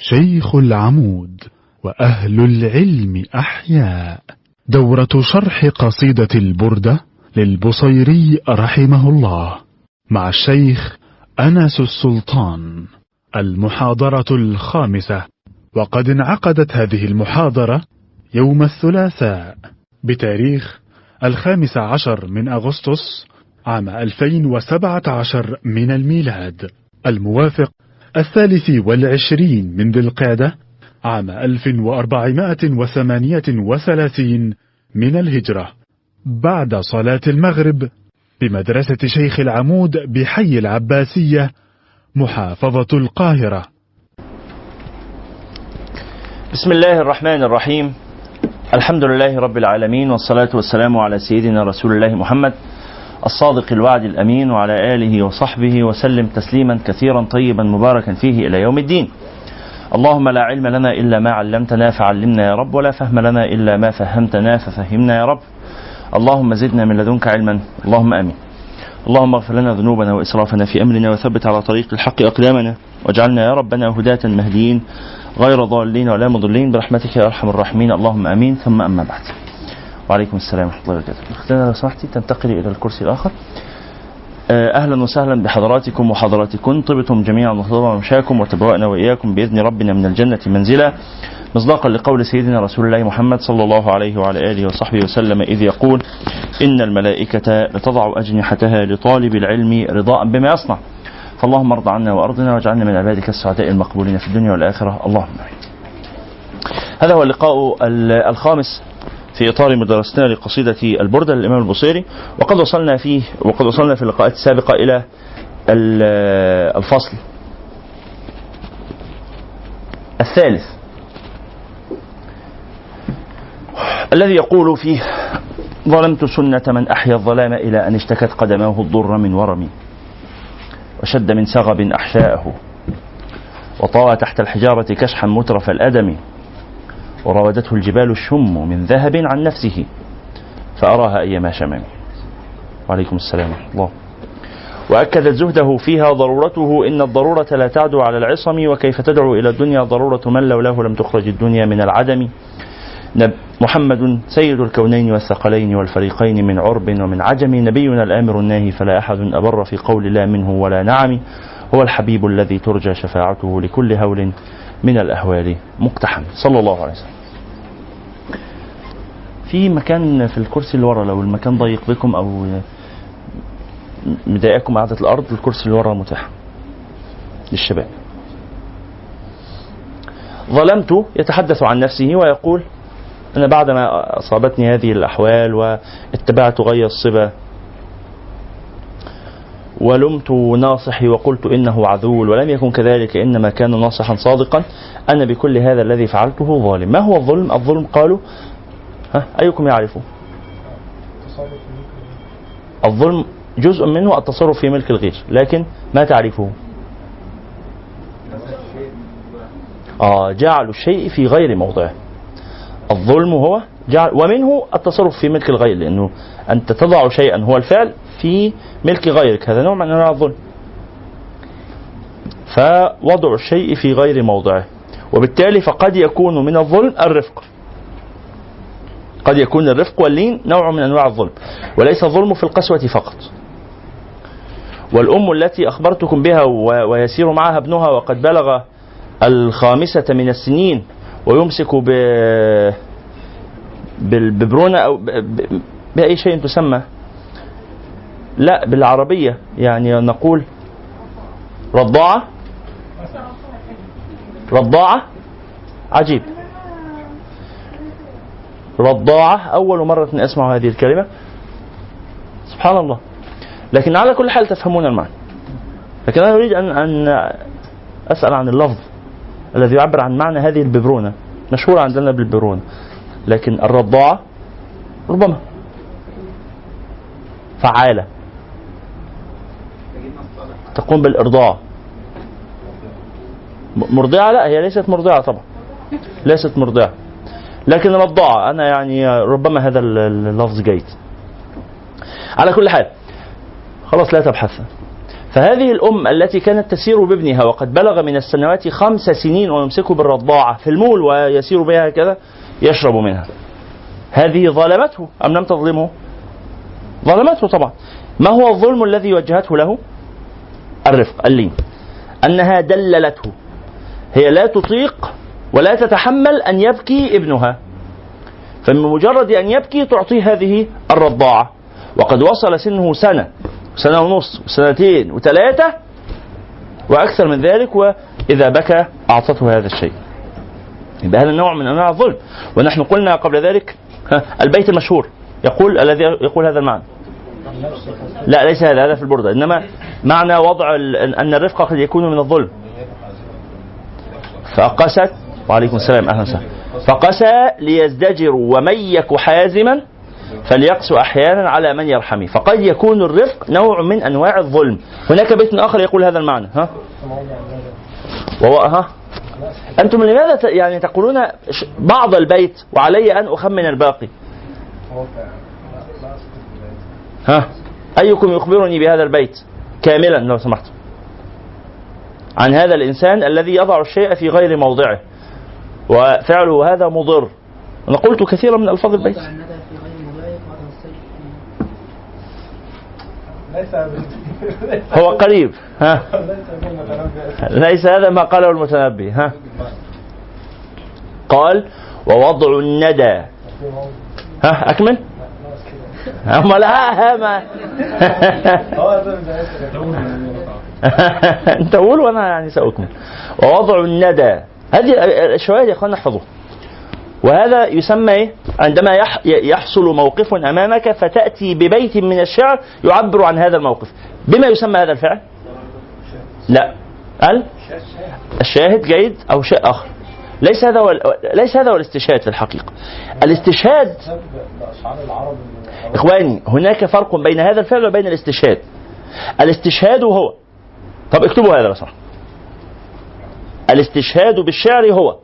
شيخ العمود وأهل العلم أحياء. دورة شرح قصيدة البردة للبصيري رحمه الله مع الشيخ أنس السلطان المحاضرة الخامسة. وقد انعقدت هذه المحاضرة يوم الثلاثاء بتاريخ الخامس عشر من أغسطس عام 2017 من الميلاد. الموافق الثالث والعشرين من ذي القعدة عام 1438 من الهجرة بعد صلاة المغرب بمدرسة شيخ العمود بحي العباسية محافظة القاهرة. بسم الله الرحمن الرحيم. الحمد لله رب العالمين والصلاة والسلام على سيدنا رسول الله محمد الصادق الوعد الأمين وعلى آله وصحبه وسلم تسليما كثيرا طيبا مباركا فيه إلى يوم الدين. اللهم لا علم لنا إلا ما علمتنا فعلمنا يا رب ولا فهم لنا إلا ما فهمتنا ففهمنا يا رب. اللهم زدنا من لدنك علما اللهم آمين. اللهم اغفر لنا ذنوبنا وإسرافنا في أمرنا وثبت على طريق الحق أقدامنا واجعلنا يا ربنا هداة مهديين غير ضالين ولا مضلين برحمتك يا أرحم الراحمين. اللهم آمين ثم أما بعد. وعليكم السلام ورحمة الله وبركاته. اختنا لو سمحتي تنتقلي إلى الكرسي الآخر. أهلا وسهلا بحضراتكم وحضراتكم طبتم جميعا وطاب مشاكم وتبوأنا وإياكم بإذن ربنا من الجنة منزلا مصداقا لقول سيدنا رسول الله محمد صلى الله عليه وعلى آله وصحبه وسلم إذ يقول إن الملائكة لتضع أجنحتها لطالب العلم رضاء بما يصنع فاللهم ارض عنا وأرضنا واجعلنا من عبادك السعداء المقبولين في الدنيا والآخرة اللهم آمين. هذا هو اللقاء الخامس في إطار مدرستنا لقصيدة البرده للإمام البصيري وقد وصلنا فيه وقد وصلنا في اللقاءات السابقة إلى الفصل. الثالث. الذي يقول فيه ظلمت سنة من أحيا الظلام إلى أن اشتكت قدماه الضر من ورم وشد من سغب أحشاءه وطوى تحت الحجارة كشحا مترف الأدم وراودته الجبال الشم من ذهب عن نفسه فأراها أيما شمام وعليكم السلام الله. وأكدت زهده فيها ضرورته إن الضرورة لا تعدو على العصم وكيف تدعو إلى الدنيا ضرورة من لولاه لم تخرج الدنيا من العدم. محمد سيد الكونين والثقلين والفريقين من عرب ومن عجم نبينا الآمر الناهي فلا أحد أبر في قول لا منه ولا نعم. هو الحبيب الذي ترجى شفاعته لكل هول. من الأهوال. مقتحم. صلى الله عليه وسلم. في مكان في الكرسي اللي ورا لو المكان ضيق بكم أو مضايقكم قعدة الأرض الكرسي اللي ورا متاح. للشباب. ظلمت يتحدث عن نفسه ويقول أنا بعدما أصابتني هذه الأحوال واتبعت غي الصبا ولمت ناصحي وقلت إنه عذول ولم يكن كذلك إنما كان ناصحا صادقا أنا بكل هذا الذي فعلته ظالم. ما هو الظلم؟ الظلم قالوا ها أيكم يعرفه الظلم جزء منه التصرف في ملك الغير لكن ما تعرفه؟ آه جعل الشيء في غير موضعه. الظلم هو جعل ومنه التصرف في ملك الغير لأنه أنت تضع شيئا هو الفعل ملك غيرك هذا نوع من أنواع الظلم. فوضع الشيء في غير موضعه. وبالتالي فقد يكون من الظلم الرفق. قد يكون الرفق واللين نوع من أنواع الظلم. وليس الظلم في القسوة فقط. والأم التي أخبرتكم بها ويسير معها ابنها وقد بلغ الخامسة من السنين ويمسك ب بالببرونة أو ب... بأي شيء تسمى. لا بالعربية. يعني نقول رضاعة. رضاعة؟ عجيب. رضاعة أول مرة أسمع هذه الكلمة. سبحان الله. لكن على كل حال تفهمون المعنى. لكن أنا أريد أن أن أسأل عن اللفظ الذي يعبر عن معنى هذه الببرونة. مشهورة عندنا بالببرونة. لكن الرضاعة ربما. فعالة. تقوم بالإرضاع. مرضعة؟ لا هي ليست مرضعة طبعا. ليست مرضعة. لكن رضاعة أنا يعني ربما هذا اللفظ جيد. على كل حال خلاص لا تبحث. فهذه الأم التي كانت تسير بابنها وقد بلغ من السنوات خمس سنين ويمسكه بالرضاعة في المول ويسير بها هكذا يشرب منها. هذه ظلمته أم لم تظلمه؟ ظلمته طبعا. ما هو الظلم الذي وجهته له؟ الرفق اللين أنها دللته. هي لا تطيق ولا تتحمل أن يبكي ابنها. فمن مجرد أن يبكي تعطيه هذه الرضاعة. وقد وصل سنه سنة سنة ونص وسنتين وثلاثة وأكثر من ذلك وإذا بكى أعطته هذا الشيء. يبقى هذا نوع من أنواع الظلم. ونحن قلنا قبل ذلك البيت المشهور. يقول الذي يقول هذا المعنى. لا ليس هذا هذا في البردة. إنما معنى وضع أن الرفق قد يكون من الظلم. فقست وعليكم السلام أهلا وسهلا. فقسى ليزدجروا ومن يك حازما فليقسو أحيانا على من يرحمه. فقد يكون الرفق نوع من أنواع الظلم. هناك بيت آخر يقول هذا المعنى ها؟ وهو ها؟ أنتم لماذا يعني تقولون بعض البيت وعلي أن أخمن الباقي؟ ها؟ أيكم يخبرني بهذا البيت كاملا؟ لو سمحت. عن هذا الإنسان الذي يضع الشيء في غير موضعه. وفعله هذا مضر. أنا قلت كثيرا من ألفاظ البيت. هو قريب. ها؟ ليس هذا ما قاله المتنبي. ها؟ قال ووضع الندى. ها؟ أكمل. هم لا ما انت قول وأنا يعني سأكمل. ووضع الندى. هذه الشواهد يا اخوانا احفظوها وهذا يسمى إيه؟ عندما يحصل موقف أمامك فتأتي ببيت من الشعر يعبر عن هذا الموقف. بما يسمى هذا الفعل؟ لا. ال الشاهد جيد أو شيء آخر؟ ليس هذا هو ليس هذا هو الاستشهاد في الحقيقة. الاستشهاد إخواني هناك فرق بين هذا الفعل وبين الاستشهاد. الاستشهاد هو طب اكتبوا هذا بس الاستشهاد بالشعر هو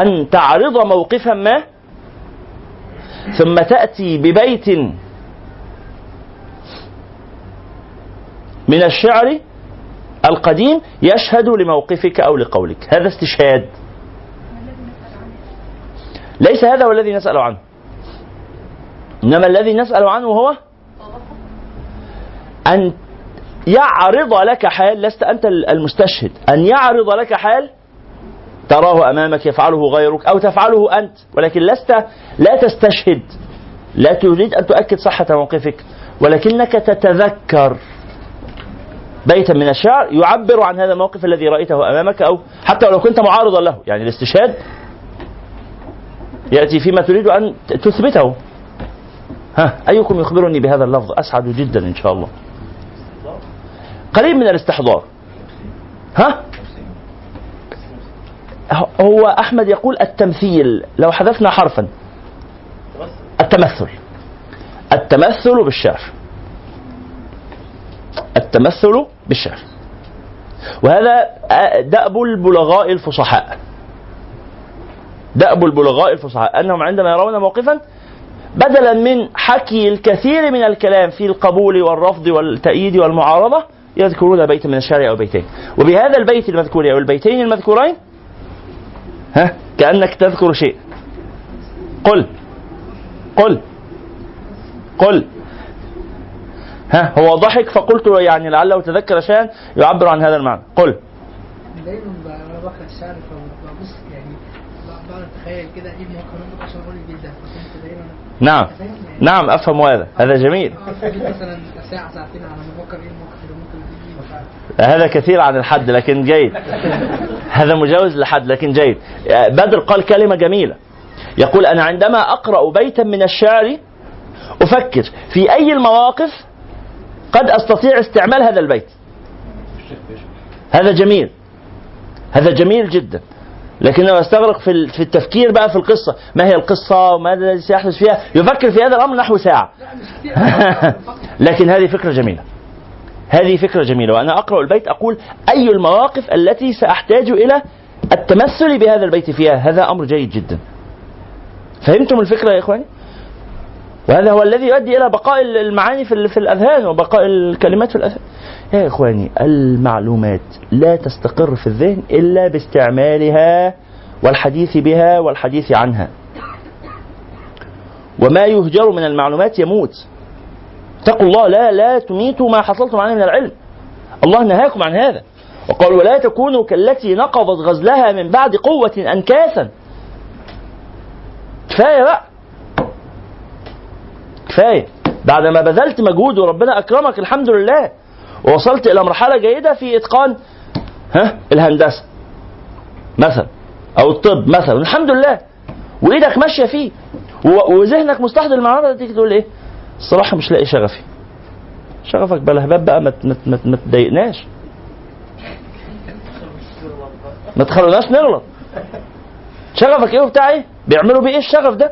أن تعرض موقفا ما ثم تأتي ببيت من الشعر القديم يشهد لموقفك أو لقولك. هذا استشهاد. ليس هذا هو الذي نسأل عنه. إنما الذي نسأل عنه هو أن يعرض لك حال لست أنت المستشهد. أن يعرض لك حال تراه أمامك يفعله غيرك أو تفعله أنت. ولكن لست لا تستشهد. لا تريد أن تؤكد صحة موقفك. ولكنك تتذكر. بيتا من الشعر يعبر عن هذا الموقف الذي رأيته أمامك أو حتى ولو كنت معارضا له. يعني الاستشهاد يأتي فيما تريد أن تثبته. ها أيكم يخبرني بهذا اللفظ؟ أسعد جدا إن شاء الله. قريب من الاستحضار. ها؟ هو أحمد يقول التمثيل لو حذفنا حرفا. التمثل. التمثل بالشعر. التمثل بالشعر. وهذا دأب البلغاء الفصحاء. دأب البلغاء الفصحاء. أنهم عندما يرون موقفا بدلا من حكي الكثير من الكلام في القبول والرفض والتأييد والمعارضة يذكرون بيتا من الشعر أو بيتين. وبهذا البيت المذكور أو البيتين المذكورين ها كأنك تذكر شيء. قل. قل. قل. ها هو ضحك فقلت يعني لعله تذكر شيئا يعبر عن هذا المعنى. قل. دايما بقرأ الشعر فببص يعني بقعد اتخيل كده إيه المواقف عشان أقول دايما نعم. نعم أفهم هذا. هذا جميل. مثلا ساعة ساعتين على ما أفكر إيه المواقف اللي ممكن هذا كثير عن الحد لكن جيد. هذا مجاوز لحد لكن جيد. بدر قال كلمة جميلة. يقول أنا عندما أقرأ بيتا من الشعر أفكر في أي المواقف قد أستطيع استعمال هذا البيت. هذا جميل. هذا جميل جدا. لكنه يستغرق في في التفكير بقى في القصة، ما هي القصة وماذا سيحدث فيها؟ يفكر في هذا الأمر نحو ساعة. لكن هذه فكرة جميلة. هذه فكرة جميلة. وأنا أقرأ البيت أقول أي المواقف التي سأحتاج إلى التمثل بهذا البيت فيها؟ هذا أمر جيد جدا. فهمتم الفكرة يا إخواني؟ وهذا هو الذي يؤدي إلى بقاء المعاني في في الأذهان وبقاء الكلمات في الأذهان. يا إخواني المعلومات لا تستقر في الذهن إلا باستعمالها والحديث بها والحديث عنها. وما يهجر من المعلومات يموت. اتقوا الله لا لا تميتوا ما حصلتم عليه من العلم. الله نهاكم عن هذا. وقال ولا تكونوا كالتي نقضت غزلها من بعد قوة أنكاثا. كفاية بقى. كفاية. بعد ما بذلت مجهود وربنا أكرمك الحمد لله. ووصلت إلى مرحلة جيدة في إتقان ها الهندسة. مثلا أو الطب مثلا. الحمد لله. وإيدك ماشية فيه. وذهنك مستحضر المعلومات تيجي تقول إيه؟ الصراحة مش لاقي شغفي. شغفك بقى ت- ما ت- ما تضايقناش. ما تخلوناش نغلط. شغفك إيه وبتاع إيه؟ بيعملوا بيه إيه الشغف ده؟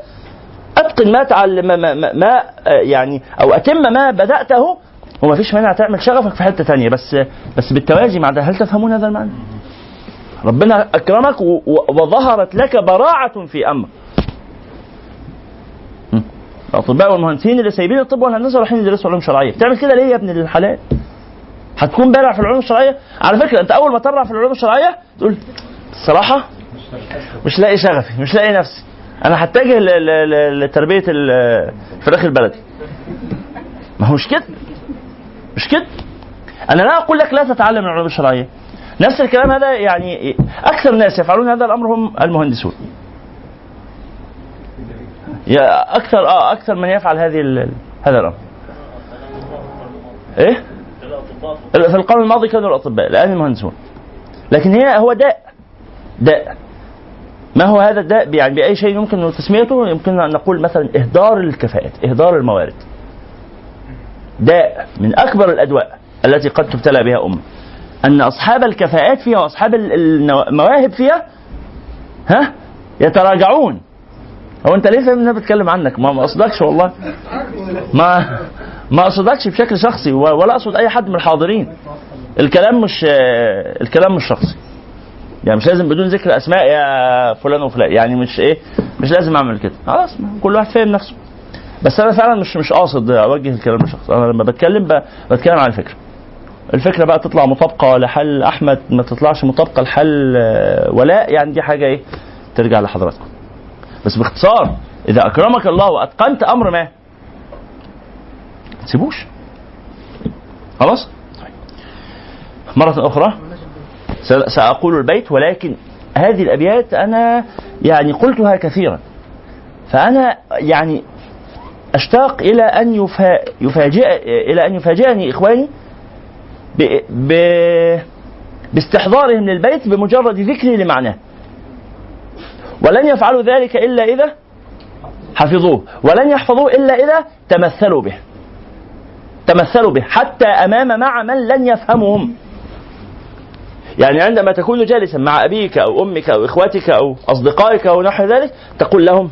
أتقن ما تعلم ما, ما, ما يعني أو أتم ما بدأته وما فيش مانع تعمل شغفك في حتة تانية بس بس بالتوازي مع ده هل تفهمون هذا المعنى؟ ربنا أكرمك وظهرت لك براعة في أمر. الأطباء والمهندسين اللي سايبين الطب والهندسة ورايحين يدرسوا علوم شرعية بتعمل كده ليه يا ابن الحلال؟ هتكون بارع في العلوم الشرعية على فكرة أنت أول ما ترع في العلوم الشرعية تقول الصراحة مش لاقي شغفي مش لاقي نفسي أنا هتجه لتربية ال- الفراخ البلدي. ما هو مش كده؟ مش كده؟ أنا لا أقول لك لا تتعلم العلوم الشرعية. نفس الكلام هذا يعني أكثر الناس يفعلون هذا الأمر هم المهندسون. يا أكثر آه أكثر من يفعل هذه هذا الأمر. إيه؟ في القرن الماضي كانوا الأطباء الآن المهندسون. لكن هي هو داء. داء. ما هو هذا الداء يعني بأي شيء يمكن تسميته يمكن أن نقول مثلا إهدار الكفاءات إهدار الموارد. داء من أكبر الأدواء التي قد تبتلى بها أمة. أن أصحاب الكفاءات فيها وأصحاب المواهب فيها ها؟ يتراجعون. هو أنت ليه فاهم ان أنا بتكلم عنك؟ ما ما اقصدكش والله. ما ما اقصدكش بشكل شخصي ولا أقصد أي حد من الحاضرين. الكلام مش الكلام مش شخصي. يعني مش لازم بدون ذكر أسماء يا فلان وفلان. يعني مش إيه مش لازم أعمل كده. خلاص كل واحد فاهم نفسه. بس أنا فعلا مش مش قاصد أوجه الكلام لشخص. أنا لما بتكلم بتكلم عن الفكرة. الفكرة بقى تطلع مطابقة لحل أحمد ما تطلعش مطابقة لحل ولاء. يعني دي حاجة إيه؟ ترجع لحضراتكم. بس باختصار إذا أكرمك الله وأتقنت أمر ما تسيبوش. خلاص؟ طيب. مرة أخرى. سأقول البيت ولكن هذه الأبيات أنا يعني قلتها كثيرا. فأنا يعني أشتاق إلى أن يفا يفاجئ إلى أن يفاجئني إخواني ب... ب... باستحضارهم للبيت بمجرد ذكري لمعناه. ولن يفعلوا ذلك إلا إذا حفظوه ولن يحفظوه إلا إذا تمثلوا به. تمثلوا به حتى أمام مع من لن يفهمهم. يعني عندما تكون جالسا مع أبيك أو أمك أو إخوتك أو أصدقائك أو نحو ذلك تقول لهم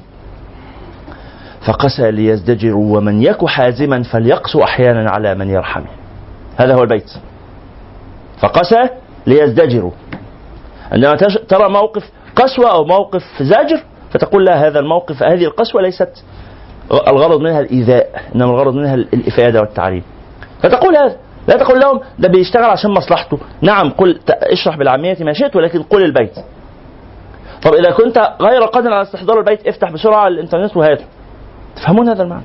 فقسى ليزدجروا ومن يك حازما فليقسو أحيانا على من يرحمه. هذا هو البيت. فقسى ليزدجروا. عندما ترى موقف قسوة أو موقف زجر فتقول لا هذا الموقف هذه القسوة ليست الغرض منها الإيذاء إنما الغرض منها الإفادة والتعليم فتقول هذا لا تقول لهم ده بيشتغل عشان مصلحته. نعم قل اشرح بالعامية ما شئت ولكن قل البيت. طب إذا كنت غير قادر على استحضار البيت افتح بسرعة الإنترنت وهاته تفهمون هذا المعنى؟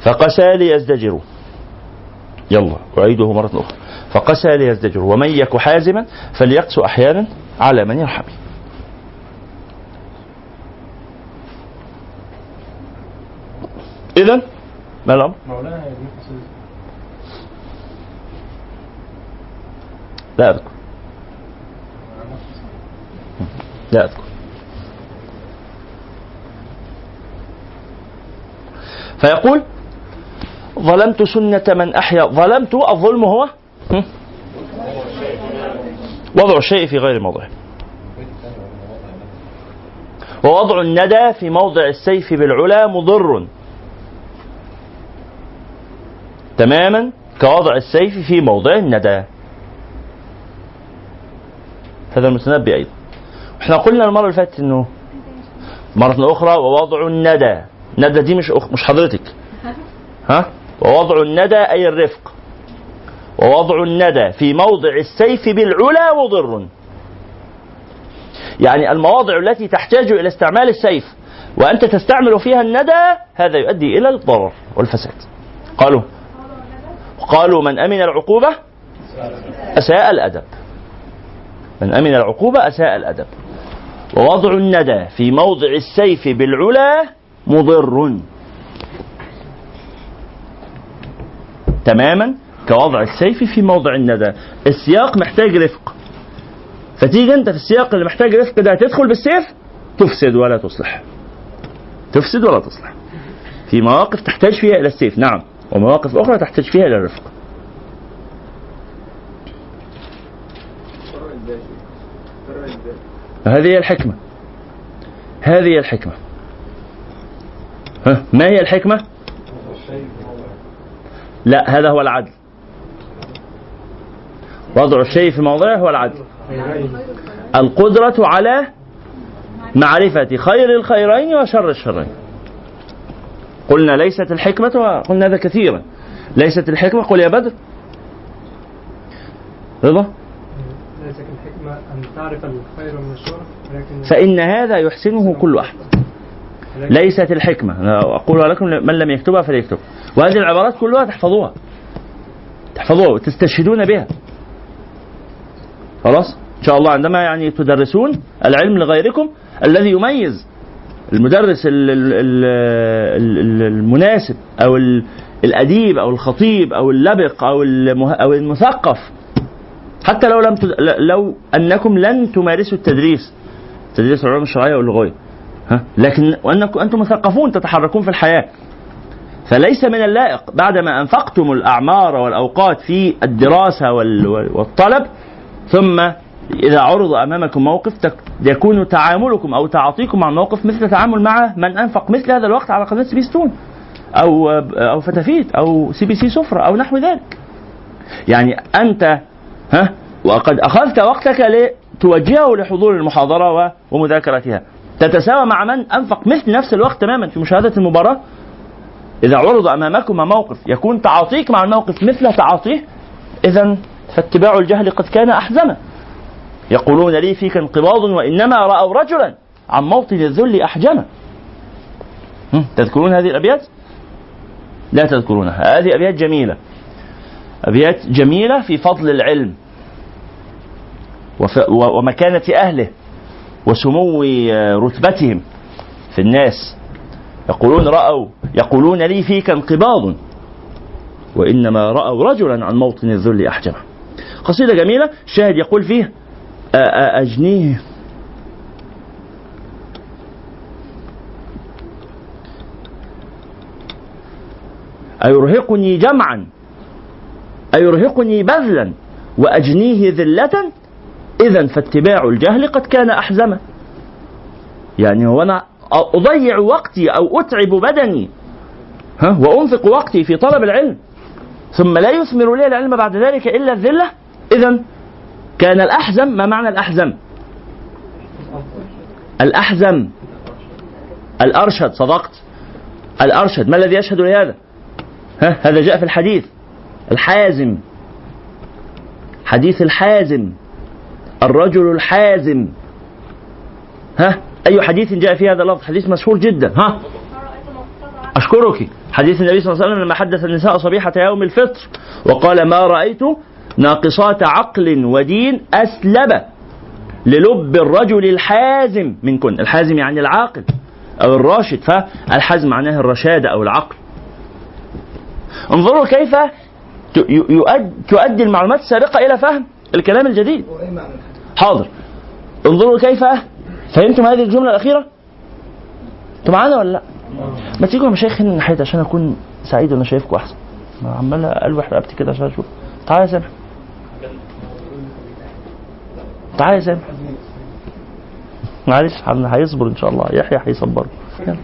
فقسى ليزدجروا يلا أعيده مرة أخرى. فقسى ليزدجروا ومن يك حازما فليقس أحيانا على من يرحم. إذا ما الأمر؟ مولانا ابن لا أذكر. لا أذكر. فيقول ظلمت سنة من أحيا ظلمت الظلم هو؟ وضع الشيء في غير موضعه. ووضع الندى في موضع السيف بالعلا مضر. تماما كوضع السيف في موضع الندى. هذا المتنبي أيضا إحنا قلنا المرة اللي فاتت إنه مرة أخرى ووضع الندى. ندى دي مش أخ... مش حضرتك. ها؟ ووضع الندى أي الرفق. ووضع الندى في موضع السيف بالعلا مضر يعني المواضع التي تحتاج إلى استعمال السيف وأنت تستعمل فيها الندى هذا يؤدي إلى الضرر والفساد. قالوا؟ قالوا من أمن العقوبة أساء الأدب. من أمن العقوبة أساء الأدب. ووضع الندى في موضع السيف بالعلا مضر. تماما كوضع السيف في موضع الندى. السياق محتاج رفق. فتيجي أنت في السياق اللي محتاج رفق ده تدخل بالسيف تفسد ولا تصلح. تفسد ولا تصلح. في مواقف تحتاج فيها إلى السيف نعم. ومواقف أخرى تحتاج فيها إلى الرفق. هذه هي الحكمة. هذه هي الحكمة. ها ما هي الحكمة؟ لا هذا هو العدل. وضع الشيء في موضعه هو العدل. القدرة على معرفة خير الخيرين وشر الشرين. قلنا ليست الحكمة وقلنا هذا كثيرا. ليست الحكمة قل يا بدر. رضا؟ أن تعرف الخير من الشر فإن هذا يحسنه كل أحد. ليست الحكمة. أنا أقولها لكم من لم يكتبها فليكتب. وهذه العبارات كلها تحفظوها. تحفظوها وتستشهدون بها. خلاص؟ إن شاء الله عندما يعني تدرسون العلم لغيركم الذي يميز المدرس ال- ال- ال- ال- المناسب أو ال- الأديب أو الخطيب أو اللبق أو أو المثقف حتى لو لم تد... لو أنكم لن تمارسوا التدريس. تدريس العلوم الشرعية واللغوية. ها؟ لكن وانكم أنتم مثقفون تتحركون في الحياة. فليس من اللائق بعدما أنفقتم الأعمار والأوقات في الدراسة وال... والطلب ثم إذا عرض أمامكم موقف. يكون تعاملكم أو تعاطيكم مع الموقف مثل تعامل مع من أنفق مثل هذا الوقت على قناة سبيستون أو أو فتافيت أو سي بي سي سفرة أو نحو ذلك. يعني أنت ها؟ وقد أخذت وقتك لتوجهه لحضور المحاضرة و- ومذاكرتها. تتساوى مع من أنفق مثل نفس الوقت تماما في مشاهدة المباراة؟ إذا عرض امامكما موقف يكون تعاطيك مع الموقف مثل تعاطيه اذا فاتباع الجهل قد كان احزما. يقولون لي فيك انقباض وإنما رأوا رجلا عن موطن الذل احجما. هم، تذكرون هذه الأبيات؟ لا تذكرونها. هذه أبيات جميلة. أبيات جميلة في فضل العلم ومكانة أهله وسمو رتبتهم في الناس. يقولون رأوا يقولون لي فيك انقباض وإنما رأوا رجلا عن موطن الذل أحجمه. قصيدة جميلة الشاهد يقول فيه أجنيه. أيرهقني جمعا. أيرهقني بذلا وأجنيه ذلة إذا فاتباع الجهل قد كان أحزما. يعني هو أنا أضيع وقتي أو أتعب بدني. ها وأنفق وقتي في طلب العلم. ثم لا يثمر لي العلم بعد ذلك إلا الذلة. إذا كان الأحزم ما معنى الأحزم؟ الأحزم الأرشد صدقت. الأرشد ما الذي يشهد لهذا؟ ها هذا جاء في الحديث. الحازم. حديث الحازم. الرجل الحازم. ها؟ أي حديث جاء في هذا اللفظ؟ حديث مشهور جدا. ها؟ أشكرك. حديث النبي صلى الله عليه وسلم لما حدث النساء صبيحة يوم الفطر وقال ما رأيت ناقصات عقل ودين أسلب للب الرجل الحازم منكن. الحازم يعني العاقل أو الراشد. فالحزم معناه الرشادة أو العقل. انظروا كيف تؤدي المعلومات السابقة إلى فهم الكلام الجديد؟ حاضر. انظروا كيف فهمتم هذه الجملة الأخيرة؟ أنتوا معانا ولا لأ؟ ما تيجوا يا مشايخ هنا ناحية عشان أكون سعيد وأنا شايفكم أحسن. ما عمال ألوح رقبتي كده عشان أشوف. تعالى يا سامح. تعالى يا سامح. معلش هيصبر إن شاء الله. يحيى هيصبره يلا.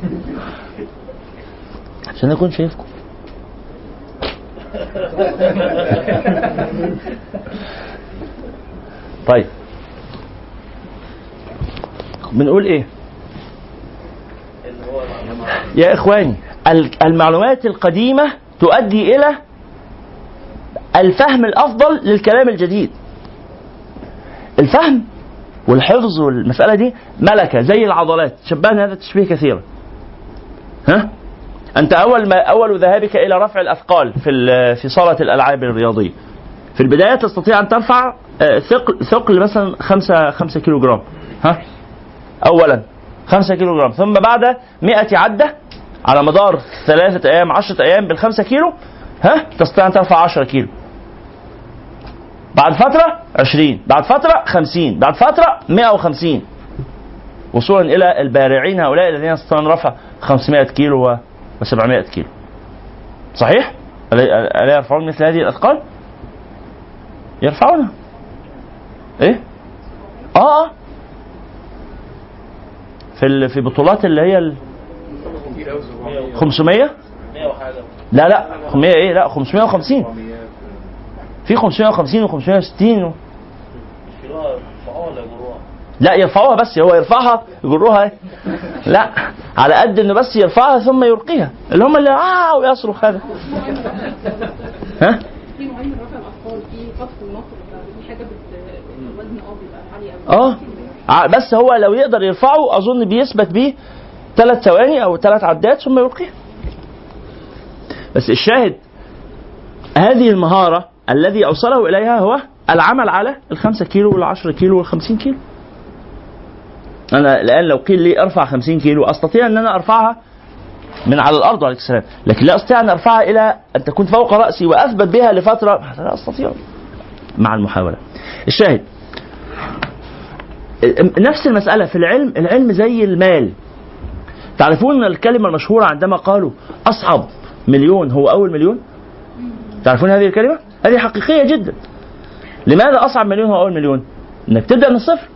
عشان أكون شايفكم. طيب. بنقول إيه؟ يا إخواني ال- المعلومات القديمة تؤدي إلى الفهم الأفضل للكلام الجديد. الفهم والحفظ والمسألة دي ملكة زي العضلات. شبهنا هذا التشبيه كثيرا. ها؟ أنت أول ما أول ذهابك إلى رفع الأثقال في في صالة الألعاب الرياضية. في البداية تستطيع أن ترفع آه، ثقل ثقل مثلا 5 5 كيلو جرام ها؟ أولا 5 كيلو جرام ثم بعد 100 عدة على مدار ثلاثة أيام 10 أيام بالخمسة كيلو ها؟ تستطيع أن ترفع 10 كيلو. بعد فترة 20 بعد فترة 50 بعد فترة 150 وصولا إلى البارعين هؤلاء الذين يستطيعون رفع 500 كيلو و 700 كيلو. صحيح؟ ألا يرفعون مثل هذه الأثقال؟ يرفعونها. إيه؟ آه آه. في في بطولات اللي هي ال 500 لا لا. 500 إيه؟ لا 550 في 550 و 560 و... لا يرفعوها بس هو يرفعها يجروها. إيه؟ لا على قد إنه بس يرفعها ثم يلقيها. اللي هم اللي آه ويصرخ هذا. ها؟ آه. آه بس هو لو يقدر يرفعه أظن بيثبت بيه ثلاث ثواني أو ثلاث عدات ثم يلقيه بس الشاهد هذه المهارة الذي أوصله إليها هو العمل على الخمسة كيلو والعشرة كيلو والخمسين كيلو. أنا الآن لو قيل لي أرفع خمسين كيلو أستطيع أن أنا أرفعها من على الأرض عليك السلام لكن لا أستطيع أن أرفعها إلى أن تكون فوق رأسي وأثبت بها لفترة. لا أستطيع. مع المحاولة. الشاهد. نفس المسألة في العلم العلم زي المال. تعرفون الكلمة المشهورة عندما قالوا أصعب مليون هو أول مليون؟ تعرفون هذه الكلمة؟ هذه حقيقية جدا. لماذا أصعب مليون هو أول مليون؟ إنك تبدأ من الصفر.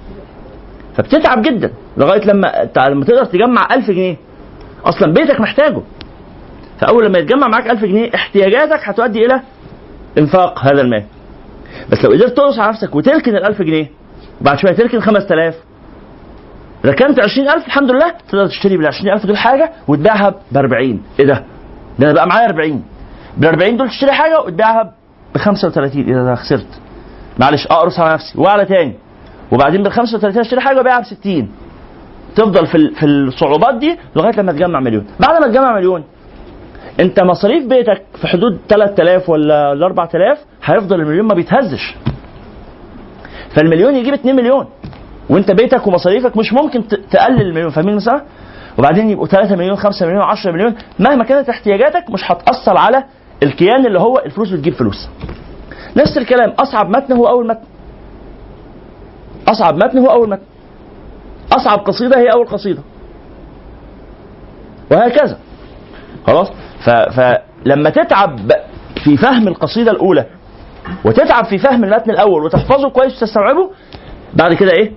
فبتتعب جدا لغاية لما لما تقدر تجمع ألف جنيه. أصلا بيتك محتاجه. فأول لما يتجمع معاك ألف جنيه احتياجاتك هتؤدي إلى إنفاق هذا المال. بس لو قدرت تقص على نفسك وتركن الألف جنيه وبعد شوية تركن 5000 ركنت 20000 الحمد لله تقدر تشتري بال 20000 دول حاجة وتبيعها ب 40 إيه ده؟ ده أنا بقى معايا 40 بال 40 دول تشتري حاجة وتبيعها ب 35 إيه ده؟ أنا خسرت. معلش أقرص على نفسي. واعلى تاني. وبعدين بال 35 اشتري حاجة وابيعها ب 60 تفضل في في الصعوبات دي لغاية لما تجمع مليون بعد ما تجمع مليون انت مصاريف بيتك في حدود 3000 ولا ولا 4000 هيفضل المليون ما بيتهزش فالمليون يجيب 2 مليون وانت بيتك ومصاريفك مش ممكن تقلل المليون فاهمين المسألة؟ وبعدين يبقوا 3 مليون 5 مليون 10 مليون مهما كانت احتياجاتك مش هتأثر على الكيان اللي هو الفلوس بتجيب فلوس. نفس الكلام أصعب متن هو أول متن. أصعب متن هو أول متن. أصعب قصيدة هي أول قصيدة. وهكذا. خلاص؟ فلما تتعب في فهم القصيدة الأولى وتتعب في فهم المتن الأول وتحفظه كويس وتستوعبه بعد كده إيه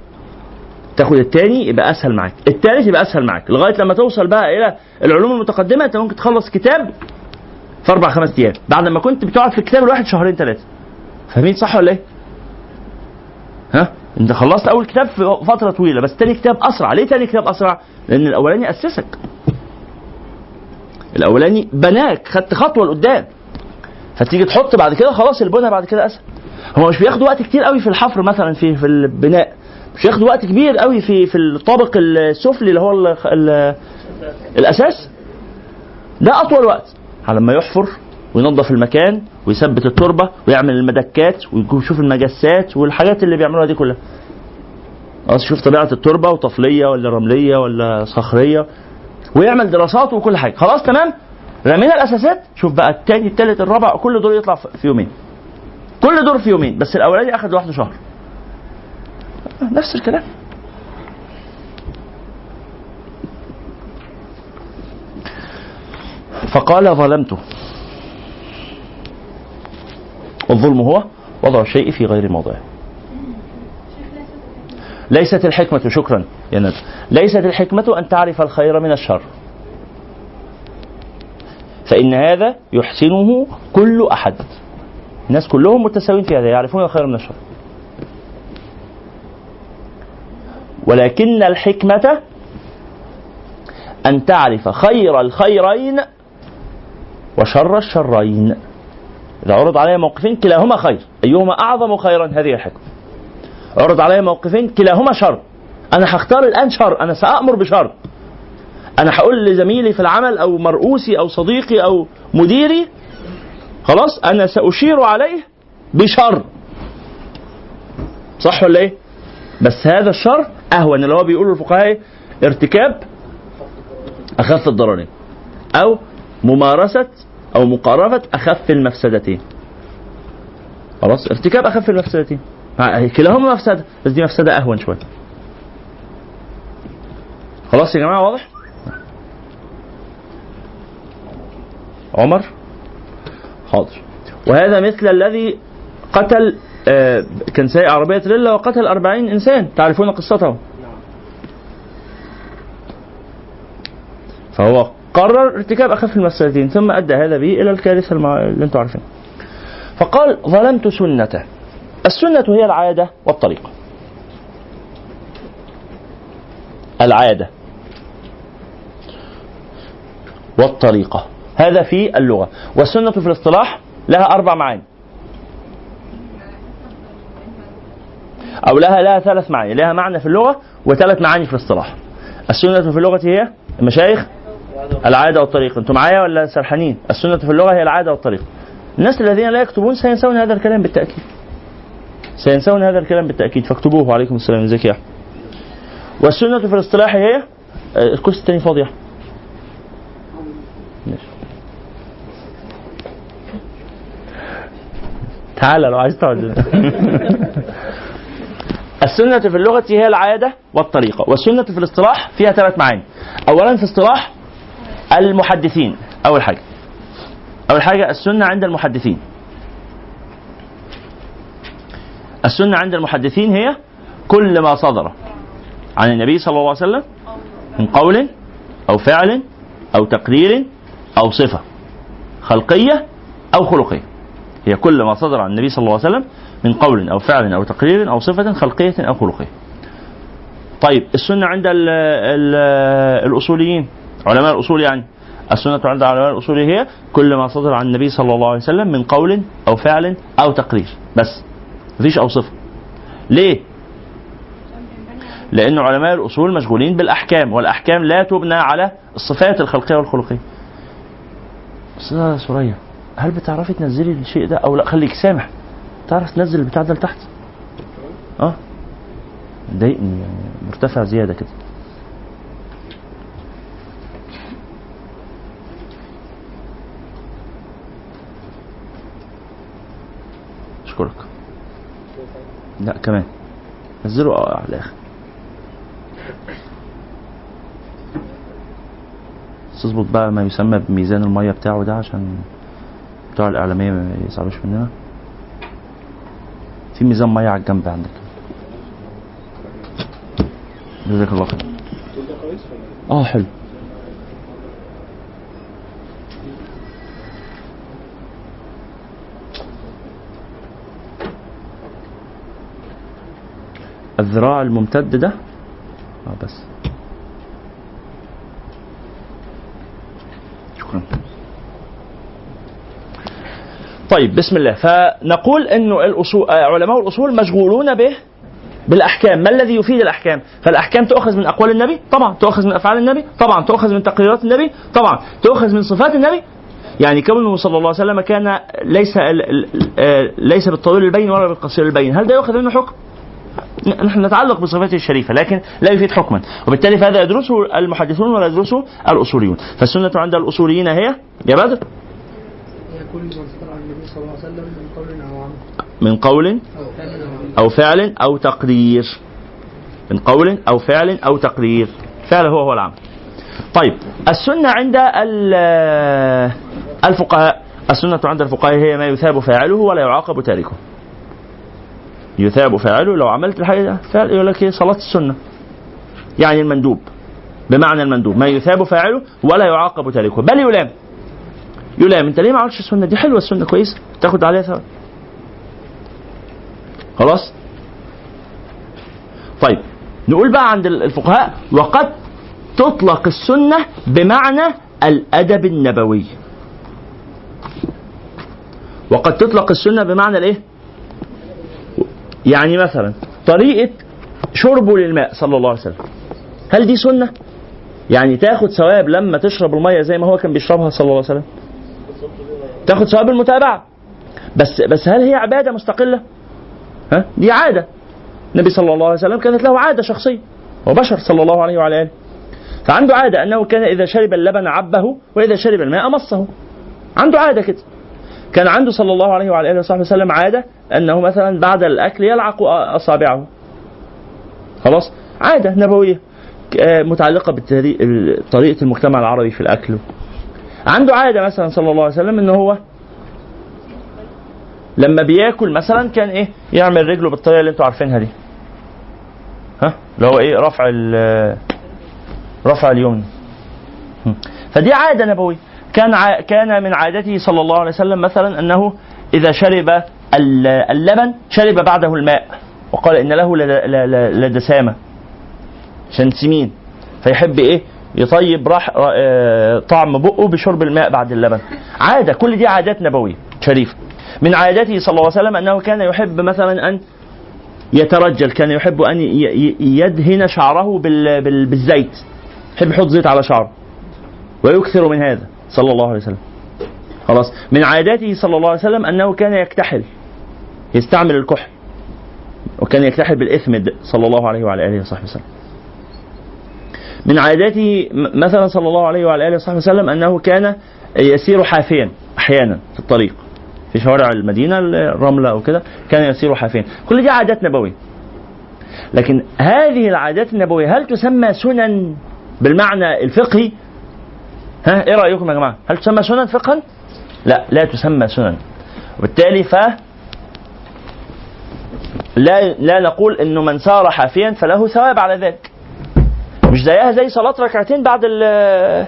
تاخد التاني يبقى أسهل معاك التالت يبقى أسهل معاك لغاية لما توصل بقى إلى العلوم المتقدمة أنت ممكن تخلص كتاب في أربع خمس أيام بعد ما كنت بتقعد في الكتاب الواحد شهرين ثلاثة فاهمين صح ولا إيه ها انت خلصت اول كتاب في فترة طويلة بس تاني كتاب أسرع. ليه تاني كتاب أسرع؟ لأن الأولاني أسسك. الأولاني بناك خدت خطوة لقدام. فتيجي تحط بعد كده خلاص البنى بعد كده أسهل. هو مش بياخد وقت كتير قوي في الحفر مثلا في في البناء. مش بياخد وقت كبير قوي في في الطابق السفلي اللي هو ال ال الأساس. ده أطول وقت. على ما يحفر وينظف المكان ويثبت التربة ويعمل المدكات ويشوف المجسات والحاجات اللي بيعملوها دي كلها. خلاص يشوف طبيعة التربة وطفلية ولا رملية ولا صخرية. ويعمل دراسات وكل حاجة. خلاص تمام؟ رمينا الأساسات. شوف بقى التاني التالت الرابع كل دور يطلع في يومين. كل دور في يومين بس الأولاني اخذ لوحده شهر. نفس الكلام. فقال ظلمت والظلم هو وضع الشيء في غير موضعه. ليست الحكمة شكرا يا ندى ليست الحكمة أن تعرف الخير من الشر. فإن هذا يحسنه كل أحد. الناس كلهم متساويين في هذا يعرفون الخير من الشر. ولكن الحكمة أن تعرف خير الخيرين وشر الشرين. إذا عرض علي موقفين كلاهما خير. أيهما أعظم خيرا؟ هذه الحكمة عرض علي موقفين كلاهما شر. أنا هختار الآن شر. أنا سأأمر بشر. أنا هقول لزميلي في العمل أو مرؤوسي أو صديقي أو مديري خلاص أنا سأشير عليه بشر. صح ولا إيه؟ بس هذا الشر أهون. اللي هو بيقولوا الفقهاء؟ ارتكاب أخف الضررين أو ممارسة أو مقاربة أخف المفسدتين خلاص؟ ارتكاب أخف المفسدتين كلاهما مفسدة بس دي مفسدة أهون شوية خلاص يا جماعة واضح؟ عمر؟ حاضر. وهذا مثل الذي قتل آه، كان سايق عربية تريلا وقتل أربعين إنسان. تعرفون قصته فهو قرر ارتكاب أخف المفسدتين ثم أدى هذا به إلى الكارثة. اللي أنتم عارفين فقال ظلمت سنته. السنة هي العادة والطريقة العادة والطريقة. هذا في اللغة. والسنة في الاصطلاح لها أربع معاني. أو لها لها ثلاث معاني. لها معنى في اللغة وثلاث معاني في الاصطلاح. السنة في اللغة هي المشايخ العادة والطريقة أنتم معايا ولا سرحانين؟ السنة في اللغة هي العادة والطريقة الناس الذين لا يكتبون سينسون هذا الكلام بالتأكيد. سينسون هذا الكلام بالتأكيد. فاكتبوه. وعليكم السلام. ازيك يا أحمد والسنة في الاصطلاح هي؟ آه، الكرسي الثاني فاضي يا. تعالى لو عايز تقعد. السنة في اللغة هي العادة والطريقة والسنة في الاصطلاح فيها ثلاث معاني. أولا في اصطلاح المحدثين. أول حاجة. أول حاجة السنة عند المحدثين. السنة عند المحدثين هي كل ما صدر عن النبي صلى الله عليه وسلم من قول أو فعل أو تقرير أو صفة خلقية أو خلقية. هي كل ما صدر عن النبي صلى الله عليه وسلم من قول أو فعل أو تقرير أو صفة خلقية أو خلقية. طيب السنة عند ال ال الأصوليين. علماء الأصول يعني السنة عند علماء الأصول هي كل ما صدر عن النبي صلى الله عليه وسلم من قول أو فعل أو تقرير بس مفيش أو صفة ليه؟ لأن علماء الأصول مشغولين بالأحكام والأحكام لا تبنى على الصفات الخلقية والخلقية. أستاذة سوريا هل بتعرفي تنزلي الشيء ده أو لا؟ خليك سامح. تعرف تنزل البتاع ده لتحت؟ آه؟ ضايقني يعني مرتفع زيادة كده. أشكرك. لا كمان. نزله على الآخر. تظبط بقى ما يسمى بميزان المية بتاعه ده عشان بتوع الإعلامية ما يزعلوش مننا. في ميزان مية على الجنب عندك. جزاك الله خير. آه حلو. الذراع الممتد ده. آه بس. شكرا. طيب بسم الله. فنقول انه الأصول آه، علماء الأصول مشغولون به بالأحكام. ما الذي يفيد الأحكام؟ فالأحكام تؤخذ من أقوال النبي؟ طبعا. تؤخذ من أفعال النبي؟ طبعا. تؤخذ من تقريرات النبي؟ طبعا. تؤخذ من صفات النبي؟ يعني كونه صلى الله عليه وسلم كان ليس آه، ليس بالطويل البين ولا بالقصير البين. هل ده يؤخذ منه حكم؟ نحن نتعلق بصفاته الشريفة لكن لا يفيد حكما. وبالتالي فهذا يدرسه المحدثون ولا يدرسه الأصوليون. فالسنة عند الأصوليين هي؟ يا بدر عن النبي صلى الله عليه وسلم من قول أو عمل. من قول أو فعل أو تقرير من قول أو فعل أو تقرير فعل هو هو العمل. طيب السنة عند ال- الفقهاء. السنة عند الفقهاء هي ما يثاب فاعله ولا يعاقب تاركه. يثاب فاعله لو عملت الحاجة فعل يقول لك إيه؟ صلاة السنة. يعني المندوب. بمعنى المندوب. ما يثاب فاعله ولا يعاقب تاركه بل يلام. يلام. انت ليه ما عملتش السنة دي؟ حلوة السنة كويسه تاخد عليها ثواب خلاص؟ طيب. نقول بقى عند الفقهاء وقد تطلق السنة بمعنى الأدب النبوي. وقد تطلق السنة بمعنى الإيه؟ يعني مثلا طريقة شربه للماء صلى الله عليه وسلم. هل دي سنة؟ يعني تاخد ثواب لما تشرب المية زي ما هو كان بيشربها صلى الله عليه وسلم؟ تاخد ثواب المتابعة. بس بس هل هي عبادة مستقلة؟ ها؟ دي عادة. النبي صلى الله عليه وسلم كانت له عادة شخصية هو بشر صلى الله عليه وعلى آله. فعنده عادة أنه كان إذا شرب اللبن عبه وإذا شرب الماء مصه. عنده عادة كده. كان عنده صلى الله عليه وعلى آله وصحبه وسلم عادة أنه مثلا بعد الأكل يلعق أصابعه. خلاص؟ عادة نبوية. آه، متعلقة بطريقة المجتمع العربي في الأكل. عنده عادة مثلا صلى الله عليه وسلم أنه هو لما بياكل مثلا كان إيه؟ يعمل رجله بالطريقة اللي أنتوا عارفينها دي. ها؟ اللي هو إيه؟ رفع رفع اليمنى هم. فدي عادة نبوية. كان. كان من عادته صلى الله عليه وسلم مثلا أنه إذا شرب ال- اللبن شرب بعده الماء وقال إن له لدسامة عشان سمين فيحب إيه؟ يطيب راح آه، طعم بقه بشرب الماء بعد اللبن. عادة كل دي عادات نبوية شريفه من عادته صلى الله عليه وسلم أنه كان يحب مثلا أن يترجل كان يحب أن يدهن شعره بال- بال- بالزيت. يحب يحط زيت على شعره. ويكثر من هذا. صلى الله عليه وسلم. خلاص. من عاداته صلى الله عليه وسلم أنه كان يكتحل يستعمل الكحل وكان يكتحل بالاثمد صلى الله عليه وعلى آله وصحبه وسلم. من عاداته مثلا صلى الله عليه وعلى آله وصحبه وسلم أنه كان يسير حافيا أحيانا في الطريق في شوارع المدينة الرملة أو كده كان يسير حافيا. كل دي عادات نبوية. لكن هذه العادات النبوية هل تسمى سنن بالمعنى الفقهي؟ ها إيه رأيكم يا جماعة؟ هل تسمى سنن فقها؟ لا لا تسمى سنن. وبالتالي ف لا لا نقول إنه من سار حافيا فله ثواب على ذلك. مش زيها زي صلاة ركعتين بعد ال-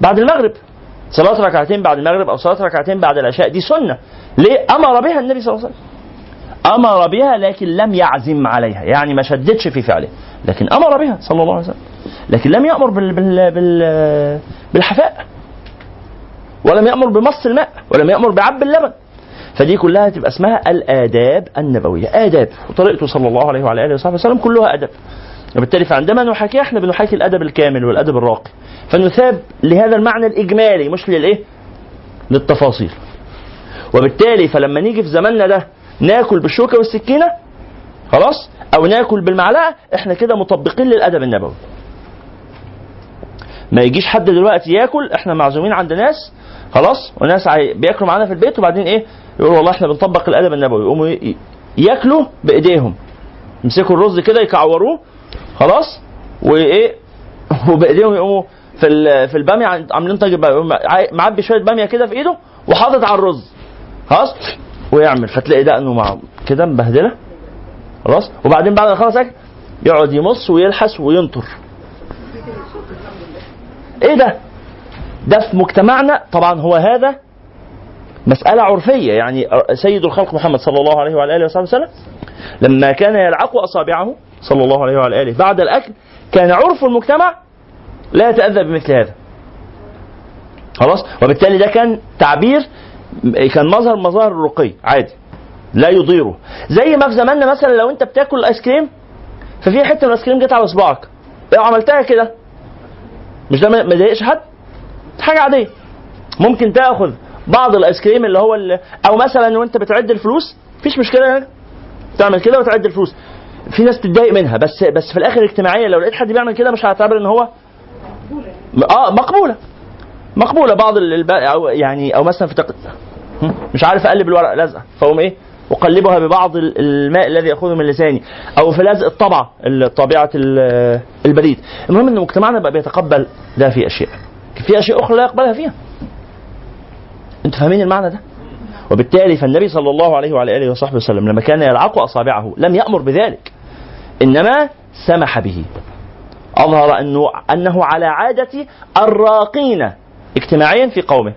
بعد المغرب. صلاة ركعتين بعد المغرب أو صلاة ركعتين بعد العشاء دي سنة. ليه؟ أمر بها النبي صلى الله عليه وسلم. أمر بها لكن لم يعزم عليها يعني ما شددش في فعله لكن أمر بها صلى الله عليه وسلم. لكن لم يأمر بال بال بال بالحفاء ولم يأمر بمص الماء ولم يأمر بعب اللبن. فدي كلها تبقى اسمها الآداب النبوية. آداب. وطريقته صلى الله عليه وعلى آله وصحبه وسلم كلها أدب وبالتالي فعندما نحاكي إحنا بنحاكي الأدب الكامل والأدب الراقي. فنثاب لهذا المعنى الإجمالي مش للإيه؟ للتفاصيل. وبالتالي فلما نيجي في زماننا ده ناكل بالشوكة والسكينة خلاص؟ أو ناكل بالمعلقة إحنا كده مطبقين للأدب النبوي. ما يجيش حد دلوقتي ياكل إحنا معزومين عند ناس خلاص وناس بياكلوا معانا في البيت وبعدين إيه يقولوا والله إحنا بنطبق الأدب النبوي يقوموا ياكلوا بإيديهم. يمسكوا الرز كده يكعوروه خلاص وإيه وبإيديهم يقوموا في في البامية عاملين طاجن معبي شوية بامية كده في إيده وحاطط على الرز خلاص ويعمل. فتلاقي دقنه مع كده مبهدلة خلاص وبعدين بعد ما يخلص أكل يقعد يمص ويلحس وينطر. إيه ده؟ ده في مجتمعنا طبعا هو هذا مسألة عرفية يعني سيد الخلق محمد صلى الله عليه وعلى آله وصحبه وسلم لما كان يلعق أصابعه صلى الله عليه وعلى آله بعد الأكل كان عرف المجتمع لا يتأذى بمثل هذا. خلاص؟ وبالتالي ده كان تعبير كان مظهر مظاهر الرقي عادي لا يضيره. زي ما في زماننا مثلا لو أنت بتاكل الايس كريم ففي حتة من الآيس كريم جت على صباعك. لو عملتها كده؟ مش ده ما يضايقش حد؟ حاجة عادية. ممكن تأخذ بعض الآيس كريم اللي هو اللي أو مثلا وانت بتعد الفلوس مفيش مشكلة يعني تعمل كده وتعد الفلوس. في ناس بتتضايق منها بس بس في الآخر اجتماعيا لو لقيت حد بيعمل كده مش هعتبر إن هو آه مقبولة. مقبولة. بعض الب... أو يعني أو مثلا في تق... مش عارف أقلب الورق لزقة. فأقوم إيه؟ أقلبها ببعض ال- الماء الذي يأخذه من لساني أو في لزق الطبعه ال- طبيعة ال- البريد. المهم إن مجتمعنا بقى بيتقبل ده في أشياء. في أشياء أخرى لا يقبلها فيها. أنتوا فاهمين المعنى ده؟ وبالتالي فالنبي صلى الله عليه وعلى آله وصحبه وسلم لما كان يلعق أصابعه لم يأمر بذلك. إنما سمح به. أظهر انه أنه على عادة الراقين اجتماعيا في قومه.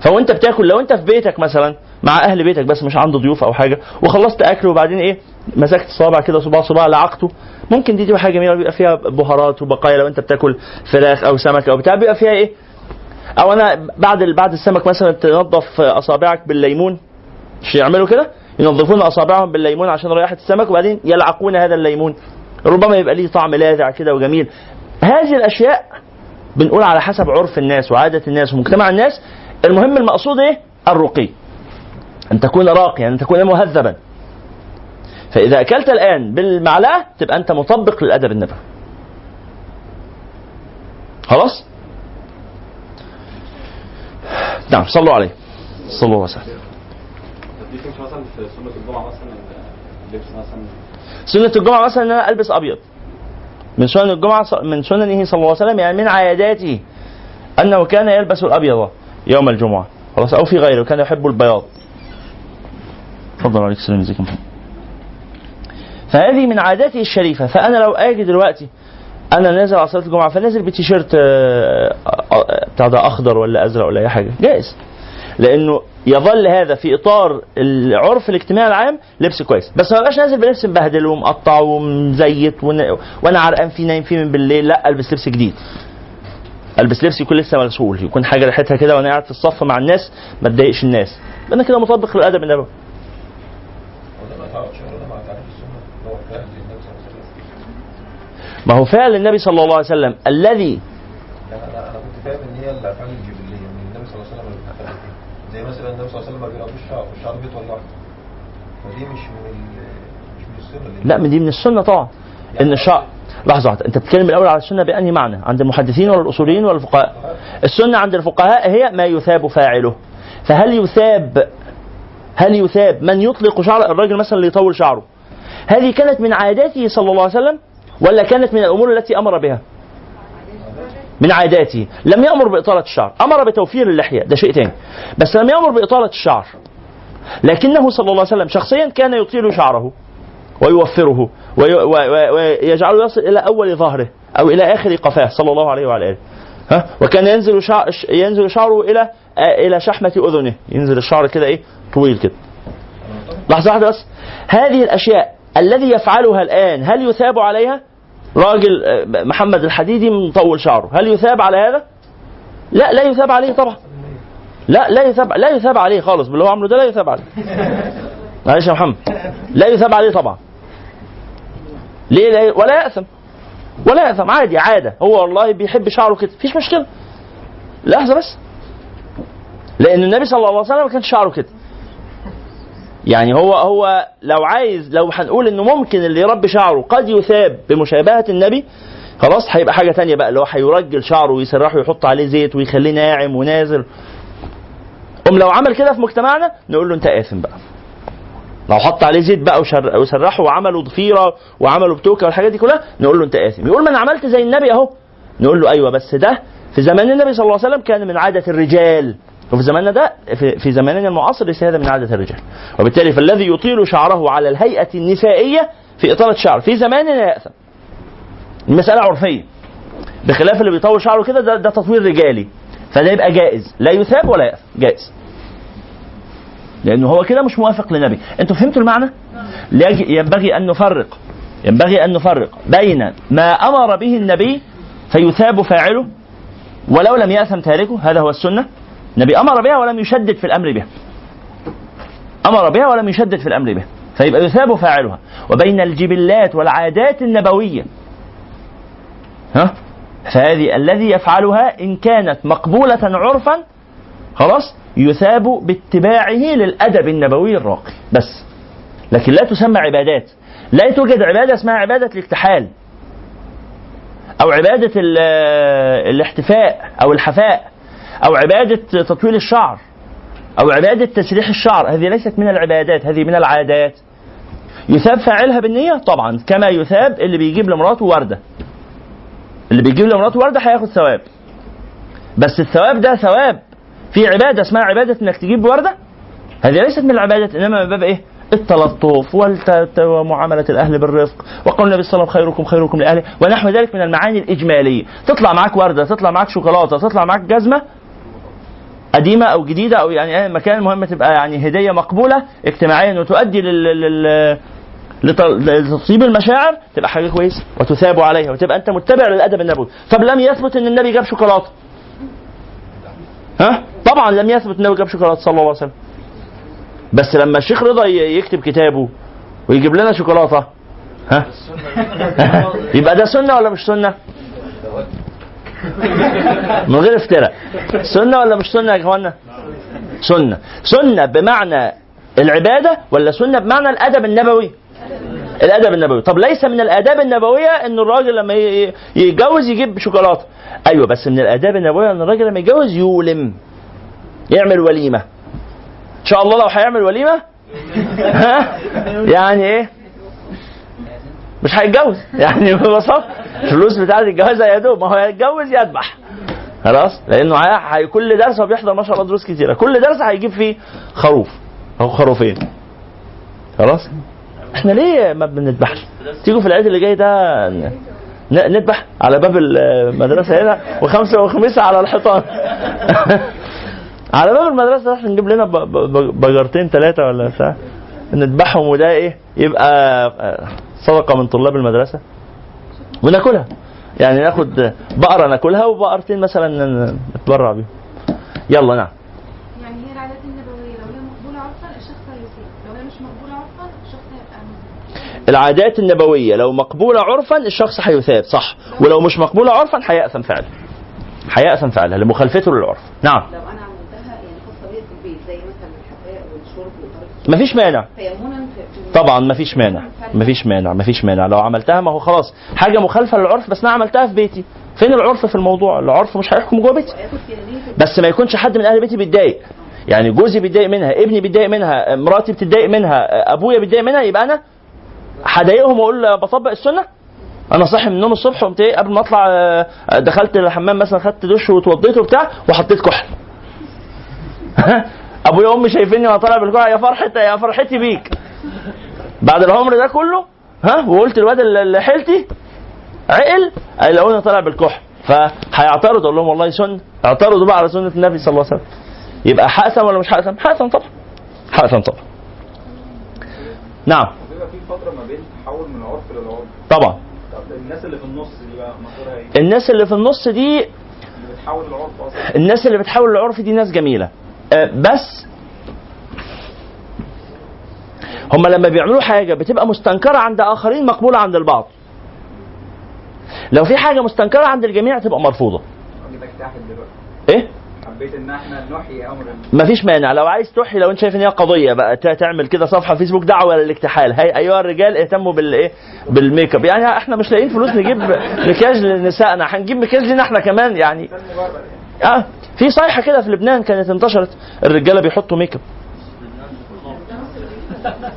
فوانت بتاكل لو أنت في بيتك مثلا مع أهل بيتك بس مش عنده ضيوف أو حاجة. وخلصت أكل وبعدين إيه؟ مسكت صابع كده صباع صباع لعقته. ممكن دي تبقى حاجة جميلة. بيبقى فيها بهارات وبقايا لو أنت بتاكل فراخ أو سمك أو بتاع. بيبقى فيها إيه؟ أو أنا بعد بعد السمك مثلا تنظف أصابعك بالليمون. مش يعملوا كده؟ ينظفون أصابعهم بالليمون عشان رائحة السمك وبعدين يلعقون هذا الليمون. ربما يبقى ليه طعم لاذع كده وجميل. هذه الأشياء بنقول على حسب عرف الناس وعادة الناس ومجتمع الناس. المهم المقصود إيه؟ الرقي. أن تكون راقيا أن تكون مهذبا. فإذا أكلت الآن بالمعلقة تبقى أنت مطبق للأدب النبوي. خلاص؟ نعم صلوا عليه. عليه. وسلم سنة الجمعة مثلا سنة الجمعة مثلا إن أنا ألبس أبيض. من سنن الجمعة من سننه صلى الله عليه وسلم يعني من عاداته أنه كان يلبس الأبيض يوم الجمعة. خلاص؟ أو في غيره كان يحب البياض. تفضل عليك السلام ازيك فهذه من عاداته الشريفة. فأنا لو آجي دلوقتي أنا نازل على صلاة الجمعة فنازل بتيشيرت آه، آه، بتاع ده أخضر ولا أزرق ولا أي حاجة. جائز. لأنه يظل هذا في إطار العرف الاجتماعي العام لبس كويس. بس ما بقاش نازل بلبس مبهدل ومقطع ومزيت وأنا عرقان فيه نايم فيه من بالليل. لا ألبس لبس جديد. ألبس لبس يكون لسه مغسول يكون حاجة ريحتها كده وأنا قاعد في الصف مع الناس ما تضايقش الناس. أنا كده مطبق للأدب النبوي ما هو فعل النبي صلى الله عليه وسلم الذي يعني أنا أنا كنت فاهم ان هي الافعال الجبليه من النبي صلى الله عليه وسلم زي مثلا النبي صلى الله عليه وسلم ما بيقضيش الشعر والشعر بيطول لوحده فدي مش من مش من السنة لا من دي من السنة طبعا. إن الشعر لحظة واحدة. أنت بتتكلم الأول على السنة بأنهي معنى؟ عند المحدثين ولا الأصوليين ولا الفقهاء؟ السنة عند الفقهاء هي ما يثاب فاعله. فهل يثاب هل يثاب من يطلق شعر الراجل مثلا اللي يطول شعره؟ هذه كانت من عاداته صلى الله عليه وسلم ولا كانت من الأمور التي أمر بها؟ من عاداته. لم يأمر بإطالة الشعر أمر بتوفير اللحية ده شيء تاني. بس لم يأمر بإطالة الشعر. لكنه صلى الله عليه وسلم شخصيا كان يطيل شعره ويوفره ويجعله يصل إلى أول ظهره أو إلى آخر قفاه صلى الله عليه وعلى آله. ها؟ وكان ينزل شعر ينزل شعره إلى إلى شحمة أذنه. ينزل الشعر كده إيه؟ طويل كده. لحظة واحدة بس. هذه الأشياء الذي يفعلها الآن هل يثاب عليها؟ راجل آه، محمد الحديدي مطول شعره. هل يثاب على هذا؟ لا لا يثاب عليه طبعا. لا لا يثاب لا يثاب عليه خالص. باللي هو عمله ده لا يثاب عليه. معلش يا محمد. لا يثاب عليه طبعا. ليه لا ولا يأثم. ولا يأثم عادي عادة. هو والله بيحب شعره كده. مفيش مشكلة. لحظة بس. لأن النبي صلى الله عليه وسلم ما كانش شعره كده. يعني هو هو لو عايز لو هنقول إنه ممكن اللي يربي شعره قد يثاب بمشابهة النبي خلاص هيبقى حاجة تانية بقى اللي هو هيرجل شعره ويسرحه ويحط عليه زيت ويخليه ناعم ونازل. قم لو عمل كده في مجتمعنا نقول له أنت آثم بقى. لو حط عليه زيت بقى وسرحه وعملوا ضفيرة وعملوا بتوكة والحاجات دي كلها نقول له أنت آثم. يقول ما أنا عملت زي النبي أهو. نقول له أيوه بس ده في زمان النبي صلى الله عليه وسلم كان من عادة الرجال. وفي زماننا ده في, في زماننا المعاصر ليس هذا من عادة الرجال. وبالتالي فالذي يطيل شعره على الهيئة النسائية في إطالة شعر في زماننا يأثم. المساله عرفية. بخلاف اللي بيطول شعره كده ده, ده تطوير رجالي. فده يبقى جائز. لا يثاب ولا يأثم. جائز. لأنه هو كده مش موافق للنبي. أنتوا فهمتوا المعنى؟ ينبغي أن نفرق. ينبغي أن نفرق بين ما أمر به النبي فيثاب فاعله ولو لم يأثم تاركه. هذا هو السنة. النبي أمر بها ولم يشدد في الأمر بها. أمر بها ولم يشدد في الأمر بها. فيبقى يثاب فاعلها. وبين الجبلات والعادات النبوية. ها؟ فهذه الذي يفعلها إن كانت مقبولة عرفا خلاص يثاب باتباعه للأدب النبوي الراقي. بس. لكن لا تسمى عبادات. لا توجد عبادة اسمها عبادة الاكتحال أو عبادة ال- الاحتفاء أو الحفاء. أو عبادة تطويل الشعر. أو عبادة تسريح الشعر. هذه ليست من العبادات. هذه من العادات. يثاب فاعلها بالنية؟ طبعا. كما يثاب اللي بيجيب لمراته وردة. اللي بيجيب لمراته وردة هياخد ثواب. بس الثواب ده ثواب. في عبادة اسمها عبادة إنك تجيب وردة. هذه ليست من العبادات إنما من باب إيه؟ التلطف ومعاملة الأهل بالرفق. وقول النبي صلى الله عليه وسلم خيركم خيركم لأهله ونحو ذلك من المعاني الإجمالية. تطلع معاك وردة تطلع معاك شوكولاتة تطلع معاك جزمة قديمة أو جديدة أو يعني مكان المهم تبقى يعني هدية مقبولة اجتماعيا وتؤدي لل, لتطيب المشاعر تبقى حاجة كويسة وتثاب عليها وتبقى أنت متبع للأدب النبوي. طب لم يثبت إن النبي جاب شوكولاتة. ها؟ طبعا لم يثبت ان النبي جاب شوكولاتة صلى الله عليه وسلم. بس لما الشيخ رضا يكتب كتابه ويجيب لنا شوكولاتة ها؟ يبقى ده سنة ولا مش سنة؟ من غير افتراء. سنة ولا مش سنة يا اخوانا سنة. سنة بمعنى العبادة ولا سنة بمعنى الأدب النبوي؟ الادب النبوي طب ليس من الآداب النبوية إن الراجل لما يتجوز يجيب شوكولاتة. أيوه بس من الآداب النبوية إن الراجل لما يتجوز يولم. يعمل وليمة. إن شاء الله لو هيعمل وليمة ها؟ يعني إيه؟ مش هيتجوز. يعني ببساطة. الفلوس بتاعت الجواز يا دوب. ما هو يتجوز يذبح. خلاص؟ لأنه هي- كل درس هو بيحضر ما شاء الله دروس كتيرة. كل درس هيجيب فيه خروف. أو خروفين. خلاص؟ إحنا ليه ما بنذبحش تيجوا في العيد اللي جاي ده نذبح على باب المدرسة هنا وخمسه وخميسه على الحيطان. على باب المدرسة إحنا نجيب لنا بجرتين ثلاثة ولا بتاع نذبحهم وده إيه؟ يبقى صدقة من طلاب المدرسة. وناكلها. يعني ناخد بقرة ناكلها وبقرتين مثلا نتبرع بيهم. يلا نعم يعني هي العادات النبويه لو هي مقبوله عرفا الشخص هيسيب لو هي مش مقبوله عرفا الشخص هيبقى مذنب. العادات النبوية لو مقبوله عرفا الشخص هيثاب صح. ولو مش مقبوله عرفا هيأثم فعلا. هيأثم فعلا لمخالفته للعرف. نعم. لو أنا عملتها يعني خاصة بيا في البيت زي مثلا الحذاء والشرب مفيش مانع. طبعا مفيش مانع. مفيش مانع مفيش مانع. لو عملتها ما هو خلاص حاجة مخالفة للعرف بس أنا عملتها في بيتي. فين العرف في الموضوع؟ العرف مش هيحكم جوه بيتي. بس ما يكونش حد من أهل بيتي بيتضايق. يعني جوزي بيتضايق منها ابني بيتضايق منها مراتي بتتضايق منها أبويا بيتضايق منها يبقى أنا هضايقهم وأقول بطبق السنة؟ أنا صاحي من النوم الصبح قمت إيه قبل ما أطلع آه، دخلت الحمام مثلا خدت دش واتوضيت وبتاع وحطيت كحل. أبويا وأمي شايفيني وأنا طالع بالكحل يا فرحه يا فرحتي بيك. بعد العمر ده كله ها وقلت الواد اللي حيلتي عقل هيلاقوني طالع بالكحل. فهيعترض أقول لهم والله سنة اعترضوا بقى على سنة النبي صلى الله عليه وسلم. يبقى حاسم ولا مش حاسم؟ حاسم طبعا. حاسم طبعا. نعم. فترة ما بين تحول من العرف للعرف طبعا. طب الناس اللي في النص دي بقى مصيرها إيه؟ الناس اللي في النص دي اللي بتحول العرف أصلا. الناس اللي بتحاول العرف دي ناس جميلة. آه، بس هم لما بيعملوا حاجة بتبقى مستنكرة عند آخرين مقبولة عند البعض. لو في حاجة مستنكرة عند الجميع تبقى مرفوضة. إيه؟ حبيت إن إحنا نحيي أمر مفيش مانع. لو عايز تحيي لو أنت شايف إن هي قضية بقى تعمل كده صفحة فيسبوك دعوة للاكتحال. هي أيها الرجال اهتموا بالايه بالميك أب. يعني إحنا مش لاقيين فلوس نجيب مكياج لنسائنا. هنجيب مكياج لنا إحنا كمان يعني. آه. في صيحة كده في لبنان كانت انتشرت. الرجالة بيحطوا ميك أب.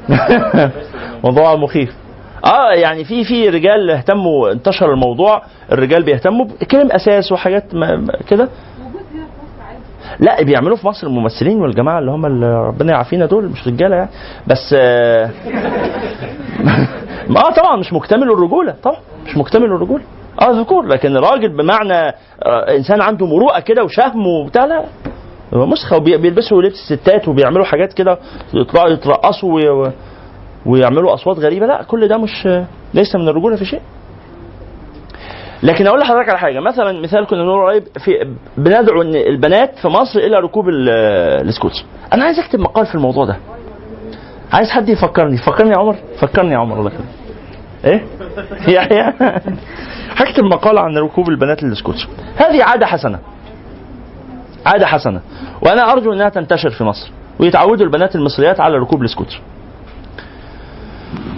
موضوع مخيف. آه يعني في في رجال اهتموا انتشر الموضوع. الرجال بيهتموا بكلم أساس وحاجات كده موجود هنا في مصر عادي لا بيعملوه في مصر الممثلين والجماعة اللي هم اللي ربنا يعافينا دول مش رجالة يعني. بس آه، آه طبعا مش مكتمل الرجولة طبعا مش مكتمل الرجولة. آه ذكور لكن راجل بمعنى آه إنسان عنده مروءة كده وشهم وبتاع لا مسخة وبيلبسوا لبس الستات وبيعملوا حاجات كده يطلعوا يترقصوا وي- ويعملوا أصوات غريبة لا كل ده مش ليس من الرجولة في شيء. لكن أقول لحضرتك على حاجة. مثلا مثال كنا بنقول قريب في بندعو إن البنات في مصر إلى ركوب ال- السكوتر. أنا عايز أكتب مقال في الموضوع ده. عايز حد يفكرني. فكرني يا عمر. فكرني يا عمر الله يخليك. إيه؟ يحيى هكتب مقال عن ركوب البنات للسكوتر. هذه عادة حسنة. عادة حسنة. وأنا أرجو إنها تنتشر في مصر ويتعودوا البنات المصريات على ركوب السكوتر.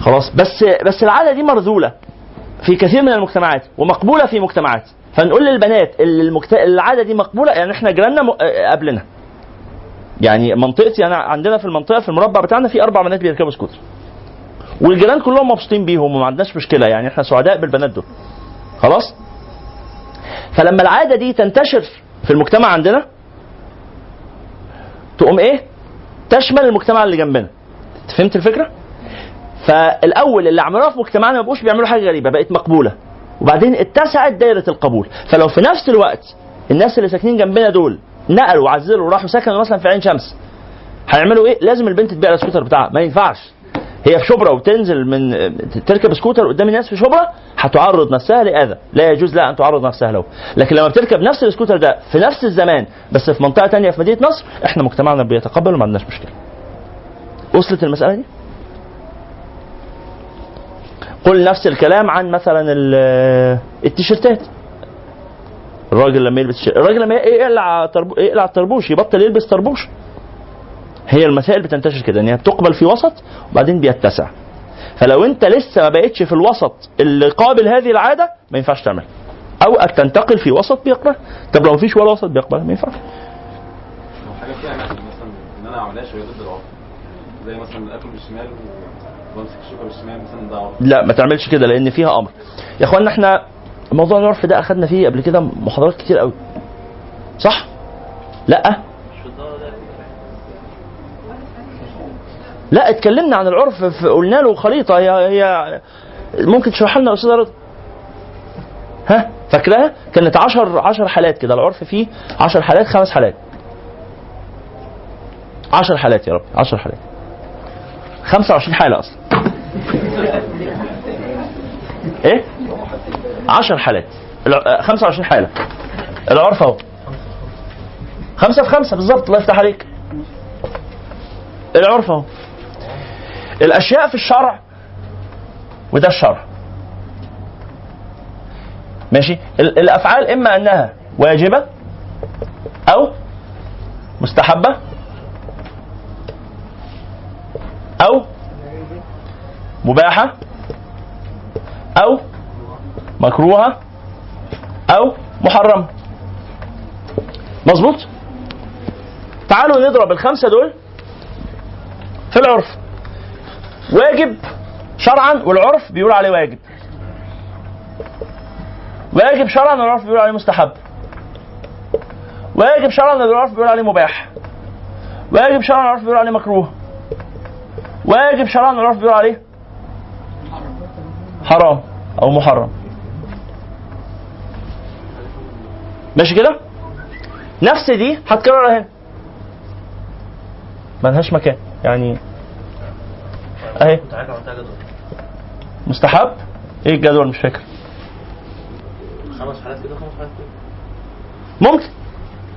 خلاص. بس بس العادة دي مرذولة. في كثير من المجتمعات ومقبولة في مجتمعات. فنقول للبنات اللي المجت... العادة دي مقبولة يعني إحنا جيراننا م... قبلنا. يعني منطقتي أنا عندنا في المنطقة في المربع بتاعنا في أربع بنات بيركبوا سكوتر. والجيران كلهم مبسوطين بيهم وما عندناش مشكلة يعني إحنا سعداء بالبنات دول. خلاص؟ فلما العادة دي تنتشر في المجتمع عندنا تقوم إيه؟ تشمل المجتمع اللي جنبنا. فهمت الفكرة؟ فالأول اللي عملوها في مجتمعنا ما بقوش بيعملوا حاجة غريبة بقت مقبولة. وبعدين اتسعت دايرة القبول. فلو في نفس الوقت الناس اللي ساكنين جنبنا دول نقلوا وعزلوا وراحوا سكنوا مثلا في عين شمس هيعملوا إيه؟ لازم البنت تبيع السكوتر بتاعها. ما ينفعش. هي في شبرا وتنزل من تركب سكوتر قدام الناس في شبرا هتعرض نفسها لأذى. لا يجوز لها أن تعرض نفسها له. لكن لما بتركب نفس السكوتر ده في نفس الزمان بس في منطقة تانية في مدينة نصر إحنا مجتمعنا بيتقبل وما عندناش مشكلة. وصلت المسألة دي؟ قل نفس الكلام عن مثلا ال- التيشيرتات. الراجل لما يلبس الراجل لما يقلع طربو- يقلع الطربوش يبطل يلبس طربوش. هي المسائل بتنتشر كده إن هي بتقبل في وسط وبعدين بيتسع. فلو أنت لسه ما بقتش في الوسط اللي قابل هذه العادة ما ينفعش تعمل. أو تنتقل في وسط بيقبل. طب لو مفيش ولا وسط بيقبل ما ينفعش. لو حاجة فيها مثلا إن أنا ما اعملهاش ضد العرف زي مثلا الأكل بالشمال وبمسك الشوكه بالشمال مثلا ده عرف لا ما تعملش كده لأن فيها أمر. يا اخوانا إحنا موضوع العرف ده أخدنا فيه قبل كده محاضرات كتير قوي صح؟ لا. لا اتكلمنا عن العرف قلنا له خريطه هي هي ممكن تشرحها لنا يا أستاذ رضا؟ ها؟ فاكراها؟ كانت 10 10 حالات كده العرف فيه 10 حالات خمس حالات. 10 حالات يا رب 10 حالات. 25 حالة أصلا. إيه؟ 10 حالات. الع- آه، 25 حالة. العرف أهو. خمسة في خمسة بالظبط الله يفتح عليك. العرف أهو. الأشياء في الشرع وده الشرع. ماشي؟ ال- الأفعال إما أنها واجبة أو مستحبة أو مباحة أو مكروهة أو محرمة. مظبوط؟ تعالوا نضرب الخمسة دول في العرف. واجب شرعا والعرف بيقول عليه واجب. واجب شرعا والعرف بيقول عليه مستحب. واجب شرعا والعرف بيقول عليه مباح. واجب شرعا والعرف بيقول عليه مكروه. واجب شرعا والعرف بيقول عليه؟ حرام. أو محرم. ماشي كده؟ نفس دي هتكرر هنا. ملهاش مكان. يعني أهي. مستحب؟ إيه الجدول؟ مش فاكر. خمس حالات كده خمس حالات كده. ممكن.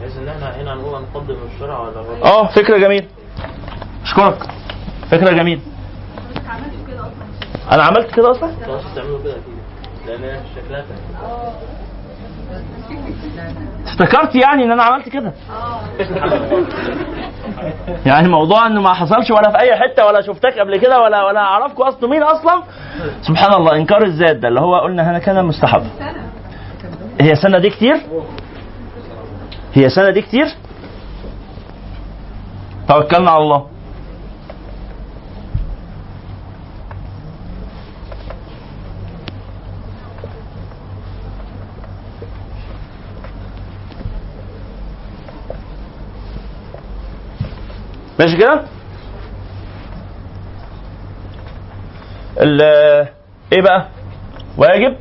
بحيث إن إحنا هنا هنقول هنقدم الشرع ولا آه فكرة جميلة. أشكرك. فكرة جميلة. أنا عملت كده أصلا. افتكرت يعني إن أنا عملت كده. يعني موضوع إنه ما حصلش ولا في أي حتة ولا شفتك قبل كده ولا ولا اعرفكم أصلا مين أصلا. سبحان الله إنكار الذات ده اللي هو قلنا هنا كان مستحب. هي سنة دي كتير؟ هي سنة دي كتير؟ توكلنا على الله. ماشي كده؟ إيه بقى؟ واجب؟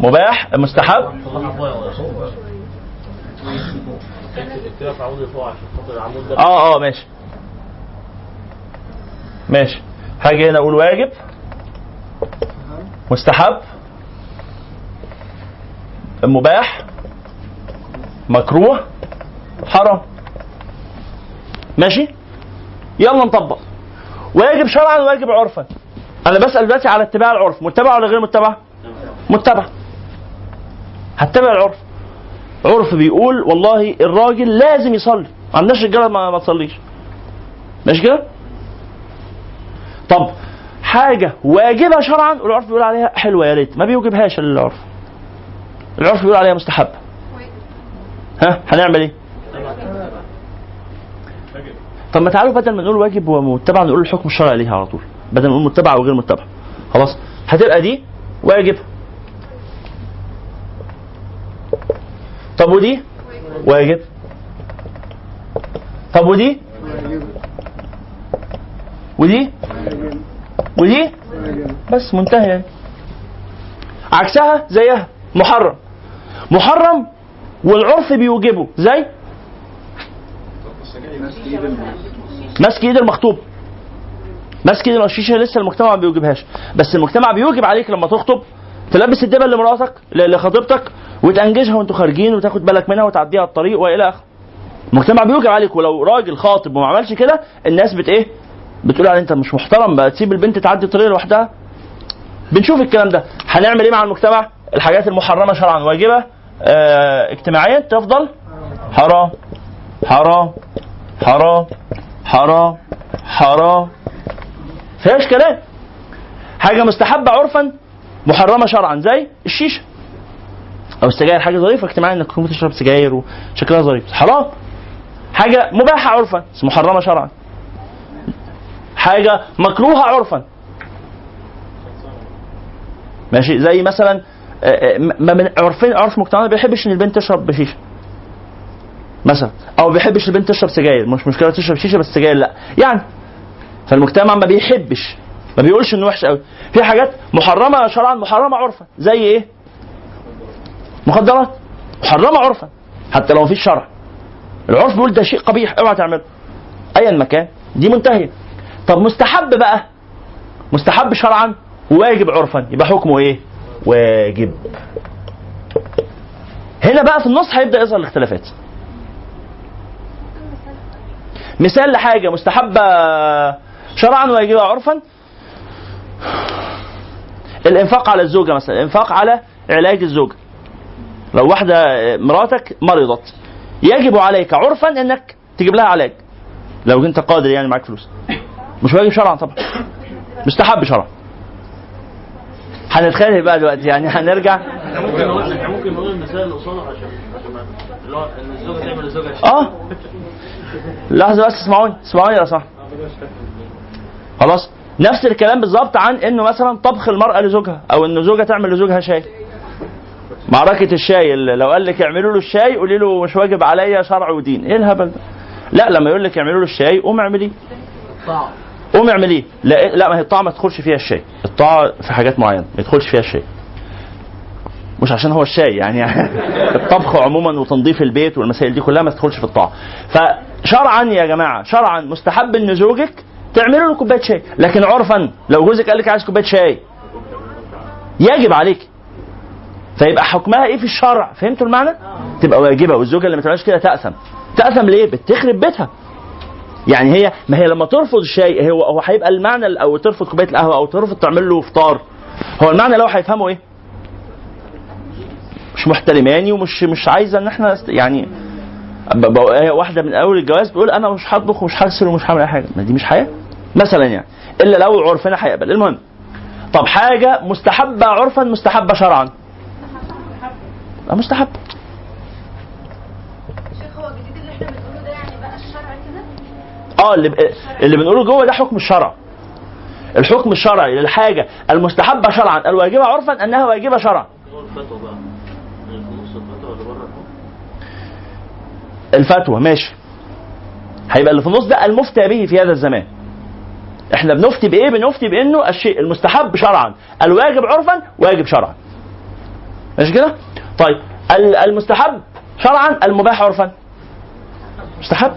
مباح؟ مستحب؟ آه آه ماشي. ماشي. حاجة هنا أقول واجب. مستحب. مباح. مكروه. حرام. ماشي؟ يلا نطبق. واجب شرعا وواجب عرفا. أنا بسأل دلوقتي على اتباع العرف متبع ولا غير متبع؟ متبع. هتبع العرف. عرف بيقول والله الراجل لازم يصلي. ما عندناش رجالة ما, ما تصليش. ماشي كده؟ طب حاجة واجبة شرعا والعرف بيقول عليها حلوة يا ريت. ما بيوجبهاش العرف. العرف بيقول عليها مستحب ها؟ هنعمل إيه؟ طب ما تعالوا بدل ما نقول واجب ومتبع نقول الحكم الشرعي ليها على طول بدل ما نقول متبع وغير متبع. خلاص؟ هتبقى دي واجب. طب ودي؟ واجب. طب ودي؟ ودي؟ ودي؟ بس منتهي. يعني عكسها زيها محرم. محرم والعرف بيوجبه زي؟ ماسك ايد المخطوب. ماسك ايد الشيشه لسه المجتمع ما بيوجبهاش. بس المجتمع بيوجب عليك لما تخطب تلبس الدبل لمراتك لخطيبتك وتنجزها وانتوا خارجين وتاخد بالك منها وتعديها الطريق وإلى آخره. المجتمع بيوجب عليك. ولو راجل خاطب وما عملش كده الناس بت إيه؟ بتقول عليه أنت مش محترم بقى تسيب البنت تعدي الطريق لوحدها. بنشوف الكلام ده. هنعمل إيه مع المجتمع؟ الحاجات المحرمة شرعا واجبة. آه اجتماعيا تفضل. حرام. حرام. حرام حرام حرام. فيهاش كلام؟ حاجة مستحبة عرفا محرمة شرعا. زي الشيشة. أو السجاير حاجة ظريفة. اجتماعيا إنك تكون بتشرب سجاير وشكلها ظريف. حرام. حاجة مباحة عرفا بس محرمة شرعا. حاجة مكروهة عرفا. ماشي؟ زي مثلا آه، آه، ما من عرفين عرف مجتمعنا ما بيحبش إن البنت تشرب بشيشة. مثلا. أو ما بيحبش البنت تشرب سجاير. مش مشكلة تشرب شيشة بس سجاير لا. يعني فالمجتمع ما بيحبش ما بيقولش إنه وحش قوي في حاجات محرمة شرعا محرمة عرفا. زي إيه؟ مخدرات. محرمة عرفا. حتى لو مفيش شرع. العرف بيقول ده شيء قبيح اوعى تعمله. ايا مكان دي منتهية. طب مستحب بقى. مستحب شرعا. وواجب عرفا. يبقى حكمه إيه؟ واجب. هنا بقى في النص هيبدأ يظهر الاختلافات. مثال لحاجة مستحبة شرعا واجبه عرفا؟ الإنفاق على الزوجة مثلا الإنفاق على علاج الزوجة. لو واحدة مراتك مرضت يجب عليك عرفا إنك تجيب لها علاج لو أنت قادر يعني معاك فلوس. مش واجب شرعا طبعا. مستحب شرعا. هنتخانق بقى دلوقتي يعني هنرجع. ممكن نقول ممكن نقول المثال اللي قصاده عشان اللي هو إن الزوجة تعمل شيء آه. لحظة بس اسمعوني اسمعوني يا صاحبي. خلاص. نفس الكلام بالظبط عن إنه مثلا طبخ المرأة لزوجها أو ان زوجها تعمل لزوجها شاي. معركة الشاي اللي لو قال لك اعملوا له الشاي قولي له مش واجب عليا شرع ودين. إيه الهبل ده؟ لا لما يقول لك اعملوا له الشاي قوم اعمليه. قوم اعمليه. لا لا ما هي الطاعه ما تدخلش فيها الشاي. الطاعه في حاجات معينة ما يدخلش فيها الشاي. مش عشان هو الشاي يعني الطبخ عموما وتنظيف البيت والمسائل دي كلها ما تدخلش في الطاعة. فشرعا يا جماعة شرعا مستحب إن زوجك تعملي له كوباية شاي. لكن عرفا لو جوزك قال لك عايز كوباية شاي يجب عليك. فيبقى حكمها إيه في الشرع؟ فهمتوا المعنى؟ تبقى واجبة والزوجة اللي ما تعملش كده تأثم. تأثم ليه؟ بتخرب بيتها. يعني هي ما هي لما ترفض الشاي هو هو هيبقى المعنى أو ترفض كوباية القهوة أو ترفض تعمل له فطار. هو المعنى لو هيفهمه إيه؟ مش محترماني ومش مش عايزة إن إحنا يعني واحدة من أول الجواز بتقول أنا مش هطبخ ومش هغسل ومش هعمل أي حاجة. ما دي مش حياة. مثلا يعني. إلا لو عرفنا هيقبل المهم. طب حاجة مستحبة عرفا مستحبة شرعا. مستحب شيخ هو الجديد اللي إحنا بنقوله ده يعني آه اللي. اللي بنقوله جوه ده حكم الشرع. الحكم الشرعي للحاجة المستحبة شرعا الواجبة عرفا إنها واجبة شرعا. هو الفتوى بقى اللي في نص الفتوى اللي بره الحكم الفتوى ماشي. هيبقى اللي في النص ده المفتى به في هذا الزمان. إحنا بنفتي بإيه؟ بنفتي بإنه الشيء المستحب شرعا. الواجب عرفا واجب شرعا. ماشي كده؟ طيب ال- المستحب شرعا المباح عرفا. مستحب.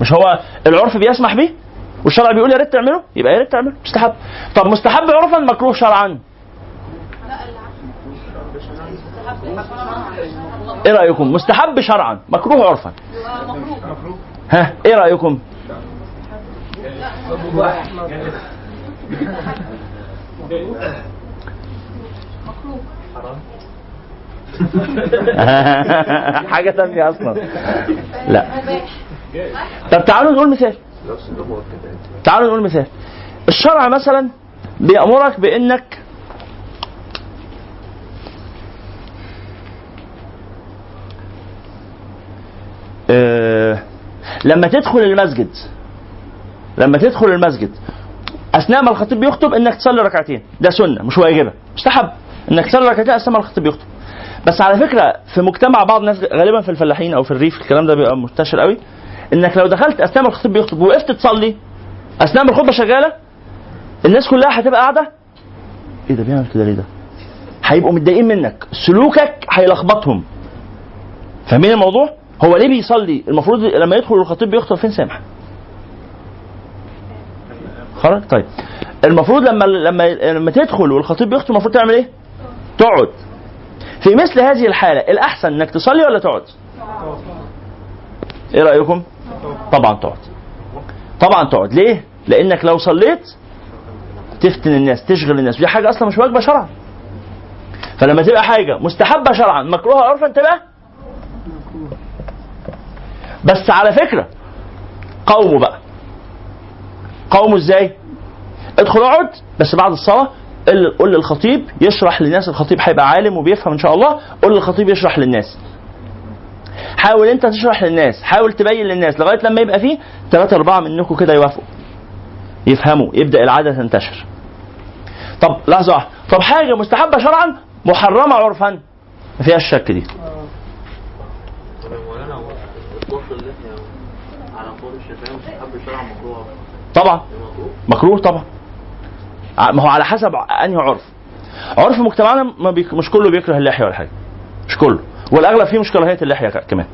مش هو العرف بيسمح به؟ والشرع بيقول يا ريت تعمله؟ يبقى يا ريت تعمله. مستحب. طب مستحب عرفا مكروه شرعا. إيه رأيكم؟ مستحب شرعا. مكروه عرفا. ها؟ إيه رأيكم؟ حاجة تانية أصلا. لا. طب تعالوا نقول مثال. تعالوا نقول مثال. الشرع مثلا بيأمرك بإنك لما تدخل المسجد لما تدخل المسجد أثناء ما الخطيب بيخطب إنك تصلي ركعتين. ده سنة مش واجبة. مستحب إنك تصلي ركعتين أثناء ما الخطيب بيخطب بس على فكرة في مجتمع بعض الناس غالبا في الفلاحين أو في الريف الكلام ده بيبقى منتشر قوي إنك لو دخلت أثناء ما الخطيب بيخطب ووقفت تصلي أثناء ما الخطبة شغالة الناس كلها هتبقى قاعدة. إيه ده بيعمل كده ليه ده؟ هيبقوا متضايقين منك. سلوكك هيلخبطهم. فاهمين الموضوع؟ هو ليه بيصلي؟ المفروض لما يدخل الخطيب بيخطب فين سامح؟ خلاص طيب. المفروض لما لما لما تدخل والخطيب بيخطب المفروض تعمل إيه؟ تقعد. في مثل هذه الحالة الأحسن إنك تصلي ولا تقعد؟ إيه رأيكم؟ طبعا تقعد. طبعا تقعد. ليه؟ لإنك لو صليت تفتن الناس تشغل الناس. ودي حاجة أصلا مش واجبة شرعا. فلما تبقى حاجة مستحبة شرعا مكروهة عرفا تبقى بس على فكرة قوموا بقى. قوموا إزاي؟ ادخل اقعد بس بعد الصلاة قل قول للخطيب يشرح للناس الخطيب هيبقى عالم وبيفهم إن شاء الله قول للخطيب يشرح للناس. حاول أنت تشرح للناس حاول تبين للناس لغاية لما يبقى فيه ثلاثة أربعة منكم كده يوافقوا. يفهموا يبدأ العادة تنتشر. طب لحظة واحدة. طب حاجة مستحبة شرعا محرمة عرفا. ما فيهاش شك دي طب يا مولانا هو الكفر اللحية على قول الشافعي مستحب الشرع مكروه طبعا. مكروه طبعا. ما هو على حسب أنهي عرف. عرف مجتمعنا ما بيك... مش كله بيكره اللحية ولا حاجة. مش كله. والأغلب فيه مش كراهية اللحية كمان.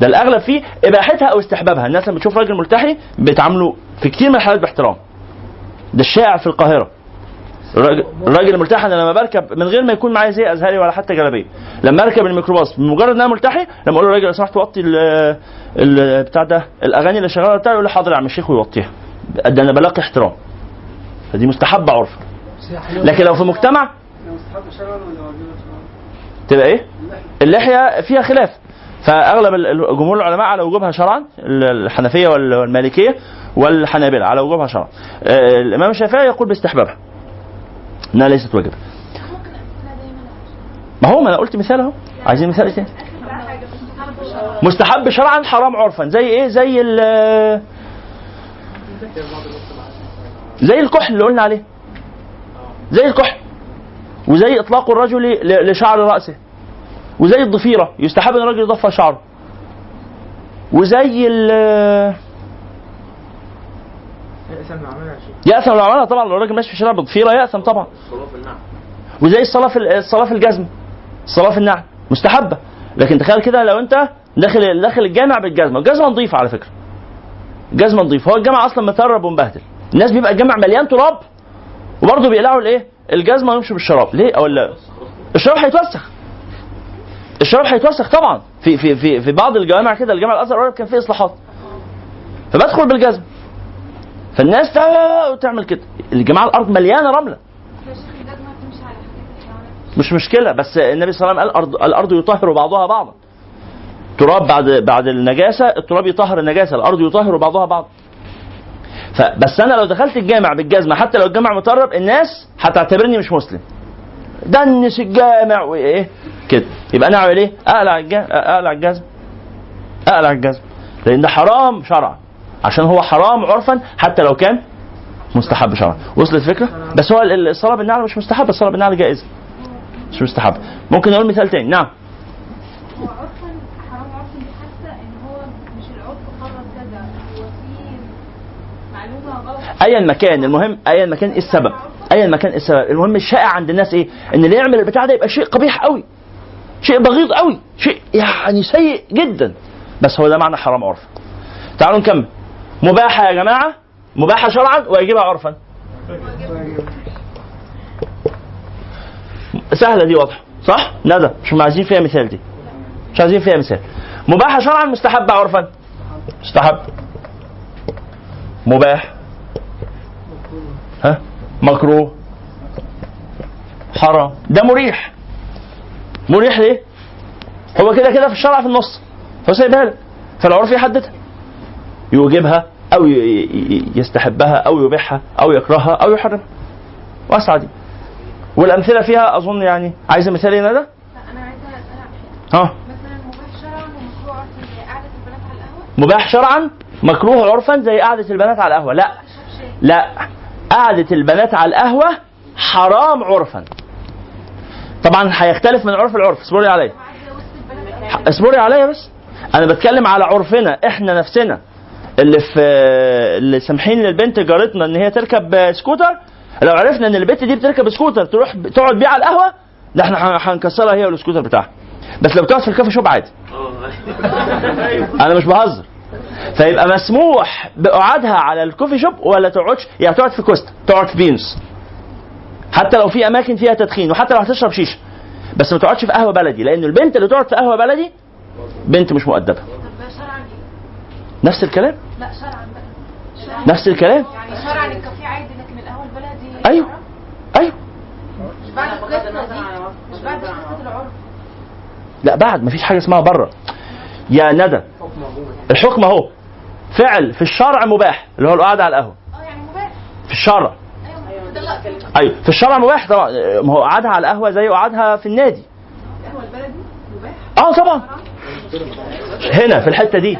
ده الأغلب فيه إباحتها أو استحبابها. الناس لما بتشوف راجل ملتحي بيتعاملوا في كتير من الحالات باحترام. ده الشائع في القاهرة. الراجل الملتحي أنا لما بركب من غير ما يكون معايا زي أزهري ولا حتى جلابية. لما أركب الميكروباص بمجرد ان أنا ملتحي لما أقول له راجل لو سمحت وطي ال- بتاع ده الأغاني اللي شغالة بتاعي يقول لي حاضر يا عم الشيخ ويوطيها. ده أنا بلاقي احترام. فدي مستحبة عرفا لكن لو في مجتمع؟ تبقى إيه؟ اللحية فيها خلاف. فأغلب جمهور العلماء على وجوبها شرعا ال- الحنفية وال- والمالكية والحنابلة على وجوبها شرعا. آه، الإمام الشافعي يقول باستحبابها. إنها ليست واجبة. ما هو ما أنا قلت مثال أهو. عايزين مثال حاجة مستحب شرعا حرام عرفا. زي إيه؟ زي ال زي الكحل اللي قلنا عليه. زي الكحل. وزي إطلاق الرجل لشعر رأسه. وزي الضفيرة. يستحب إن الرجل يضفر شعره. وزي ال عملها يا شيخ يأثم لو عملها طبعا لو الراجل ماشي في الشارع بضفيره يأثم طبعا. النعم. وزي الصلاه في الصلاه في الجزم. الصلاه في النعل مستحبة. لكن تخيل كده لو انت داخل داخل الجامع بالجزمة. الجزمة نظيفه على فكرة. جزمه نظيفه هو الجامع أصلا مترب ومبهدل. الناس بيبقى الجامع مليان تراب. وبرضه بيقلعوا الإيه؟ الجزمة ويمشوا بالشراب. ليه؟ أو لا؟ الشراب هيتوسخ. الشراب هيتوسخ طبعا. في في في في بعض الجوامع كده الجامع الأزهر كان فيه إصلاحات. فبدخل بالجزم فالناس تعمل كده. الجماعة الأرض مليانة رملة. الجزمه مش مشكلة بس النبي صلى الله عليه وسلم قال الأرض الأرض يطهر بعضها بعضا. تراب بعد بعد النجاسة التراب يطهر النجاسة الأرض يطهر بعضها بعض فبس أنا لو دخلت الجامع بالجزمة حتى لو الجامع مترب الناس هتعتبرني مش مسلم. دنس الجامع وإيه؟ كده. يبقى أنا أعمل إيه؟ أقلع الجزم أقلع الجزم أقلع الجزم لأن ده حرام شرعا. عشان هو حرام عرفا حتى لو كان مستحب شرعا. وصلت الفكرة؟ بس هو ال- الصلاة بالنعل مش مستحب الصلاة بالنعل جائزه مش مستحب ممكن نقول مثال تاني. نعم. ايا مكان المهم ايا مكان إيه السبب؟ ايا مكان إيه السبب؟ المهم الشائع عند الناس إيه؟ إن اللي يعمل البتاع ده يبقى شيء قبيح قوي. شيء بغيض قوي. شيء يعني سيء جدا. بس هو ده معنى حرام عرفا تعالوا نكمل. مباحة يا جماعة؟ مباحة شرعا واجبها عرفا. سهلة دي واضحة. صح؟ ندى مش عايزين فيها مثال دي. مش عايزين فيها مثال. مباحة شرعا مستحبة عرفا. مستحب. مباح. ها؟ مكروه. حرام. ده مريح. مريح ليه؟ هو كده كده في الشرع في النص. هو سايبها لك فالعرف يحددها. يوجبها. أو يستحبها أو يبيحها أو يكرهها أو يحرمها. واسعه دي. والأمثلة فيها أظن يعني عايزة مثال إيه ندى لا أنا عايزة ها. مباح شرعا مكروه عرفا زي قعدة البنات على القهوة. لا. لا. قعدة البنات على القهوة حرام عرفا. طبعا هيختلف من عرف العرف اصبري عليا. اصبري عليا بس. أنا بتكلم على عرفنا إحنا نفسنا. اللي في اللي سامحين للبنت جارتنا إن هي تركب سكوتر؟ لو عرفنا إن البنت دي بتركب سكوتر تروح تقعد بيه على القهوة ده إحنا هن- هنكسرها هي والسكوتر بتاعها. بس لو بتقعد في ال coffee shop عادي. أنا مش بهزر. فيبقى مسموح بقعدها على الكوفي شوب ولا تقعدش؟ يعني تقعد في كوستا تقعد في بينس حتى لو في أماكن فيها تدخين وحتى لو هتشرب شيشه بس ما تقعدش في قهوة بلدي لأن البنت اللي تقعد في قهوة بلدي بنت مش مؤدبة؟ نفس الكلام؟ لا شرعا. نفس الكلام؟ يعني شرعا الكافيه عادي لكن القهوة البلدي أيوه أيوه. مش بعد القصة دي مش بعد قصه العرف. لا بعد مفيش حاجة اسمها بره. يا ندى الحكم أهو. فعل في الشرع مباح اللي هو القعدة على القهوة. آه يعني مباح. في الشرع. أيوه أيوه في الشرع مباح طبعا. ما هو قعدها على القهوة زي قعدها في النادي. القهوة البلدي مباح؟ آه طبعا. هنا في الحتة دي.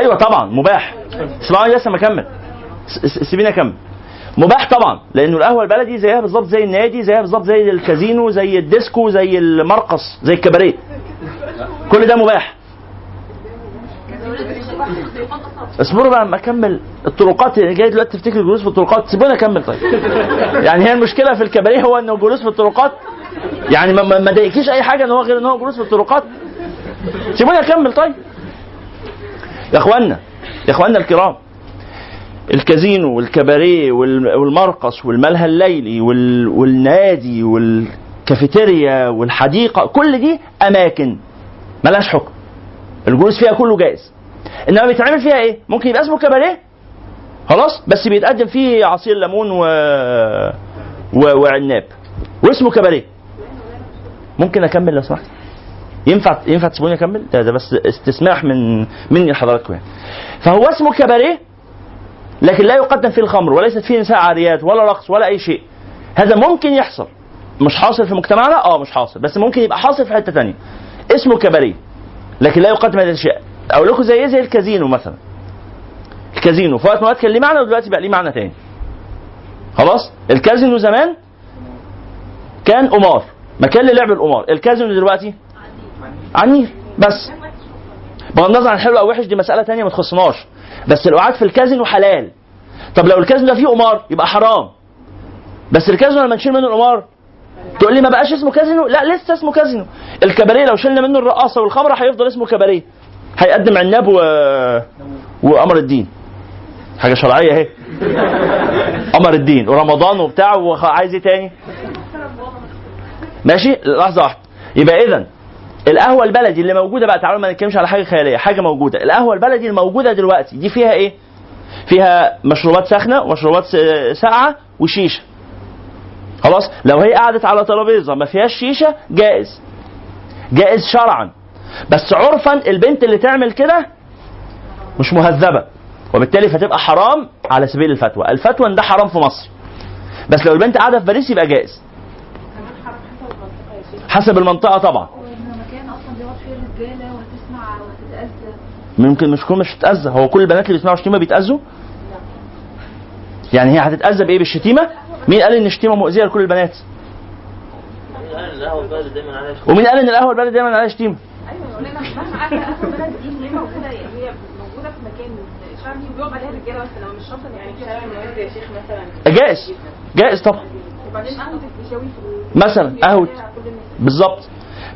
أيوه طبعا مباح. اسمعوني لسه ما اكمل سيبيني اكمل مباح طبعا لأنه القهوة البلدي زيها بالظبط زي النادي زيها بالظبط زي الكازينو زي الديسكو زي المرقص زي الكباريه. كل ده مباح. اصبروا بقى لما اكمل الطرقات يعني جاي دلوقتي تفتكر الجلوس في الطرقات؟ سيبوني اكمل طيب. يعني هي المشكلة في الكباريه هو إنه الجلوس في الطرقات. يعني ما- ما ما ضايقكيش أي حاجة إن هو غير إن هو جلوس في الطرقات؟ سيبوني اكمل طيب. يا اخوانا يا اخوانا الكرام الكازينو والكباريه وال- والمرقص والملهى الليلي وال- والنادي والكافيتيريا والحديقة كل دي أماكن ملهاش حكم. الجلوس فيها كله جائز. إنما بيتعمل فيها إيه؟ ممكن يبقى اسمه كباريه؟ خلاص بس بيتقدم فيه عصير ليمون و... و... وعناب. واسمه كباريه. ممكن أكمل لو سمحت؟ ينفع ينفع تسيبوني أكمل؟ ده, ده بس استسماح من مني لحضراتكم يعني فهو اسمه كباريه لكن لا يقدم فيه الخمر وليست فيه نساء عاريات ولا رقص ولا أي شيء. هذا ممكن يحصل. مش حاصل في مجتمعنا؟ آه مش حاصل. بس ممكن يبقى حاصل في حتة تانية. اسمه كباريه لكن لا يقدم هذه الاشياء أقول لكم زي إيه زي الكازينو مثلا. الكازينو في وقت الأوقات كان ليه معنى ودلوقتي بقى ليه معنى تاني. خلاص؟ الكازينو زمان كان قمار. مكان للعب القمار. الكازينو دلوقتي النيل بس. بغض النظر عن حلو أو وحش دي مسألة تانية ما تخصناش. بس القعاد في الكازينو حلال. طب لو الكازينو ده فيه قمار يبقى حرام. بس الكازينو لما نشيل منه القمار تقول لي ما بقاش اسمه كازينو؟ لا لسه اسمه كازينو. الكباريه لو شلنا منه الرقاصة والخمرة هيفضل اسمه كباريه. هيقدم عناب و... وقمر الدين. حاجة شرعية اهي. قمر الدين ورمضان وبتاع وعايز إيه تاني؟ ماشي؟ لحظة واحدة. يبقى اذا القهوة البلدي اللي موجودة بقى تعالوا ما نتكلمش على حاجة خيالية حاجة موجودة. القهوة البلدي الموجودة دلوقتي دي فيها إيه؟ فيها مشروبات ساخنة ومشروبات س- ساقعة وشيشة. خلاص؟ لو هي قعدت على ترابيزة ما فيهاش شيشة جائز. جائز شرعا. بس عرفا البنت اللي تعمل كده مش مهذبة وبالتالي فتبقى حرام على سبيل الفتوى. الفتوى ده حرام في مصر. بس لو البنت قاعدة في باريس يبقى جائز. حسب المنطقة طبعا وانه مكان أصلا بيقعد فيه الرجاله وهتسمع وهتتاذى ممكن مش تكون مش تتاذى هو كل البنات اللي بيسمعوا شتيمة بيتأذوا؟ يعني هي هتتأذى بإيه بالشتيمة؟ مين قال إن الشتيمة مؤذية لكل البنات؟ ومين قال إن القهوة البلد دايما عليها شتيمة؟ أيوه لأن مش مهما عارفه قهوه البلد دي هي موجوده في مكان شعبي وبيقعد عليها بس لو مش شرط يعني يا شيخ مثلا جائز. جائز طبعا. وبعدين قهوه مثلا قهوة. بالظبط.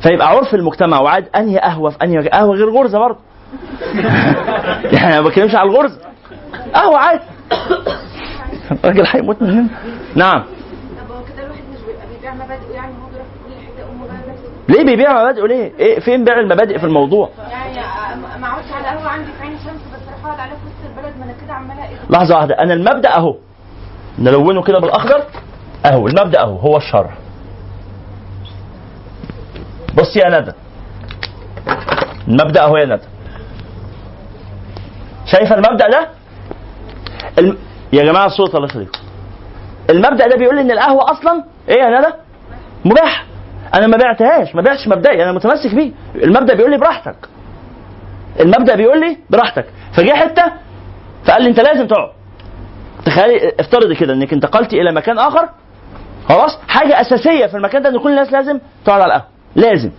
فيبقى عرف المجتمع وعاد أنهي قهوة في أنهي قهوة غير غرزة برضه. يعني أنا ما بتكلمش على الغرزه قهوه عادي. الراجل هيموت مننا نعم. امه بقى نفسه ليه بيبيع مبادئه؟ ليه؟ إيه فين بيع المبادئ في الموضوع؟ يعني ما- ما اقعدش على القهوة عندي في عين شمس بس أروح أقعد عليها في وسط البلد ما أنا كده عمالة إيه؟ لحظة واحدة. أنا المبدأ أهو. نلونه كده بالأخضر. أهو المبدأ أهو. هو الشرع بص يا ندى. المبدأ أهو يا ندى. شايفه المبدأ ده؟ الم... يا جماعة الصوت الله يخليكم. المبدأ ده بيقول إن القهوة أصلا إيه يا ندى مباح. أنا ما بعتهاش ما بعتش مبدئي أنا متمسك بيه. المبدأ بيقول لي براحتك. المبدأ بيقول لي براحتك. فجه حتة فقال لي أنت لازم تقعد. تخيلي افترضي كده إنك انتقلتي إلى مكان آخر خلاص؟ حاجة أساسية في المكان ده إن كل الناس لازم تقعد على القهوة. لازم.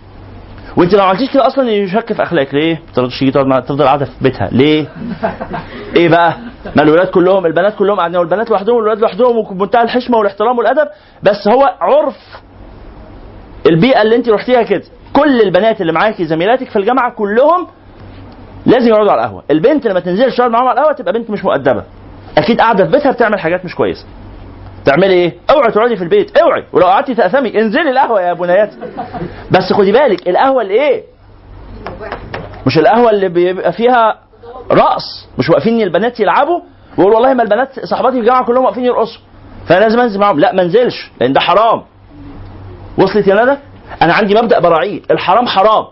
وانت لو عملتيش كده أصلا يشك في أخلاقك. ليه؟ ما تقدرش تيجي تقعد تفضل قاعدة في بيتها. ليه؟ إيه بقى؟ ما الولاد كلهم البنات كلهم قاعدين والبنات لوحدهم والولاد لوحدهم وبمنتهى الحشمة والاحترام والأدب. بس هو عرف البيئة اللي انت رحتيها كده. كل البنات اللي معاكي زميلاتك في الجامعة كلهم لازم يقعدوا على القهوة. البنت لما تنزل تقعد معاهم على القهوة تبقى بنت مش مؤدبة. أكيد قاعدة في بيتها بتعمل حاجات مش كويسة. تعملي إيه؟ أوعي تقعدي في البيت أوعي. ولو قعدتي تأثمي انزلي القهوة يا بنياتي بس خدي بالك القهوة اللي إيه؟ مش القهوة اللي بيبقى فيها رقص. مش واقفين البنات يلعبوا ويقول والله ما البنات صحباتي في الجامعة كلهم واقفين يرقصوا. فأنا لازم أنزل معاهم. لا ما انزلش لأن ده حرام. وصلت يا ندى أنا عندي مبدأ براعيه الحرام حرام.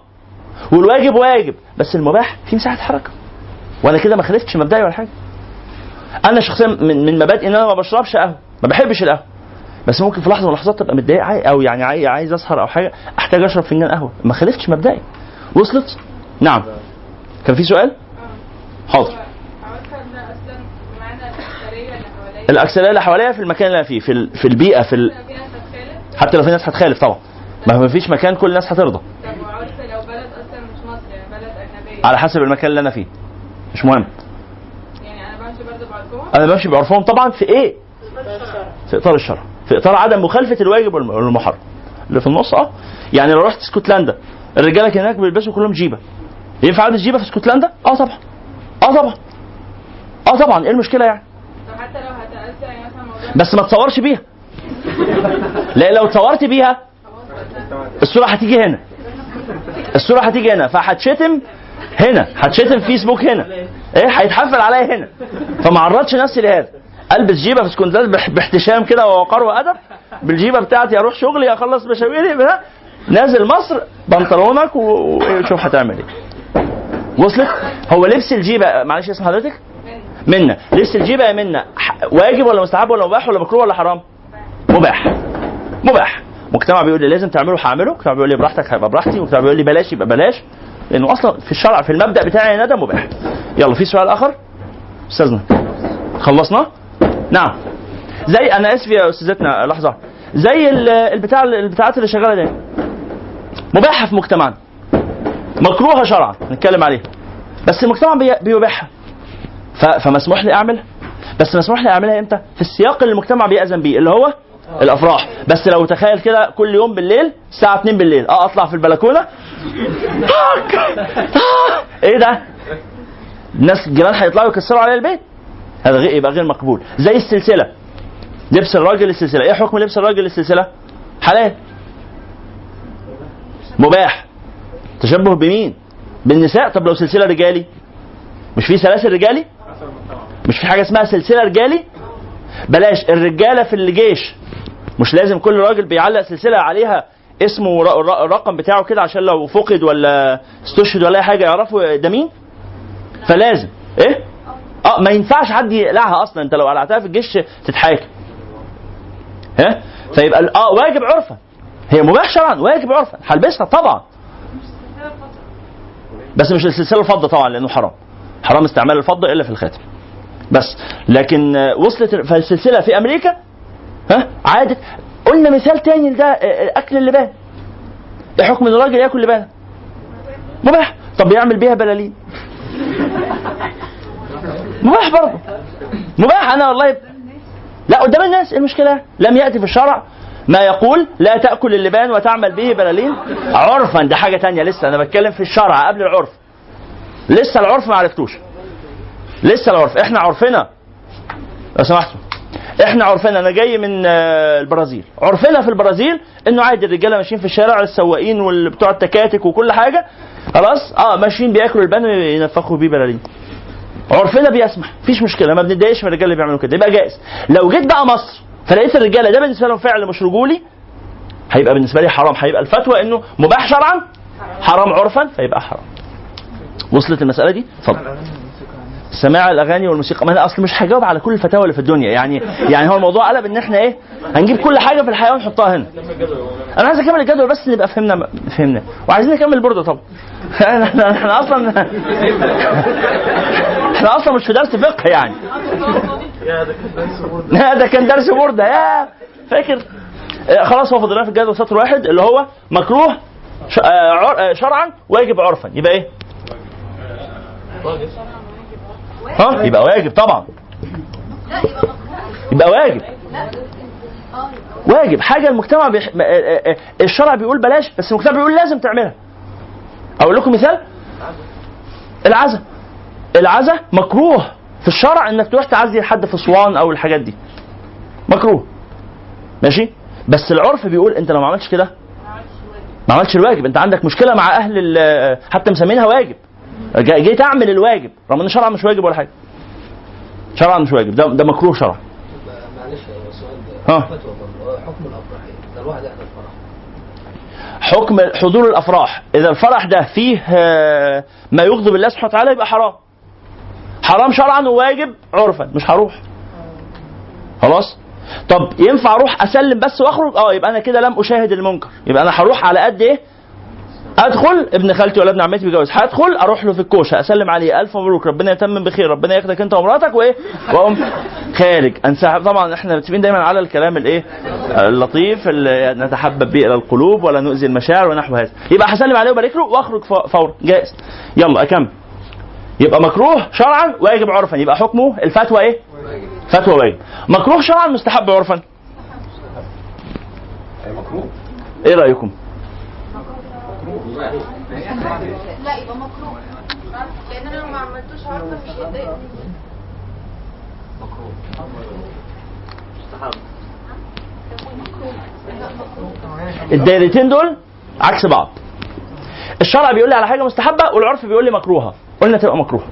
والواجب واجب. بس المباح في مساحة حركة. وأنا كده ما خالفتش مبدئي ولا حاجة. أنا شخصيا من من مبادئي إن أنا ما بشربش قهوة. ما بحبش القهوة. بس ممكن في لحظة من اللحظات تبقى متضايق أو يعني عاي- عايز أسهر أو حاجة أحتاج أشرب فنجان قهوة. ما خالفتش مبدئي وصلت؟ نعم. كان في سؤال؟ حاضر. الأكثرية اللي حواليا في المكان اللي أنا فيه في ال- في البيئة في ال... حتى لو في ناس هتخالف طبعا. ما فيش مكان كل الناس هترضى. طب لو بلد أصلا مش مصر يعني بلد اجنبيه على حسب المكان اللي أنا فيه. مش مهم. يعني أنا بمشي برضه بعرفهم أنا بمشي بعرفهم طبعا في إيه؟ في إطار الشرع. في إطار عدم مخالفة الواجب والم- والمحرم. اللي في النص آه. يعني لو رحت اسكتلندا الرجالة هناك بيلبسوا كلهم جيبة. ينفع البس جيبة في اسكتلندا آه طبعا. آه طبعا. آه طبعا. إيه المشكلة يعني؟ حتى لو هتأذى يعني مثلا بس ما تصورش بيها. لا لو تصورت بيها الصورة هتيجي هنا. الصورة هتيجي هنا. فهتشتم هنا. هتشتم فيسبوك هنا. إيه؟ هيتحفل عليا هنا. فما عرضش نفسي لهذا. ألبس جيبة في اسكندريه باحتشام كده ووقار وأدب؟ بالجيبة بتاعتي أروح شغلي أخلص مشاويري نازل مصر بنطلونك وشوف هتعمل إيه. وصلت هو لبس الجيبة معلش اسم حضرتك؟ منا لبس الجيبة يا منا واجب ولا مستحب ولا مباح ولا مكروه ولا حرام؟ مباح. مباح. مجتمع بيقول لي لازم تعمله هعمله مجتمع بيقول لي براحتك هيبقى براحتي مجتمع بيقول لي بلاش يبقى بلاش لأنه أصلا في الشرع في المبدأ بتاعي ندى مباح. يلا في سؤال آخر؟ أستاذنا. خلصنا؟ نعم. زي أنا آسف يا أستاذتنا لحظة. زي ال- البتاع البتاعات اللي شغالة دي. مباحة في مجتمعنا. مكروهة شرعا نتكلم عليها. بس المجتمع بي- بيباحها. فمسموح لي اعملها بس مسموح لي أعملها إمتى؟ في السياق اللي المجتمع بيأذن بيه اللي هو الأفراح. بس لو تخيل كده كل يوم بالليل الساعة 2 بالليل أه أطلع في البلكونة. إيه ده؟ الناس الجيران هيطلعوا يكسروا عليا البيت. هذا يبقى غير مقبول. زي السلسلة. لبس الراجل السلسلة. إيه حكم لبس الراجل السلسلة؟ حلال. مباح. تشبه بمين؟ بالنساء. طب لو سلسلة رجالي. مش في سلاسل رجالي؟ مش في حاجة اسمها سلسلة رجالي؟ بلاش. الرجالة في الجيش. مش لازم كل راجل بيعلق سلسلة عليها اسمه الرقم بتاعه كده عشان لو فقد ولا استشهد ولا أي حاجة. يعرفوا ده مين؟ فلازم. إيه؟ آه ما ينفعش حد يقلعها أصلا. انت لو قلعتها في الجيش تتحاكم. ها؟ فيبقى آه واجب عرفا هي مباح شرعا واجب عرفا هلبسها طبعا. بس مش السلسله الفضة طبعا لأنه حرام. حرام استعمال الفضة إلا في الخاتم. بس. لكن وصلت فالسلسلة في أمريكا ها؟ عادت. قلنا مثال تاني لده آه، آه، أكل اللبان. إيه حكم الراجل ياكل لبان مباح. طب يعمل بيها بلالين. مباح برضه. مباح أنا والله. لا قدام الناس المشكلة. لم يأتي في الشرع. ما يقول لا تأكل اللبان وتعمل به بلالين. عرفا ده حاجة تانية لسه. أنا بتكلم في الشرع قبل العرف. لسه العرف ما عرفتوش. لسه العرف. إحنا عرفنا. لو سمحتوا. إحنا عرفنا. أنا جاي من آه، البرازيل. عرفنا في البرازيل إنه عادي الرجالة ماشيين في الشارع السواقين والبتوع التكاتك وكل حاجة. خلاص؟ آه ماشيين بياكلوا البان وينفخوا بيه بلالين. عرفنا بيسمح؟ مفيش مشكلة ما بنتضايقش من الرجاله اللي بيعملوا كده يبقى جائز. لو جيت بقى مصر فلقيت الرجالة ده بالنسبة لهم فعل مش رجولي هيبقى بالنسبة لي حرام هيبقى الفتوى إنه مباح شرعا حرام عرفا فيبقى حرام. وصلت المسألة دي؟ اتفضل. سماع الأغاني والموسيقى. ما أنا أصل مش هجاوب على كل الفتاوى اللي في الدنيا. يعني يعني هو الموضوع قلب إن إحنا إيه هنجيب كل حاجة في الحياة ونحطها هنا. أنا عايز أكمل الجدول بس نبقى فهمنا فهمنا. وعايزين نكمل برضه طبعا. إحنا إحنا أصلا إحنا أصلا مش في درس فقه يعني. لا ده كان درس برده يا فاكر؟ آه، خلاص هو فاضل في الجدول سطر واحد اللي هو مكروه آه، آه، شرعا واجب عرفا. يبقى إيه؟ ها؟ يبقى واجب طبعا. يبقى واجب. واجب. حاجة المجتمع بيح... آه، آه، آه، الشرع بيقول بلاش بس المجتمع بيقول لازم تعملها. أقول لكم مثال؟ العزاء العزاء مكروه في الشرع إنك تروح تعزي حد في أسوان أو الحاجات دي. مكروه. ماشي؟ بس العرف بيقول أنت لو ما عملتش كده ما عملتش الواجب. أنت عندك مشكلة مع أهل حتى مسمينها واجب. جيت أعمل الواجب. رغم إن شرعا مش واجب ولا حاجة. شرعا مش واجب. ده ده مكروه شرعا معلش هو السؤال ها. حكم الأفراح إيه؟ ده الواحد يحضر فرح حكم حضور الأفراح. إذا الفرح ده فيه آه، ما يغضب الله سبحانه وتعالى يبقى حرام. حرام شرعا وواجب عرفا مش هروح. خلاص؟ طب ينفع أروح أسلم بس وأخرج؟ آه يبقى أنا كده لم أشاهد المنكر. يبقى أنا هروح على قد إيه؟ ادخل ابن خالتي ولا ابن عمتي بيتجوز. هدخل أروح له في الكوشة أسلم عليه ألف مبروك ربنا يتمم بخير ربنا ياخدك أنت ومراتك وإيه؟ وأقوم خارج. انسحب طبعا إحنا متفقين دايما على الكلام الإيه؟ اللطيف اللي نتحبب به إلى القلوب ولا نؤذي المشاعر ونحو هذا. يبقى هسلم عليه وبارك له وأخرج فورا. جائز. يلا أكمل. يبقى مكروه شرعا واجب عرفا. يبقى حكمه الفتوى إيه؟ فتوى واجب مكروه شرعا مستحب عرفا. مكروه؟ إيه رأيكم؟ لا يبقى مكروه. لأن أنا لو ما عملتوش عارفه مش هيتضايق الدايرتين دول عكس بعض. الشرع بيقول لي على حاجة مستحبة والعرف بيقول لي مكروهة. قلنا تبقى مكروهة.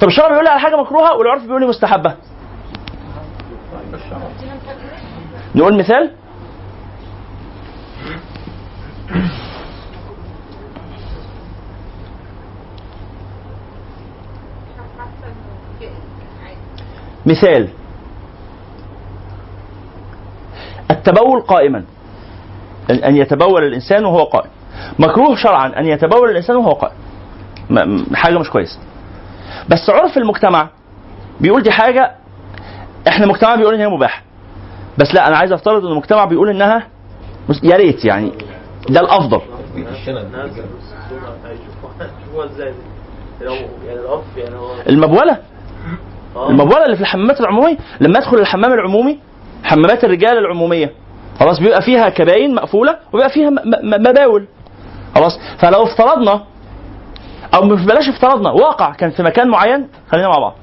طب الشرع بيقول لي على حاجة مكروهة والعرف بيقول لي مستحبة. نقول مثال؟ مثال. التبول قائما. أن- أن يتبول الإنسان وهو قائم. مكروه شرعا أن يتبول الإنسان وهو قائم. حاجة مش كويسة. بس عرف المجتمع بيقول دي حاجة إحنا مجتمع بيقول إن هي مباحة. بس لا أنا عايز أفترض إن المجتمع بيقول إنها يا ريت يعني ده الأفضل. يعني يعني هو المبولة؟ آه. المبولة اللي في الحمامات العمومية لما ادخل الحمام العمومي حمامات الرجال العمومية خلاص بيبقى فيها كباين مقفولة وبيبقى فيها مباول. خلاص فلو افترضنا أو بلاش افترضنا واقع كان في مكان معين خلينا مع بعض.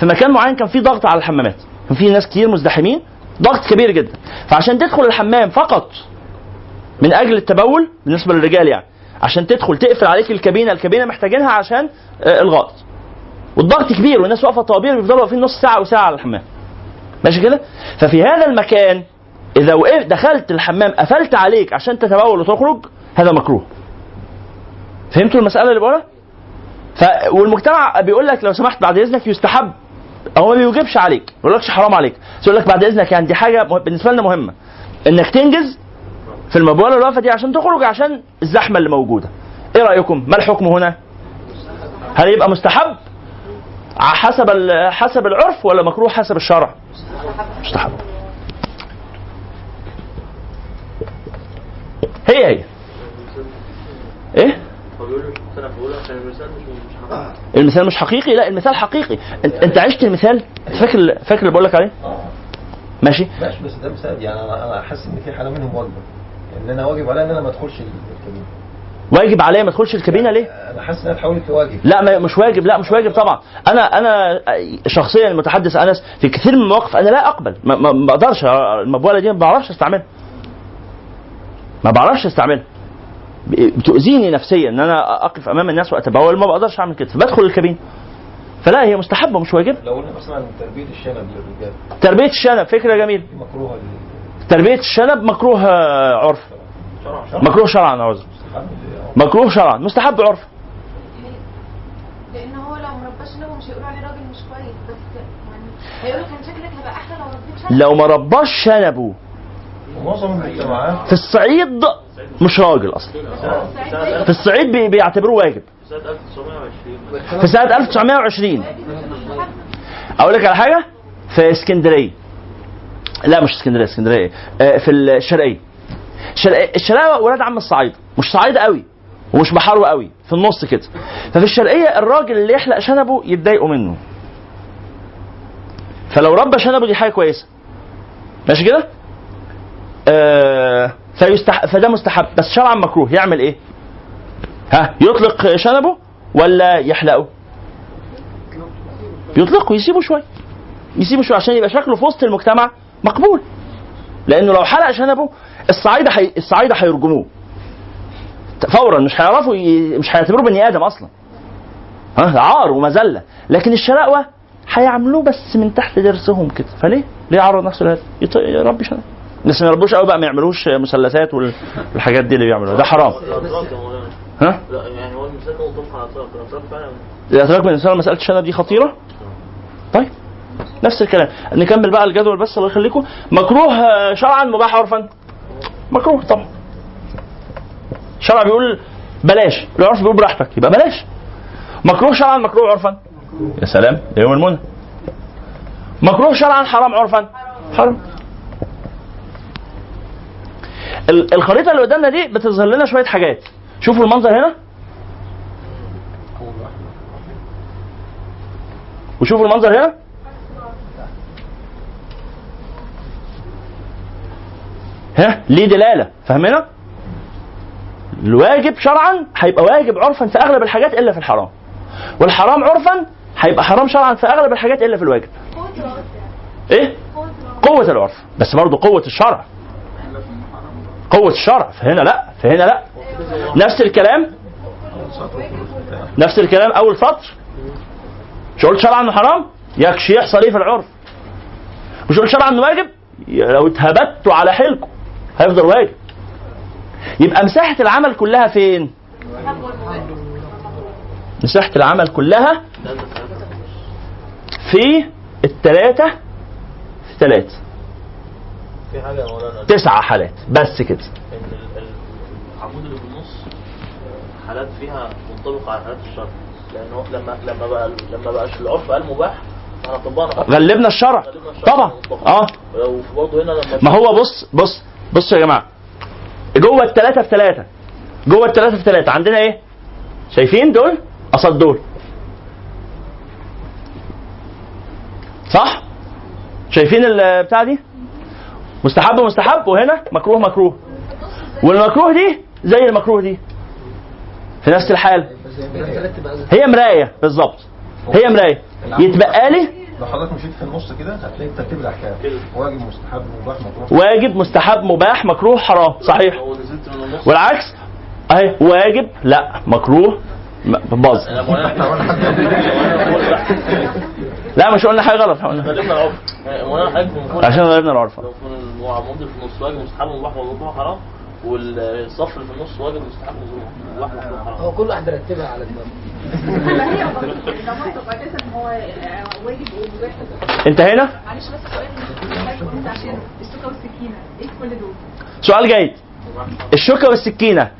في مكان معين كان في ضغط على الحمامات. كان في ناس كتير مزدحمين ضغط كبير جدا. فعشان تدخل الحمام فقط من أجل التبول بالنسبة للرجال يعني عشان تدخل تقفل عليك الكابينة الكابينة محتاجينها عشان آه، الغائط والضغط كبير والناس واقفة طوابير بيفضلوا واقفين نص ساعة أو ساعه على الحمام. ماشي كده؟ ففي هذا المكان إذا وقفت دخلت الحمام قفلت عليك عشان تتبول وتخرج هذا مكروه. فهمتوا المسألة اللي بقولها؟ ف... والمجتمع بيقول لك لو سمحت بعد إذنك يستحب. هو ما بيوجبش عليك ما بيقولكش حرام عليك. بس يقول لك بعد إذنك يعني دي حاجة بالنسبة لنا مهمة. إنك تنجز في المبوله الوقفة دي عشان تخرج عشان الزحمة اللي موجودة. إيه رأيكم؟ ما الحكم هنا؟ هل يبقى مستحب؟ حسب حسب العرف ولا مكروه حسب الشرع؟ مستحب. هي هي. إيه؟ المثال مش حقيقي؟ لا المثال حقيقي. انت, عشت المثال؟ فاكر فاكر اللي بقول لك عليه؟ ماشي. ماشي بس ده مثال. يعني أنا حاسس إن في حاله منهم واجبة. يعني أنا واجب عليا إن أنا ما أدخلش الكابينه واجب عليا ما ادخلش الكابينة ليه؟ أنا حاسس إنها اتحولت لواجب لا ما مش واجب لا مش واجب طبعا. أنا أنا شخصيا المتحدث أنس في كثير من المواقف أنا لا أقبل. ما, ما المبوله دي ما بعرفش أستعملها. ما بعرفش أستعملها. بتؤذيني نفسيا إن أنا أقف أمام الناس واتبول ما بقدرش أعمل كده فبدخل الكابين فلا هي مستحبة مش واجب لو قلنا مثلا تربية الشنب للرجال. تربية الشنب فكرة جميلة. مكروهة تربية الشنب مكروه آه، عرف. شرع شرع مكروه شرعا عذر مستحب. مكروه شرعا. مستحب عرف. لأن هو لو مرباش شنبه مش هيقولوا عليه راجل مش كويس. بس يعني هيقولوا كان شكلك هيبقى أحلى لو ربيت شنب لو ما رباش شنبه المجتمعات في الصعيد مش راجل أصلا. في الصعيد بي- بيعتبروه واجب. سنة 1920 في سنه 1920 أقول لك على حاجة؟ في اسكندرية. لا مش اسكندرية اسكندرية؟ آه، في الشرقية. الشرقيه الشرقية ولاد عم الصعيد. مش صعيد قوي ومش بحر قوي في النص كده. ففي الشرقية الراجل اللي يحلق شنبه يتضايقوا منه. فلو ربى شنبه دي حاجة كويسة. ماشي كده؟ آه فيستح... فده مستحب. بس شرعا مكروه. يعمل إيه؟ ها؟ يطلق شنبه ولا يحلقه؟ يطلقه يسيبه شوية يسيبه شوية عشان يبقى شكله في وسط المجتمع مقبول. لأنه لو حلق شنبه الصعايده حي... الصعايده هيرجموه فورا مش هيعرفوا. مش هيعتبروه بني آدم أصلا. ها عار ومذلة. لكن الشراقوه هيعملوه بس من تحت ضرسهم كده. فليه؟ ليه يعرض نفسه لهذا؟ يط- يربي شنب بس ما يربوش قوي بقى ما يعملوش مثلثات وال- والحاجات دي اللي بيعملوها. ده حرام. يا مولانا ها؟ لا يعني هو المثال مطبق على فعلا الاتراك بالنسبة لهم مسألة الشنب دي خطيرة؟ طيب نفس الكلام. نكمل بقى الجدول بس. الله يخليكم. مكروه آه، شرعا مباح عرفا. مكروه طبعا. الشرع بيقول بلاش العرف بيقول براحتك يبقى بلاش. مكروه شرعا مكروه عرفا. يا سلام يوم المنى. مكروه شرعا حرام عرفا. حرام. ال- الخريطة اللي قدامنا دي بتظهر لنا شوية حاجات. شوفوا المنظر هنا. وشوفوا المنظر هنا. ها ليه دلالة؟ فاهمينها الواجب شرعا هيبقى واجب عرفا في أغلب الحاجات إلا في الحرام. والحرام عرفا هيبقى حرام شرعا في أغلب الحاجات إلا في الواجب. إيه؟ قوة العرف. بس برضه قوة الشرع. قوة الشرع. فهنا لا. فهنا لا. نفس الكلام. نفس الكلام أول سطر مش قلت شرعا إنه حرام؟ يكشي يحصل إيه في العرف. مش قلت شرعا إنه واجب؟ لو اتهبت على حيلكم. هيفضل واجب. يبقى مساحة العمل كلها فين؟ مساحة العمل كلها في التلاتة في مولانا تسعة حالات بس كده. العمود اللي في النص حالات فيها منطبقة على حالات الشرع لأنه لما لما بقى لما بقاش العرف قال مباح. غلبنا الشرع. طبعا. آه. ولو برضه هنا لما ما هو بص بص بصوا يا جماعة. جوه التلاتة في تلاتة. جوه التلاتة في تلاتة. عندنا إيه؟ شايفين دول؟ قصاد دول. صح؟ شايفين البتاع دي؟ مستحب مستحب وهنا مكروه مكروه. والمكروه دي زي المكروه دي. في نفس الحال. هي مراية. بالظبط. هي مراية. يتبقى لي لو حضرتك مشيت في النص كده هتلاقي ترتيب الأحكام. واجب مستحب مباح مكروه واجب مستحب مباح مكروه حرام. صحيح. والعكس. أهي واجب لا مكروه باظ. لا مش قلنا حاجة غلط. قلنا غلبنا العرف. عشان غيرنا العرف. لو في العمود اللي في النص واجب مستحب مباح مكروه حرام. والصف اللي في النص واجب مستحب مكروه حرام هو كل واحد رتبها على دماغه ما هي المنطق أساسا هو واجب ومباح أنت هنا؟ معلش بس سؤال. عشان السكه والسكينة إيه كل دول؟ سؤال جيد. الشوكة والسكينة.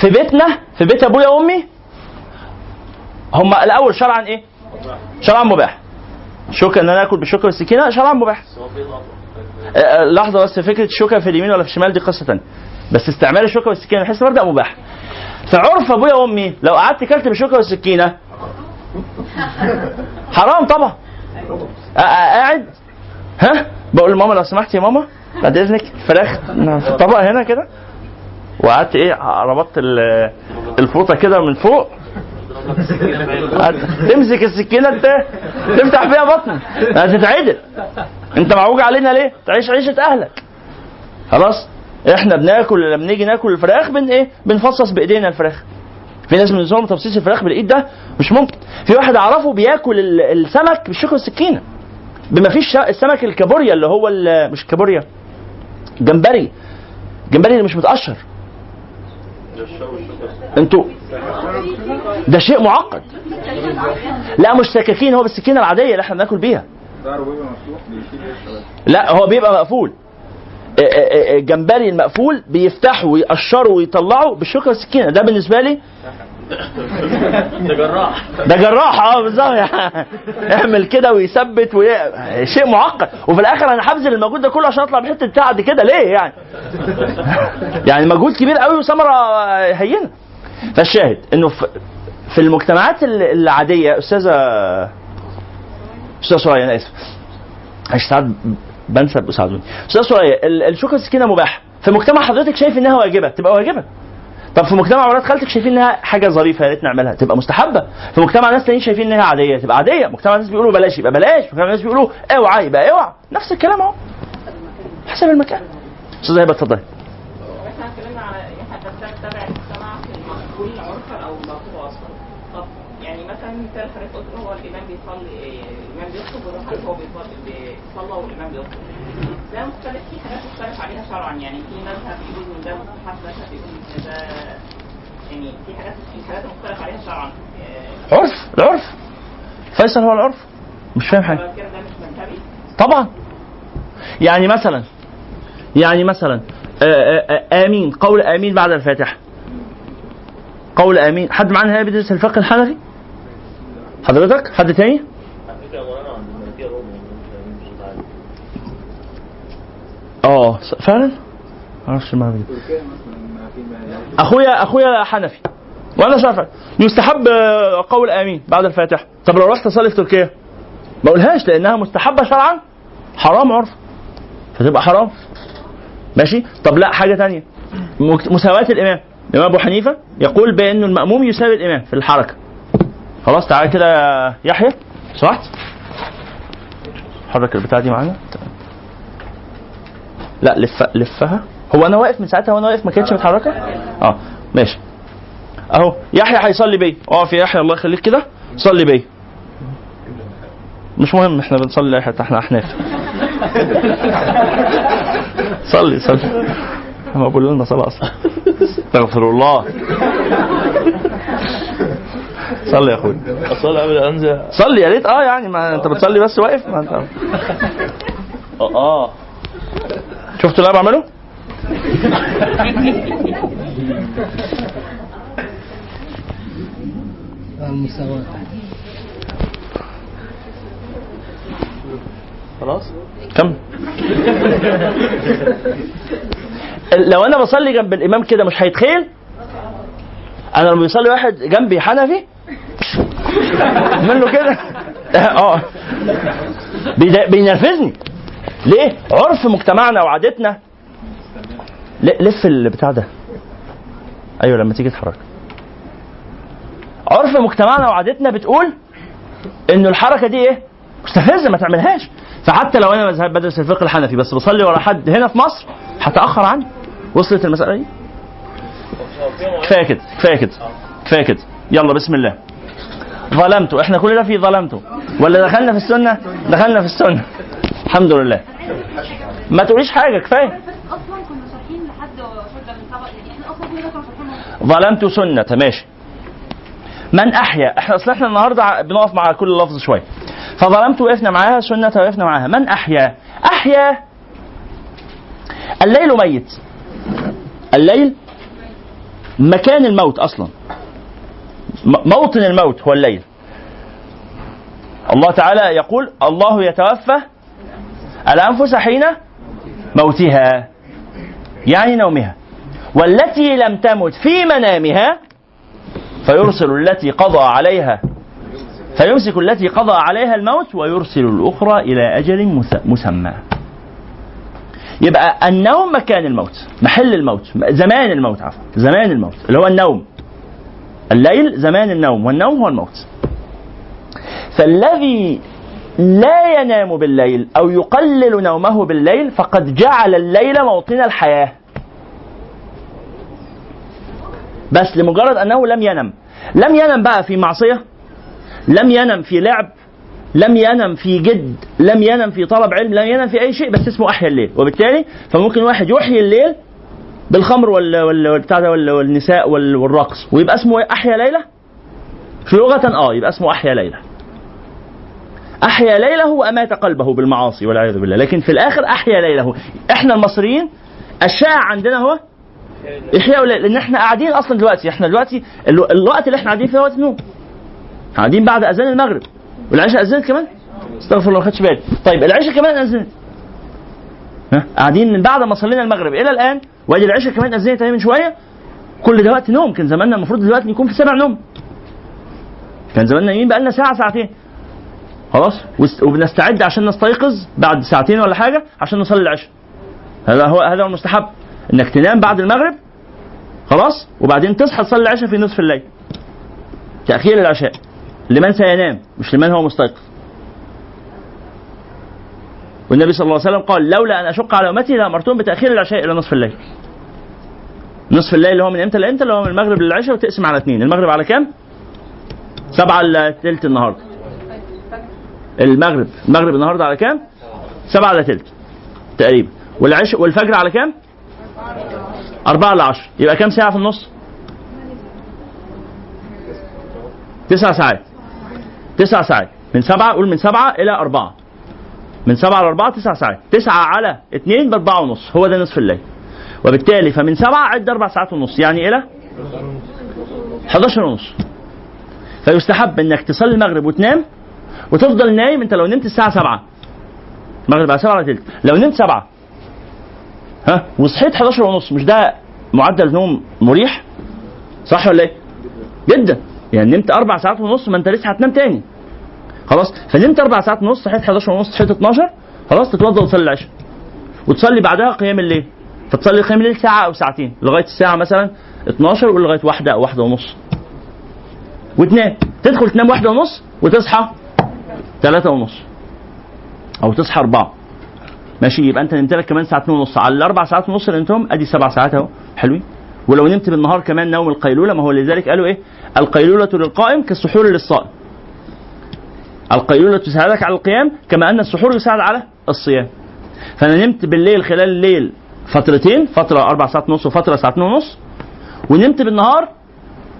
في بيتنا في بيت أبويا وأمي هم الأول شرعا إيه؟ شرعا مباح. شوكة إن أنا آكل بالشوكة والسكينة شرعا مباح. آه، آه، لحظة بس فكرة الشوكة في اليمين ولا في الشمال دي قصة ثانية بس استعمال الشوكة والسكينة بحيث مبدا مباح فعرف أبويا وأمي لو قعدت كلت بالشوكة والسكينة حرام طبعا. قاعد. ها؟ بقول لماما لو سمحت يا ماما بعد إذنك الفراخ في الطبق هنا كده. وقعدت إيه ربطت ال- الفوطة كده من فوق. تمسك السكينة انت تفتح بيها بطنك هتتعدل انت معوج علينا ليه؟ تعيش عيشة أهلك. خلاص؟ إحنا بناكل لما بنيجي ناكل الفراخ بن إيه؟ بنفصص بإيدينا الفراخ. في ناس من نظام تفصيص الفراخ بالإيد ده مش ممكن. في واحد أعرفه بياكل ال- السمك بالشوكه والسكينة. بما فيش السمك الكابوريا اللي هو مش الكابوريا جمبري. جمبري اللي مش متقشر. أنتوا. ده شيء معقد. لا مش سكاكين هو بالسكينة العادية اللي إحنا بناكل بيها. لا هو بيبقى مقفول. ا- ا- ا- الجمبري المقفول بيفتحوا ويقشروا ويطلعوا بالشوكة والسكينة. ده بالنسبة لي؟ ده جراح. ده جراح آه بالظبط. اعمل كده ويثبت وي... شيء معقد. وفي الآخر أنا هبذل المجهود ده كله عشان أطلع بحته بتاع قد كده. ليه يعني؟ يعني مجهود كبير قوي وثمرة هينة. فالشاهد إنه في, المجتمعات ال- العادية استاذه أستاذة سوريا أنا آسف. عشان بنسى اساعدوني أستاذ سوريا ال- الشوكة السكينة مباح في مجتمع حضرتك شايف إنها واجبة تبقى واجبة؟ طب في مجتمع ولاد خالتك شايفين إنها حاجة ظريفة يا ريت نعملها تبقى مستحبة؟ في مجتمع ناس تانيين شايفين إنها عادية تبقى عادية. مجتمع ناس بيقولوا بلاش يبقى بلاش. مجتمع ناس بيقولوا اوعى يبقى اوعى. نفس الكلام أهو. حسب المكان. أستاذ هبه اتفضلي إحنا اتكلمنا على ان إحنا تتبع المجتمع في المقبول عرفا أو المرفوض أصلا طب يعني مثلا مثال حضرتك قلت هو الإمام بيصلي الإمام بيخطب حضرتك هو بيصلى والإمام بيخطب. ده مختلف في حاجات مختلف عليها شرعا. يعني في مذهب بيقول إن ده مستحب مذهب بيقول إن ده يعني في حاجات في حاجات مختلف عليها شرعا. إيه، عرف العرف. فيصل هو العرف؟ مش فاهم حاجة. طبعا. يعني مثلا يعني مثلا آه، آه، آه، آمين. قول آمين بعد الفاتحة. قول آمين. حد معانا هنا بيدرس الفقه الحنفي؟ حضرتك حد تاني؟ آه فعلا؟ معرفش دي. أخويا أخويا حنفي. وأنا شافعي يستحب آه، قول آمين بعد الفاتحة. طب لو رحت اصلي في تركيا؟ ما أقولهاش لأنها مستحبة شرعا. حرام عرف. فتبقى حرام. ماشي؟ طب لا حاجة تانية. مساواة الإمام. الإمام أبو حنيفة يقول بانه المأموم يساوي الإمام في الحركة. خلاص تعالى كده يا يحيى. سمحت حرك البتاع دي معانا؟ لا لف لفها. هو أنا واقف من ساعتها وأنا واقف ما كانتش متحركة؟ آه ماشي. أهو يحيى هيصلي بيا. أقف يا يحيى الله يخليك كده. صلي بيا. مش مهم إحنا بنصلي حتى إحنا احناف صلي صلي. ما بقول لنا صلاة أصلا. استغفر الله. صلي يا أخوي. اصلي قبل أنزل. صلي يا ريت. آه يعني ما أنت بتصلي بس واقف؟ ما أنت. آه. آه. شفتوا اللي أنا بعمله؟ المساواة خلاص. كم لو أنا بصلي جنب الإمام كده مش هيتخيل؟ أنا لما بيصلي واحد جنبي حنفي منه كده؟ آه. بينرفزني. ليه؟ عرف مجتمعنا وعادتنا. لف البتاع ده. أيوه لما تيجي تتحرك. عرف مجتمعنا وعادتنا بتقول إنه الحركة دي إيه؟ مستفزة ما تعملهاش. فحتى لو أنا مذهب بدرس الفقه الحنفي بس بصلي ورا حد هنا في مصر هتأخر عني. وصلت المسألة دي؟ كفاية كده كفاية كده كفاية كده. يلا بسم الله. ظلمته. إحنا كلنا في ظلمته. ولا دخلنا في السنة؟ دخلنا في السنة. الحمد لله. ما تقوليش حاجة كفاية. ظلمت سنة ماشي. من أحيا. إحنا أصل إحنا النهاردة بنقف مع كل لفظ شوية. فظلمت وقفنا معاها سنة وقفنا معاها. من أحيا؟ أحيا. الليل ميت. الليل مكان الموت أصلا. موطن الموت هو الليل. الله تعالى يقول الله يتوفى الأنفس حين موتها يعني نومها. والتي لم تمت في منامها فيرسل التي قضى عليها فيمسك التي قضى عليها الموت ويرسل الأخرى إلى أجل مس- مسمى. يبقى النوم مكان الموت محل الموت زمان الموت عفوا زمان الموت اللي هو النوم. الليل زمان النوم والنوم هو الموت. فالذي لا ينام بالليل أو يقلل نومه بالليل فقد جعل الليل موطن الحياة. بس لمجرد أنه لم ينم. لم ينم بقى في معصية لم ينم في لعب لم ينم في جد لم ينم في طلب علم لم ينم في أي شيء بس اسمه أحيا الليل. وبالتالي فممكن واحد يحيي الليل بالخمر وال وال ده وال- والنساء وال- والرقص. ويبقى اسمه أحيا ليلة؟ في لغة آه يبقى اسمه أحيا ليلة. أحيا ليلة وامات قلبه بالمعاصي والعياذ بالله. لكن في الآخر أحيا ليلة إحنا المصريين الشائع عندنا هو إحياء الليل لأن إحنا قاعدين أصلا دلوقتي. إحنا دلوقتي ال- الوقت اللي إحنا قاعدين فيه وقت النوم. قاعدين بعد أذان المغرب. والعشاء اذنت كمان؟ استغفر الله ما خدتش بالي. طيب العشاء كمان اذنت قاعدين من بعد ما صلينا المغرب إلى الآن وادي العشاء كمان اذنت من شوية كل ده وقت نوم كان زماننا المفروض دلوقتي نكون في سبع نوم. كان زماننا نايمين بقالنا ساعة ساعتين. خلاص؟ وبنستعد عشان نستيقظ بعد ساعتين ولا حاجة عشان نصلي العشاء. هذا هو هذا هو المستحب. إنك تنام بعد المغرب خلاص؟ وبعدين تصحى تصلي العشاء في نصف الليل. تأخير العشاء. لمن سينام؟ مش لمن هو مستيقظ. والنبي صلى الله عليه وسلم قال لولا أن أشق على أمتي لامرتهم بتأخير العشاء إلى نصف الليل. نصف الليل اللي هو من إمتى لإمتى؟ اللي هو من المغرب للعشاء وتقسم على اثنين. المغرب على كام؟ سبعة تلت النهارده. المغرب. المغرب النهارده على كام؟ سبعة تلت تقريبا. والعشاء والفجر على كام؟ أربعة إلى عشر. يبقى كام ساعة في النص؟ تسع ساعات. تسع ساعات. من سبعة قول من سبعة إلى أربعة. من سبعة لأربعة تسع ساعات تسعة على اثنين بأربعة ونص. هو ده نصف الليل. وبالتالي فمن سبعة عد أربع ساعات ونص. يعني إلى 11 ونص. فيستحب إنك تصلي المغرب وتنام وتفضل نايم أنت لو نمت الساعة 7 المغرب على 7 على تلت. لو نمت 7 ها؟ وصحيت 11 ونص. مش ده معدل نوم مريح؟ صح ولا إيه؟ جدا. يعني نمت أربع ساعات ونص ما أنت لسه هتنام تاني. خلاص؟ فنمت أربع ساعات ونص صحيت 11 ونص صحيت 12 خلاص تتوضأ وتصلي العشاء. وتصلي بعدها قيام الليل. فتصلي قيام الليل ساعة أو ساعتين لغاية الساعة مثلا 12 ولغايه واحدة أو واحدة ونص. وتنام. تدخل تنام واحدة ونص وتصحى ثلاثة ونص. أو تصحى أربعة. ماشي؟ يبقى أنت نمت لك كمان ساعتين ونص. على الأربع ساعات ونص اللي نمتهم أدي سبع ساعات أهو. حلوين. ولو نمت بالنهار كمان نوم القيلولة ما هو لذلك قالوا إيه؟ القيلولة للقائم كالسحور للصائم. القيلولة تساعدك على القيام كما أن السحور يساعد على الصيام فأنا نمت بالليل خلال الليل فترتين فترة أربع ساعات ونص وفترة ساعتين ونص ونمت بالنهار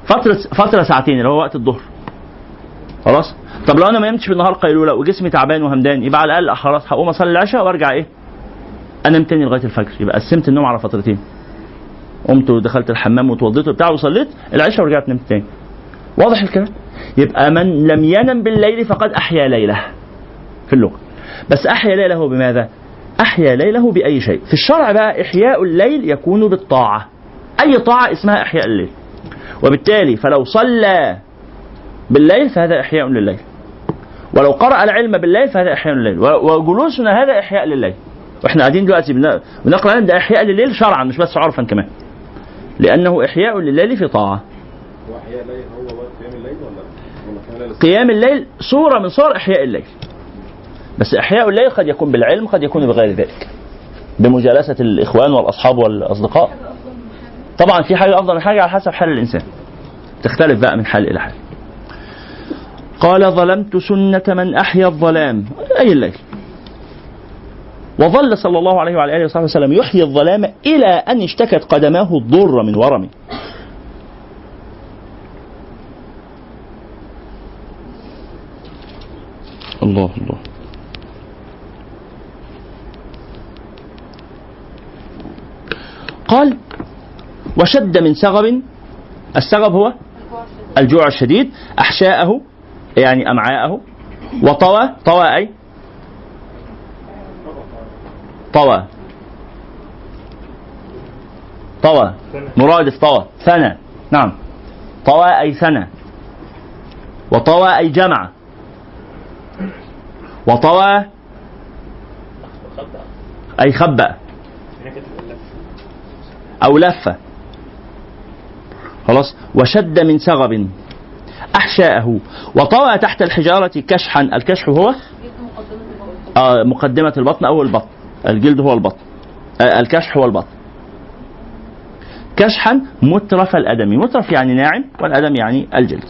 فترة فترة ساعتين اللي هو وقت الظهر. خلاص؟ طب لو أنا ما نمتش بالنهار قيلولة وجسمي تعبان وهمدان يبقى على الأقل خلاص هقوم أصلي العشاء وأرجع إيه؟ أنام تاني لغاية الفجر يبقى قسمت النوم على فترتين. قمت ودخلت الحمام وتوضيت وبتاع وصليت العشاء ورجعت نمت تاني. واضح الكلام؟ يبقى من لم ينم بالليل فقد أحيا ليله. في اللغة. بس أحيا ليله بماذا؟ أحيا ليله بأي شيء. في الشرع بقى إحياء الليل يكون بالطاعة. أي طاعة اسمها إحياء الليل. وبالتالي فلو صلى بالليل فهذا إحياء لليل ولو قرأ العلم بالليل فهذا إحياء لليل وجلوسنا هذا إحياء لليل وإحنا قاعدين دلوقتي بن- بنقرأ العلم ده إحياء لليل شرعا مش بس عرفا كمان لأنه إحياء لليل في طاعة هو احياء الليل هو هو قيام الليل ولا ولا قيام الليل صورة من صور إحياء الليل. بس إحياء الليل قد يكون بالعلم قد يكون بغير ذلك. بمجالسة الإخوان والأصحاب والأصدقاء. طبعا في حاجة أفضل من حاجة على حسب حال الإنسان. تختلف بقى من حال إلى حال. قال ظلمت سنة من أحيا الظلام. أي الليل؟ وظل صلى الله عليه وعلى آله وصحبه وسلم يحيي الظلام إلى أن اشتكت قدماه الضر من ورم الله الله. قال وشد من سغب السغب هو الجوع الشديد أحشاءه يعني أمعاءه وطوى طوى أي؟ طوى. طوى. مرادف طوى. ثنى. نعم. طوى أي ثنى. وطوى أي جمع. وطوى أي خبأ. أو لف. خلاص. وشد من سغب أحشاءه. وطوى تحت الحجارة كشحا. الكشح هو؟ آه مقدمة البطن أو البطن؟ الجلد هو البطن. آه الكشح هو البطن. كشحا مترف الأدم. مترف يعني ناعم والأدم يعني الجلد.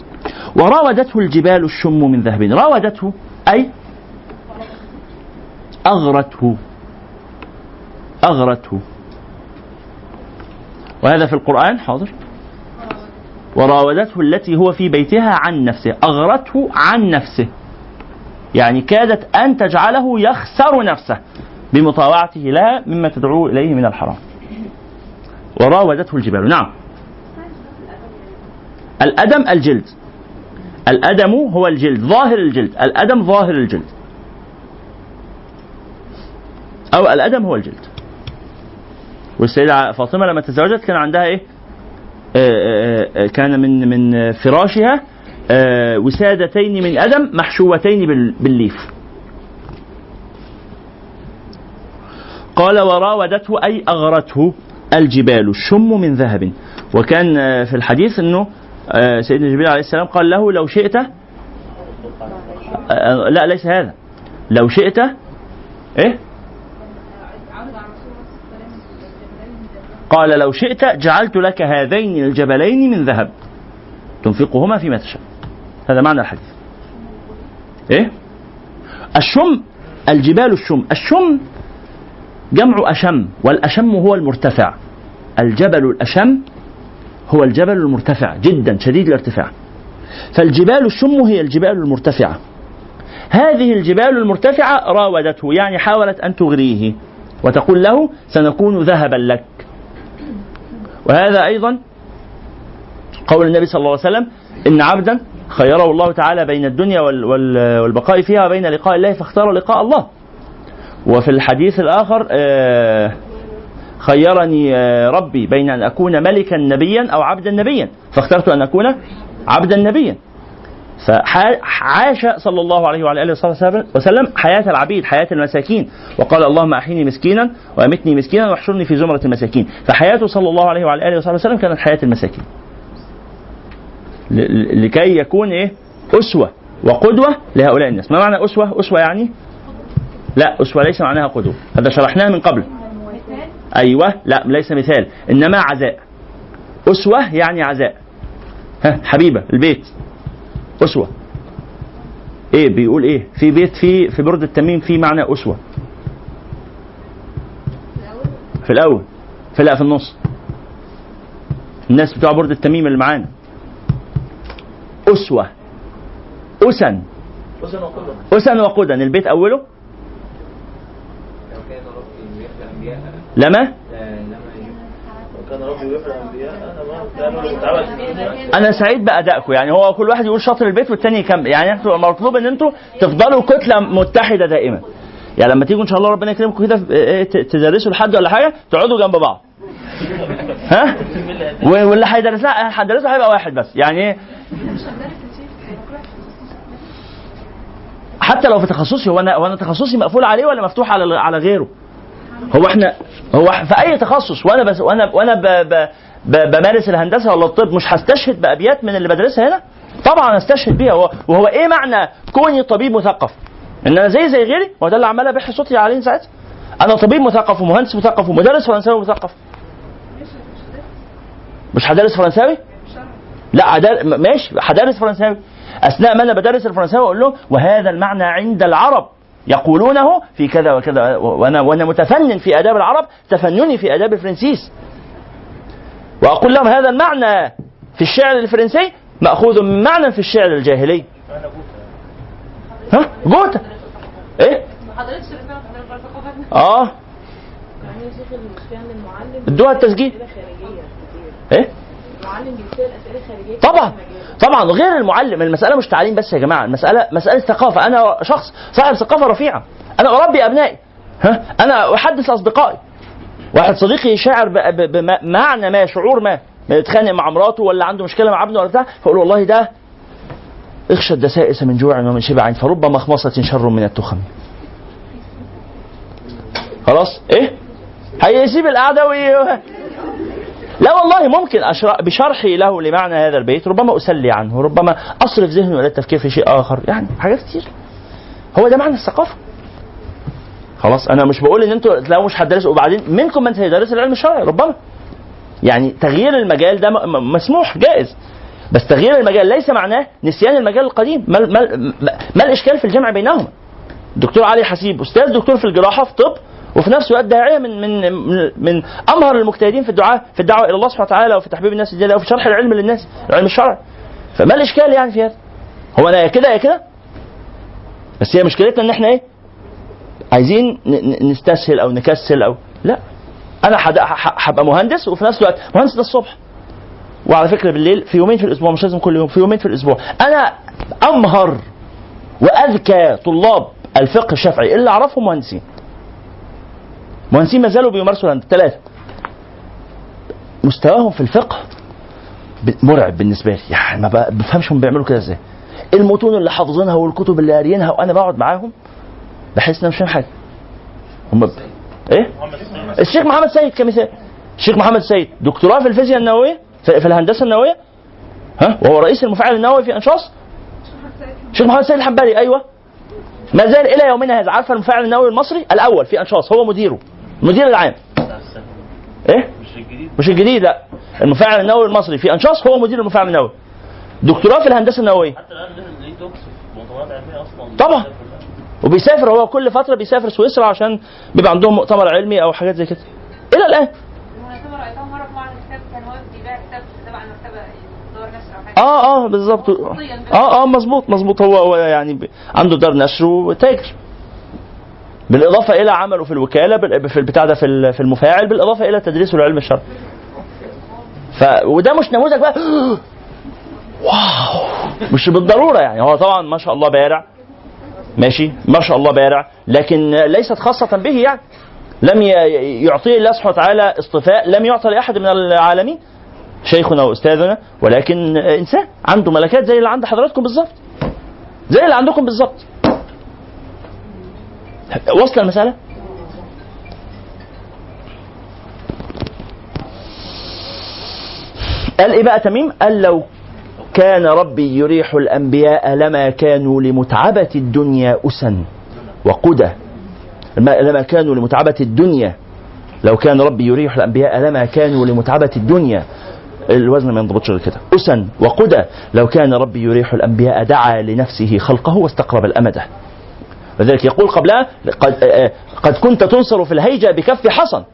وراودته الجبال الشم من ذهب. راودته أي أغرته. أغرته. وهذا في القرآن حاضر. وراودته التي هو في بيتها عن نفسه. أغرته عن نفسه. يعني كادت أن تجعله يخسر نفسه. بمطاوعته لها مما تدعوه إليه من الحرام. وراودته الجبال. نعم. الأدم الجلد. الأدم هو الجلد. ظاهر الجلد. الأدم ظاهر الجلد. أو الأدم هو الجلد. والسيدة فاطمة لما تزوجت كان عندها إيه؟ آه، آه، آه، كان من من فراشها وسادتين من أدم محشوتين بال- بالليف. قال وراودته أي أغرته الجبال الشم من ذهب. وكان في الحديث أنه سيدنا جبريل عليه السلام قال له لو شئت لا ليس هذا. لو شئت إيه؟ قال لو شئت جعلت لك هذين الجبلين من ذهب. تنفقهما فيما تشاء. هذا معنى الحديث. إيه؟ الشم الجبال الشم. الشم جمع أشم والأشم هو المرتفع. الجبل الأشم هو الجبل المرتفع جدا شديد الارتفاع. فالجبال الشم هي الجبال المرتفعة. هذه الجبال المرتفعة راودته يعني حاولت أن تغريه وتقول له سنكون ذهبا لك. وهذا أيضا قول النبي صلى الله عليه وسلم إن عبدا خيره الله تعالى بين الدنيا وال- وال- والبقاء فيها وبين لقاء الله فاختار لقاء الله. وفي الحديث الآخر آه، خيرني آه، ربي بين أن أكون ملكا نبيا أو عبدا نبيا. فاخترت أن أكون عبدا نبيا. فعاش صلى الله عليه وعلى آله وصحبه وسلم حياة العبيد، حياة المساكين، وقال اللهم أحيني مسكينا وأمتني مسكينا واحشرني في زمرة المساكين، فحياته صلى الله عليه وعلى آله وصحبه وسلم كانت حياة المساكين. لكي يكون إيه؟ أسوة وقدوة لهؤلاء الناس، ما معنى أسوة؟ أسوة يعني لا أسوة ليس معناها قدوة، هذا شرحناه من قبل. أيوه لا ليس مثال، إنما عزاء. أسوة يعني عزاء. ها حبيبة البيت أسوة. إيه بيقول إيه؟ في بيت في في برد التميم في معنى أسوة. في الأول. في لا في النص. الناس بتوع برد التميم اللي معانا. حسن وقدر أسن وقدا البيت الأنبياء لما؟ وكان ربي أنا سعيد بأدائكم يعني هو كل واحد يقول شاطر البيت والتاني يكمل. يعني أنتوا مطلوب إن أنتوا تفضلوا كتلة متحدة دائما. يعني لما تيجوا إن شاء الله ربنا يكرمكم كده إيه، ت- تدرسوا لحد ولا حاجة تقعدوا جنب بعض. ها؟ واللي هيدرسها هيدرسها هيبقى واحد بس. يعني إيه؟ حتى لو في تخصصي هو أنا هو أنا تخصصي مقفول عليه ولا مفتوح على على غيره؟ هو إحنا هو في اي تخصص وأنا بس وأنا وأنا ب ب ب بمارس الهندسة ولا الطب مش هستشهد بأبيات من اللي بدرسها هنا؟ طبعا استشهد بيها وهو, إيه معنى كوني طبيب مثقف؟ إن أنا زي زي غيري؟ هو ده اللي عمال ابح صوتي عليه ساعتها. أنا طبيب مثقف ومهندس مثقف ومدرس فرنساوي مثقف. مش هدرس فرنساوي؟ لا. م- ماشي هدرس فرنساوي. أثناء ما أنا بدرس الفرنساوي أقول لهم وهذا المعنى عند العرب. يقولونه في كذا وكذا. وأنا وأنا متفنن في آداب العرب تفنني في آداب الفرنسيس. وأقول لهم هذا المعنى في الشعر الفرنسي مأخوذ من معنى في الشعر الجاهلي. ها؟ جوتا إيه؟ آه. يعني ادوها التسجيل. إيه؟ طبعا طبعا غير المعلم. المسألة مش تعليم بس يا جماعة المسألة مسألة ثقافة. أنا شخص صاحب ثقافة رفيعة. أنا أربي أبنائي. ها؟ أنا أحدث أصدقائي. واحد صديقي شاعر بمعنى ما شعور ما. يتخانق مع مراته ولا عنده مشكلة مع ابنه ولا بتاع فأقول والله ده اخشى الدسائس من جوع ومن شبع فرب مخمصة شر من التخم. خلاص؟ إيه؟ هيسيب القعدة وي... لا والله ممكن بشرحي له لمعنى هذا البيت ربما أسلي عنه ربما أصرف ذهنه إلى التفكير في شيء آخر يعني حاجات كتير. هو ده معنى الثقافة. خلاص أنا مش بقول إن أنتوا لو مش هتدرسوا وبعدين منكم من سيدرس العلم الشرعي ربما. يعني تغيير المجال ده مسموح جائز. بس تغيير المجال ليس معناه نسيان المجال القديم. ما, ما, ما, الإشكال في الجمع بينهما. الدكتور علي حسيب أستاذ دكتور في الجراحة في طب وفي نفس الوقت داعية من من من, أمهر المجتهدين في الدعاء في الدعوة إلى الله سبحانه وتعالى وفي تحبيب الناس لله وفي شرح العلم للناس العلم الشرعي فما الإشكال يعني في هذا؟ هو أنا يا كده يا كده. بس هي مشكلتنا إن إحنا إيه؟ عايزين نستسهل أو نكسل أو لا. أنا هبقى مهندس وفي نفس الوقت مهندس ده الصبح. وعلى فكرة بالليل في يومين في الأسبوع مش لازم كل يوم في يومين في الأسبوع. أنا أمهر وأذكى طلاب الفقه الشافعي اللي أعرفهم مهندسين. مهندسين ما زالوا بيمارسوا الهندسة. ثلاثة مستواهم في الفقه مرعب بالنسبة لي. يعني ما بفهمش هم بيعملوا كده إزاي. المتون اللي حافظينها والكتب اللي قاريينها وأنا بقعد معاهم بحس إن مش فاهم حاجة. هم ب... إيه؟ الشيخ محمد سيد كمثال الشيخ محمد سيد دكتوراه في الفيزياء النووية في, في الهندسة النووية. ها؟ وهو رئيس المفاعل النووي في أنشاص. الشيخ محمد سيد الحنبلي أيوه. ما زال إلى يومنا هذا. عارفة المفاعل النووي المصري؟ الأول في أنشاص. هو مديره. المدير العام. إيه؟ مش الجديد مش الجديد لا. المفاعل النووي المصري. في أنشاص هو مدير المفاعل النووي. دكتوراه في الهندسة النووية. حتى الآن ليه- ليه توكس في مؤتمرات علمية أصلا. طبعا. وبيسافر هو كل فترة بيسافر سويسرا عشان بيبقى عندهم مؤتمر علمي أو حاجات زي كده. إلى الآن. آه آه بالظبط آه آه مظبوط مظبوط. هو هو يعني عنده دار نشر وتاجر. بالإضافة إلى عمله في الوكالة في البتاع ده في ال- في المفاعل بالإضافة إلى تدريسه العلم الشرعي. ف وده مش نموذج بقى. واو! مش بالضرورة يعني. هو طبعا ما شاء الله بارع. ماشي؟ ما شاء الله بارع. لكن ليست خاصة به يعني. لم يعطيه الله سبحانه وتعالى اصطفاء لم يعطى لأحد من العالمين. شيخنا وأستاذنا. ولكن إنسان عنده ملكات زي اللي عند حضراتكم بالظبط. زي اللي عندكم بالظبط. وصل المسألة؟ قال إيه بقى تميم؟ قال لو كان ربي يريح الأنبياء لما كانوا لمتعبة الدنيا اسا وقدى. لما كانوا لمتعبة الدنيا. لو كان ربي يريح الأنبياء لما كانوا لمتعبة الدنيا. الوزن ما ينضبطش غير كده. أسا وقدى. لو كان ربي يريح الأنبياء دعا لنفسه خلقه واستقرب الأمد. وذلك يقول قبلها قد, آه، قد كنت تنصر في الهيجة بكف حصن.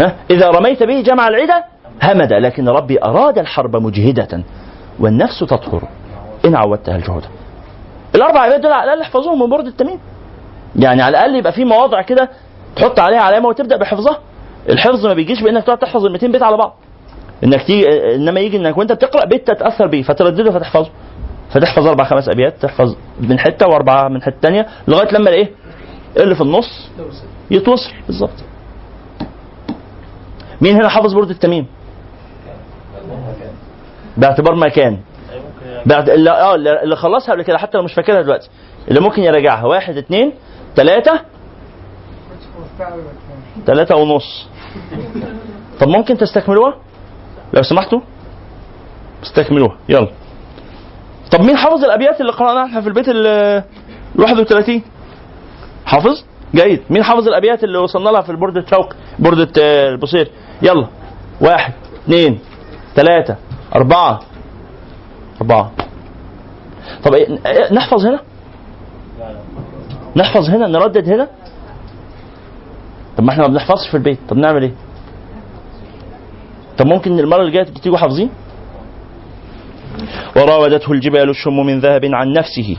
ها؟ إذا رميت به جمع العدة همد لكن ربي أراد الحرب مجهدة والنفس تطهر. إن عودتها الجهد الأربع عباد دول على الأقل احفظوهم من برد التميم. يعني على الأقل يبقى في مواضع كده تحط عليها علامة وتبدأ بحفظها. الحفظ ما بيجيش بإنك تقعد تحفظ ال 200 بيت على بعض. إنك تيجي إنما يجي إنك وأنت بتقرأ بيت تتأثر بيه فتردده فتحفظه. فتحفظ أربع خمس أبيات تحفظ من حتة وأربعة من حتة ثانية لغاية لما الايه اللي في النص يتوصل. بالظبط. مين هنا حافظ برد التميم؟ باعتبار ما كان. بعد اللي آه اللي خلصها قبل كده حتى لو مش فاكرها دلوقتي. اللي ممكن يراجعها. واحد اثنين ثلاثة ثلاثة ونص. طب ممكن تستكملوها؟ لو سمحتوا. استكملوها. يلا. طب مين حافظ الأبيات اللي قرأناها إحنا في البيت ال ال 31 حافظ؟ جيد. مين حافظ الأبيات اللي وصلنا لها في البردة شوق بردة آه، البصير يلا. واحد اثنين ثلاثة أربعة. أربعة. طب إيه إيه، نحفظ هنا؟ نحفظ هنا؟ نردد هنا؟ طب ما إحنا ما بنحفظش في البيت. طب نعمل إيه؟ طب ممكن المرة اللي جاية تيجوا حافظين؟ وراودته الجبال الشم من ذهب عن نفسه.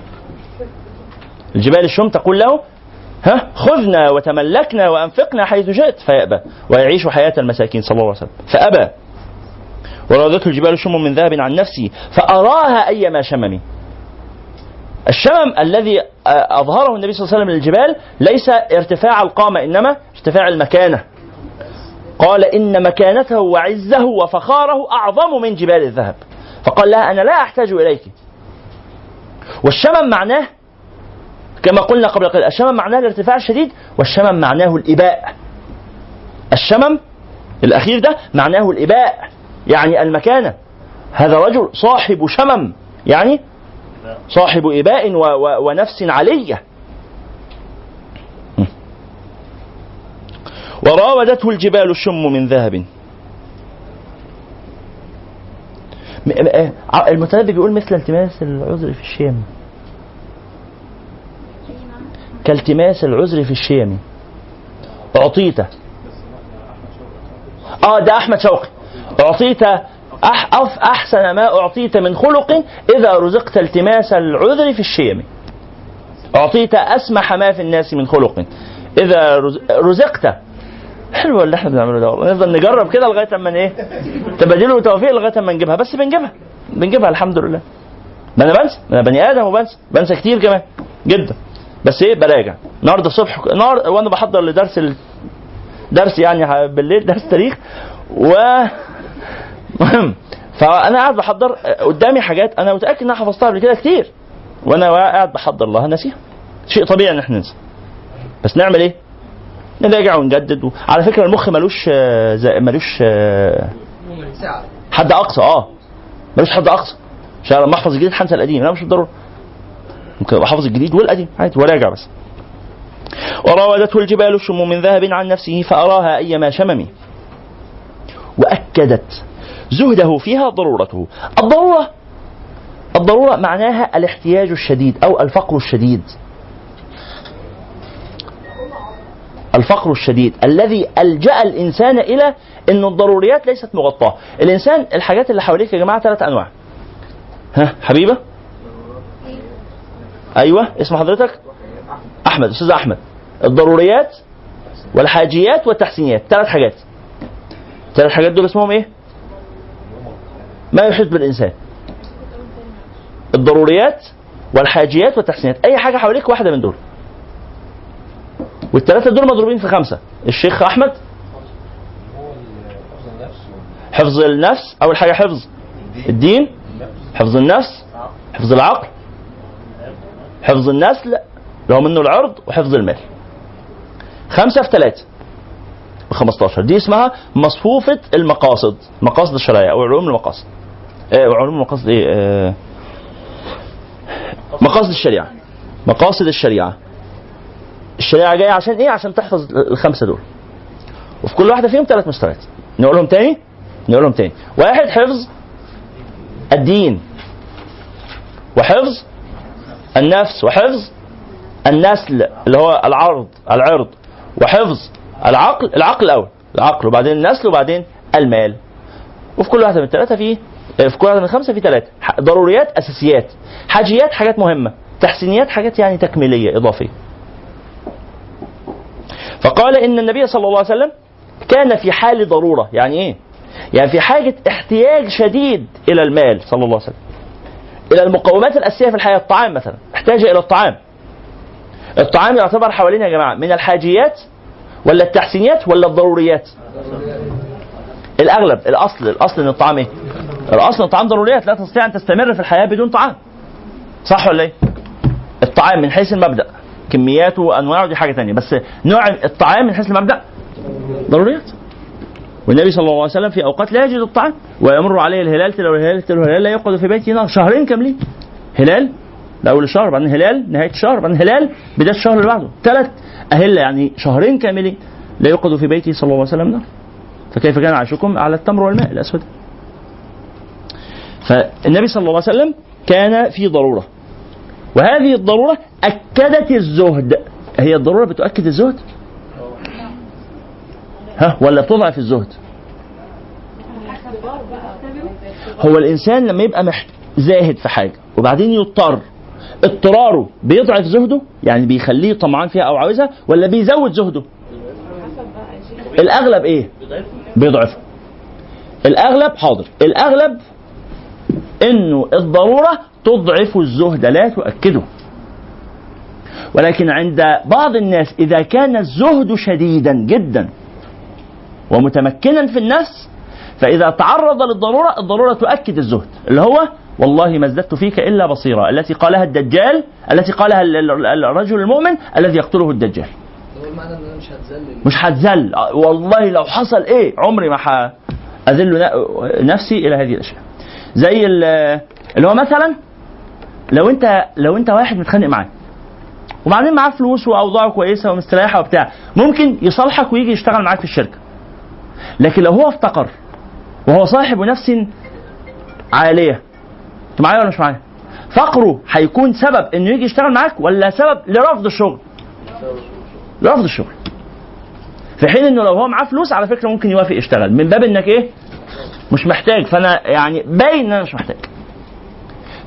الجبال الشم تقول له ها خذنا وتملكنا وأنفقنا حيث شئت. فيأبى ويعيش حياة المساكين صلى الله عليه وسلم. فأبى. وراودته الجبال الشم من ذهب عن نفسه فأراها أيما شمم. الشمم الذي آه، أظهره النبي صلى الله عليه وسلم للجبال ليس ارتفاع القامة إنما ارتفاع المكانة. قال إن مكانته وعزه وفخاره أعظم من جبال الذهب. فقال لها أنا لا أحتاج إليك. والشمم معناه كما قلنا قبل قليل الشمم معناه الارتفاع الشديد والشمم معناه الإباء. الشمم الأخير ده معناه الإباء يعني المكانة هذا رجل صاحب شمم يعني صاحب إباء و و ونفس علية. وراودته الجبال الشم من ذهب م- م- آه، المتنبي بيقول مثل التماس العذر في الشام. كالتماس العذر في الشام. أعطيت. آه ده أحمد شوقي. أعطيت أح أف أحسن ما أعطيت من خلق إذا رزقت التماس العذر في الشيم أعطيت أسمح ما في الناس من خلق إذا رز- رزقت حلو اللي إحنا بنعمله ده والله. نفضل نجرب كده لغاية أما إيه؟ تبادل وتوفيق لغاية أما نجيبها. بس بنجيبها. بنجيبها الحمد لله ما أنا بنسى. أنا بني آدم وبنسى. بنسى كتير كمان. جدا. بس إيه؟ براجع النهارده الصبح النهارده وأنا بحضر لدرس ال... درس يعني بالليل درس تاريخ. و مهم. فأنا قاعد بحضر قدامي حاجات أنا متأكد ان أنا حفظتها قبل كده كتير. وأنا قاعد بحضر لها. ناسيها شيء طبيعي إن إحنا ننسى. بس نعمل إيه؟ نراجع ونجدد. على فكرة المخ ملوش آه، ملوش آه، حد أقصى آه. ملوش حد أقصى. عشان لما احفظ الجديد هنسى القديم. لا مش بالضرورة. ممكن ابقى حافظ الجديد والقديم. عادي وراجع بس. وراودته الجبال الشم من ذهب عن نفسه فأراها أيما شمم وأكدت زهده فيها ضرورته. الضرورة الضرورة معناها الاحتياج الشديد أو الفقر الشديد. الفقر الشديد الذي ألجأ الإنسان إلى أن الضروريات ليست مغطاة. الإنسان الحاجات اللي حواليك يا جماعة ثلاث أنواع. ها حبيبة؟ أيوة اسم حضرتك؟ أحمد أستاذ أحمد. الضروريات والحاجيات والتحسينيات. ثلاث حاجات. ثلاث حاجات دول اسمهم إيه؟ ما يحيط بالإنسان. الضروريات والحاجيات والتحسينات أي حاجة حواليك واحدة من دول. والثلاثة دول مضروبين في خمسة. الشيخ أحمد؟ هو حفظ النفس أول حاجة حفظ. الدين. حفظ النفس. حفظ العقل. حفظ النسل. هو منه العرض وحفظ المال. خمسة في ثلاثة ب 15 دي اسمها مصفوفة المقاصد. مقاصد الشرعية أو علوم المقاصد. آه علوم المقاصد إيه آه مقاصد الشريعة. مقاصد الشريعة. الشريعة جاية عشان إيه؟ عشان تحفظ الخمسة دول. وفي كل واحدة فيهم ثلاث مستويات نقولهم تاني؟ نقولهم تاني. واحد حفظ الدين. وحفظ النفس. وحفظ النسل اللي هو العرض العرض. وحفظ العقل العقل الأول. العقل وبعدين النسل وبعدين المال. وفي كل واحدة من الثلاثه في في كل واحدة من الخمسة في ثلاثة ضروريات أساسيات. حاجيات حاجات مهمة. تحسينيات حاجات يعني تكميلية إضافية. فقال إن النبي صلى الله عليه وسلم كان في حال ضرورة. يعني إيه؟ يعني في حاجة احتياج شديد إلى المال صلى الله عليه وسلم. إلى المقومات الأساسية في الحياة الطعام مثلا. احتاج إلى الطعام. الطعام يعتبر حوالينا يا جماعة من الحاجيات ولا التحسينيات ولا الضروريات؟ الأغلب الأصل الأصل إن الطعام إيه؟ الأصل إن الطعام ضروريات. لا تستطيع أن تستمر في الحياة بدون طعام. صح ولا إيه؟ الطعام من حيث المبدأ. كمياته وأنواعه دي حاجة ثانية بس نوع الطعام من حيث المبدأ ضروريات. والنبي صلى الله عليه وسلم في أوقات لا يجد الطعام ويمر عليه الهلال تلو الهلال تلو الهلال لا يقعد في بيته شهرين كاملين. هلال اول الشهر بعدين هلال نهاية الشهر بعدين هلال بداية الشهر اللي بعده. ثلاث أهلة يعني شهرين كاملين لا يوقد في بيته صلى الله عليه وسلم نار فكيف كان عيشكم؟ على التمر والماء الأسود. فالنبي صلى الله عليه وسلم كان في ضرورة. وهذه الضرورة أكدت الزهد. هي الضرورة بتؤكد الزهد؟ ها ولا بتضعف الزهد؟ هو الإنسان لما يبقى مح... زاهد في حاجة وبعدين يضطر اضطراره بيضعف زهده؟ يعني بيخليه طمعان فيها أو عاوزها ولا بيزود زهده؟ الأغلب إيه؟ بيضعفه. الأغلب حاضر الأغلب إنه الضرورة تضعف الزهد لا تؤكده. ولكن عند بعض الناس إذا كان الزهد شديدا جدا ومتمكنا في النفس فإذا تعرض للضرورة الضرورة تؤكد الزهد اللي هو والله ما ازددت فيك إلا بصيرا التي قالها الدجال التي قالها ال- ال- الرجل المؤمن الذي يقتله الدجال. مش هتذلل مش هتذل والله لو حصل إيه عمري ما أذل نفسي إلى هذه الأشياء. زي ال- اللي هو مثلا لو انت لو انت واحد متخانق معاه وبعدين معاه فلوس واوضاعه كويسة ومستريحة وبتاع ممكن يصالحك ويجي يشتغل معاك في الشركة. لكن لو هو افتقر وهو صاحب نفس عاليه انت معايا ولا مش معايا؟ فقره هيكون سبب إنه يجي يشتغل معاك ولا سبب لرفض الشغل؟ لرفض الشغل. في حين إنه لو هو معاه فلوس على فكرة ممكن يوافق يشتغل. من باب إنك إيه؟ مش محتاج. فأنا يعني باين إن أنا مش محتاج.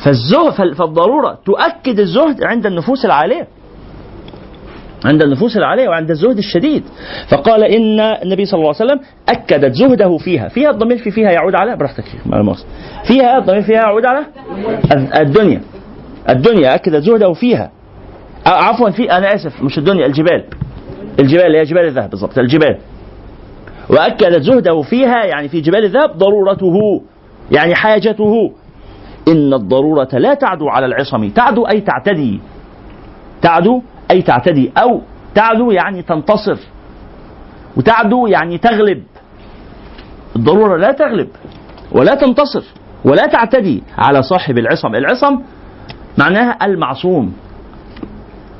فالزهد فال- فالضرورة تؤكد الزهد عند النفوس العالية. عند النفوس العالية وعند الزهد الشديد. فقال إن النبي صلى الله عليه وسلم أكدت زهده فيها. فيها الضمير في فيها يعود على براحتك. فيها الضمير فيها يعود على الدنيا. الدنيا أكدت زهده فيها. عفوا في أنا آسف مش الدنيا الجبال. الجبال هي جبال الذهب بالضبط الجبال. واكدت زهده فيها يعني في جبال الذهب ضرورته يعني حاجته. إن الضرورة لا تعدو على العصم. تعدو أي تعتدي. تعدو أي تعتدي. أو تعدو يعني تنتصر. وتعدو يعني تغلب. الضرورة لا تغلب ولا تنتصر ولا تعتدي على صاحب العصم. العصم معناها المعصوم.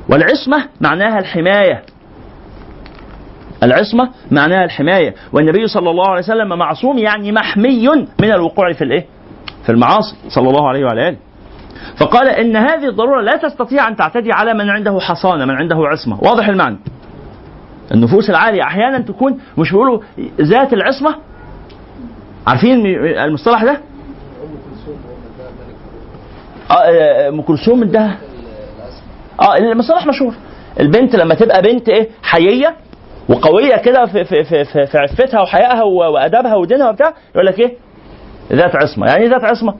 والعصمة معناها الحماية. العصمة معناها الحماية. والنبي صلى الله عليه وسلم معصوم يعني محمي من الوقوع في الإيه؟ في المعاصي صلى الله عليه وعلى آله. فقال إن هذه الضرورة لا تستطيع أن تعتدي على من عنده حصانة من عنده عصمة. واضح المعنى. النفوس العالية أحيانا تكون مش بيقولوا ذات العصمة. عارفين المصطلح ده؟ آه، آه، أم كلثوم ده. آه المصطلح مشهور. البنت لما تبقى بنت إيه؟ حيية وقوية كده في في في في, في عفتها وحيائها و- وأدبها ودينها وبتاع يقول لك إيه؟ ذات عصمة. يعني إيه ذات عصمة؟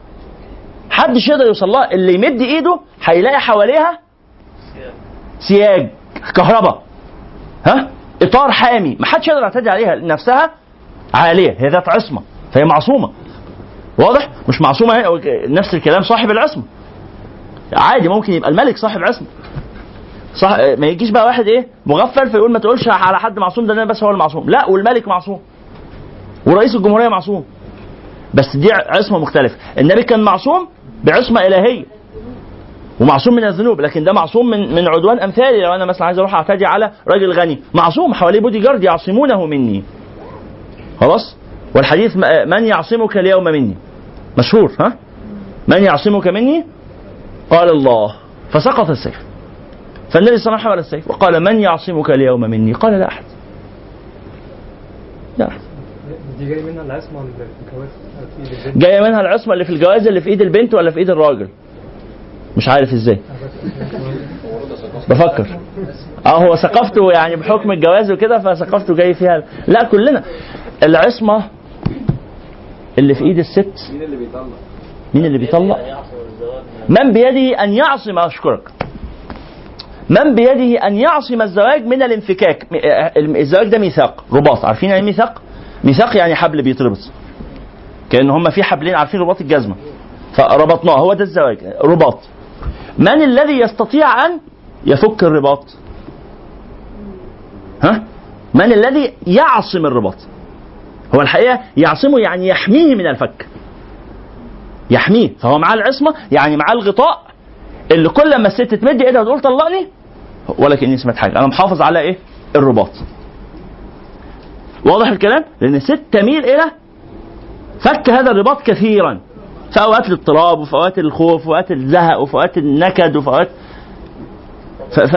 حدش يقدر يوصل لها اللي يمد إيده هيلاقي حواليها سياج كهرباء ها؟ إطار حامي. ما حدش يقدر يعتدي عليها نفسها عالية. هي ذات عصمة. فهي معصومة. واضح؟ مش معصومة هي نفس الكلام صاحب العصمة. عادي ممكن يبقى الملك صاحب عصمة. صح؟ ما يجيش بقى واحد إيه؟ مغفل فيقول ما تقولش على حد معصوم ده أنا بس هو المعصوم. لا والملك معصوم. ورئيس الجمهورية معصوم. بس دي عصمة مختلفة. النبي كان معصوم بعصمة إلهية. ومعصوم من الذنوب لكن ده معصوم من من عدوان أمثالي. لو أنا مثلا عايز أروح أعتدي على راجل غني. معصوم حواليه بودي جارد يعصمونه مني. خلاص؟ والحديث من يعصمك اليوم مني؟ مشهور ها؟ من يعصمك مني؟ قال الله. فسقط السيف. فالنبي صلى الله عليه وسلم السيف وقال من يعصمك اليوم مني؟ قال لا أحد. لا أحد. دي جاي منها العصمة اللي في الجواز في إيد البنت. جاية منها العصمة اللي في الجواز اللي في إيد البنت ولا في إيد الراجل؟ مش عارف إزاي. بفكر. آه هو ثقافته يعني بحكم الجواز وكده فثقافته جاي فيها لا كلنا. العصمة اللي في إيد الست. مين اللي بيطلع؟ مين اللي بيطلق؟ من بيده أن يعصم أشكرك. من بيده أن يعصم الزواج من الانفكاك. م- آه، الزواج ده ميثاق رباط. عارفين يعني إيه ميثاق؟ ميثاق يعني حبل بيتربط كأن هم في حبلين عارفين رباط الجزمة. فربطناه. هو ده الزواج رباط. من الذي يستطيع أن يفك الرباط؟ ها؟ من الذي يعصم الرباط؟ هو الحقيقة يعصمه يعني يحميه من الفك. يحميه. فهو معاه العصمة يعني معاه الغطاء اللي كل ما الست تمد ايدها وتقول طلقني ولا كأني سمعت حاجة. أنا محافظ على إيه؟ الرباط. واضح الكلام؟ لأن الست تميل إلى فك هذا الرباط كثيرا. في أوقات الاضطراب وفي أوقات الخوف وفي أوقات الزهق وفي أوقات النكد وفي أوقات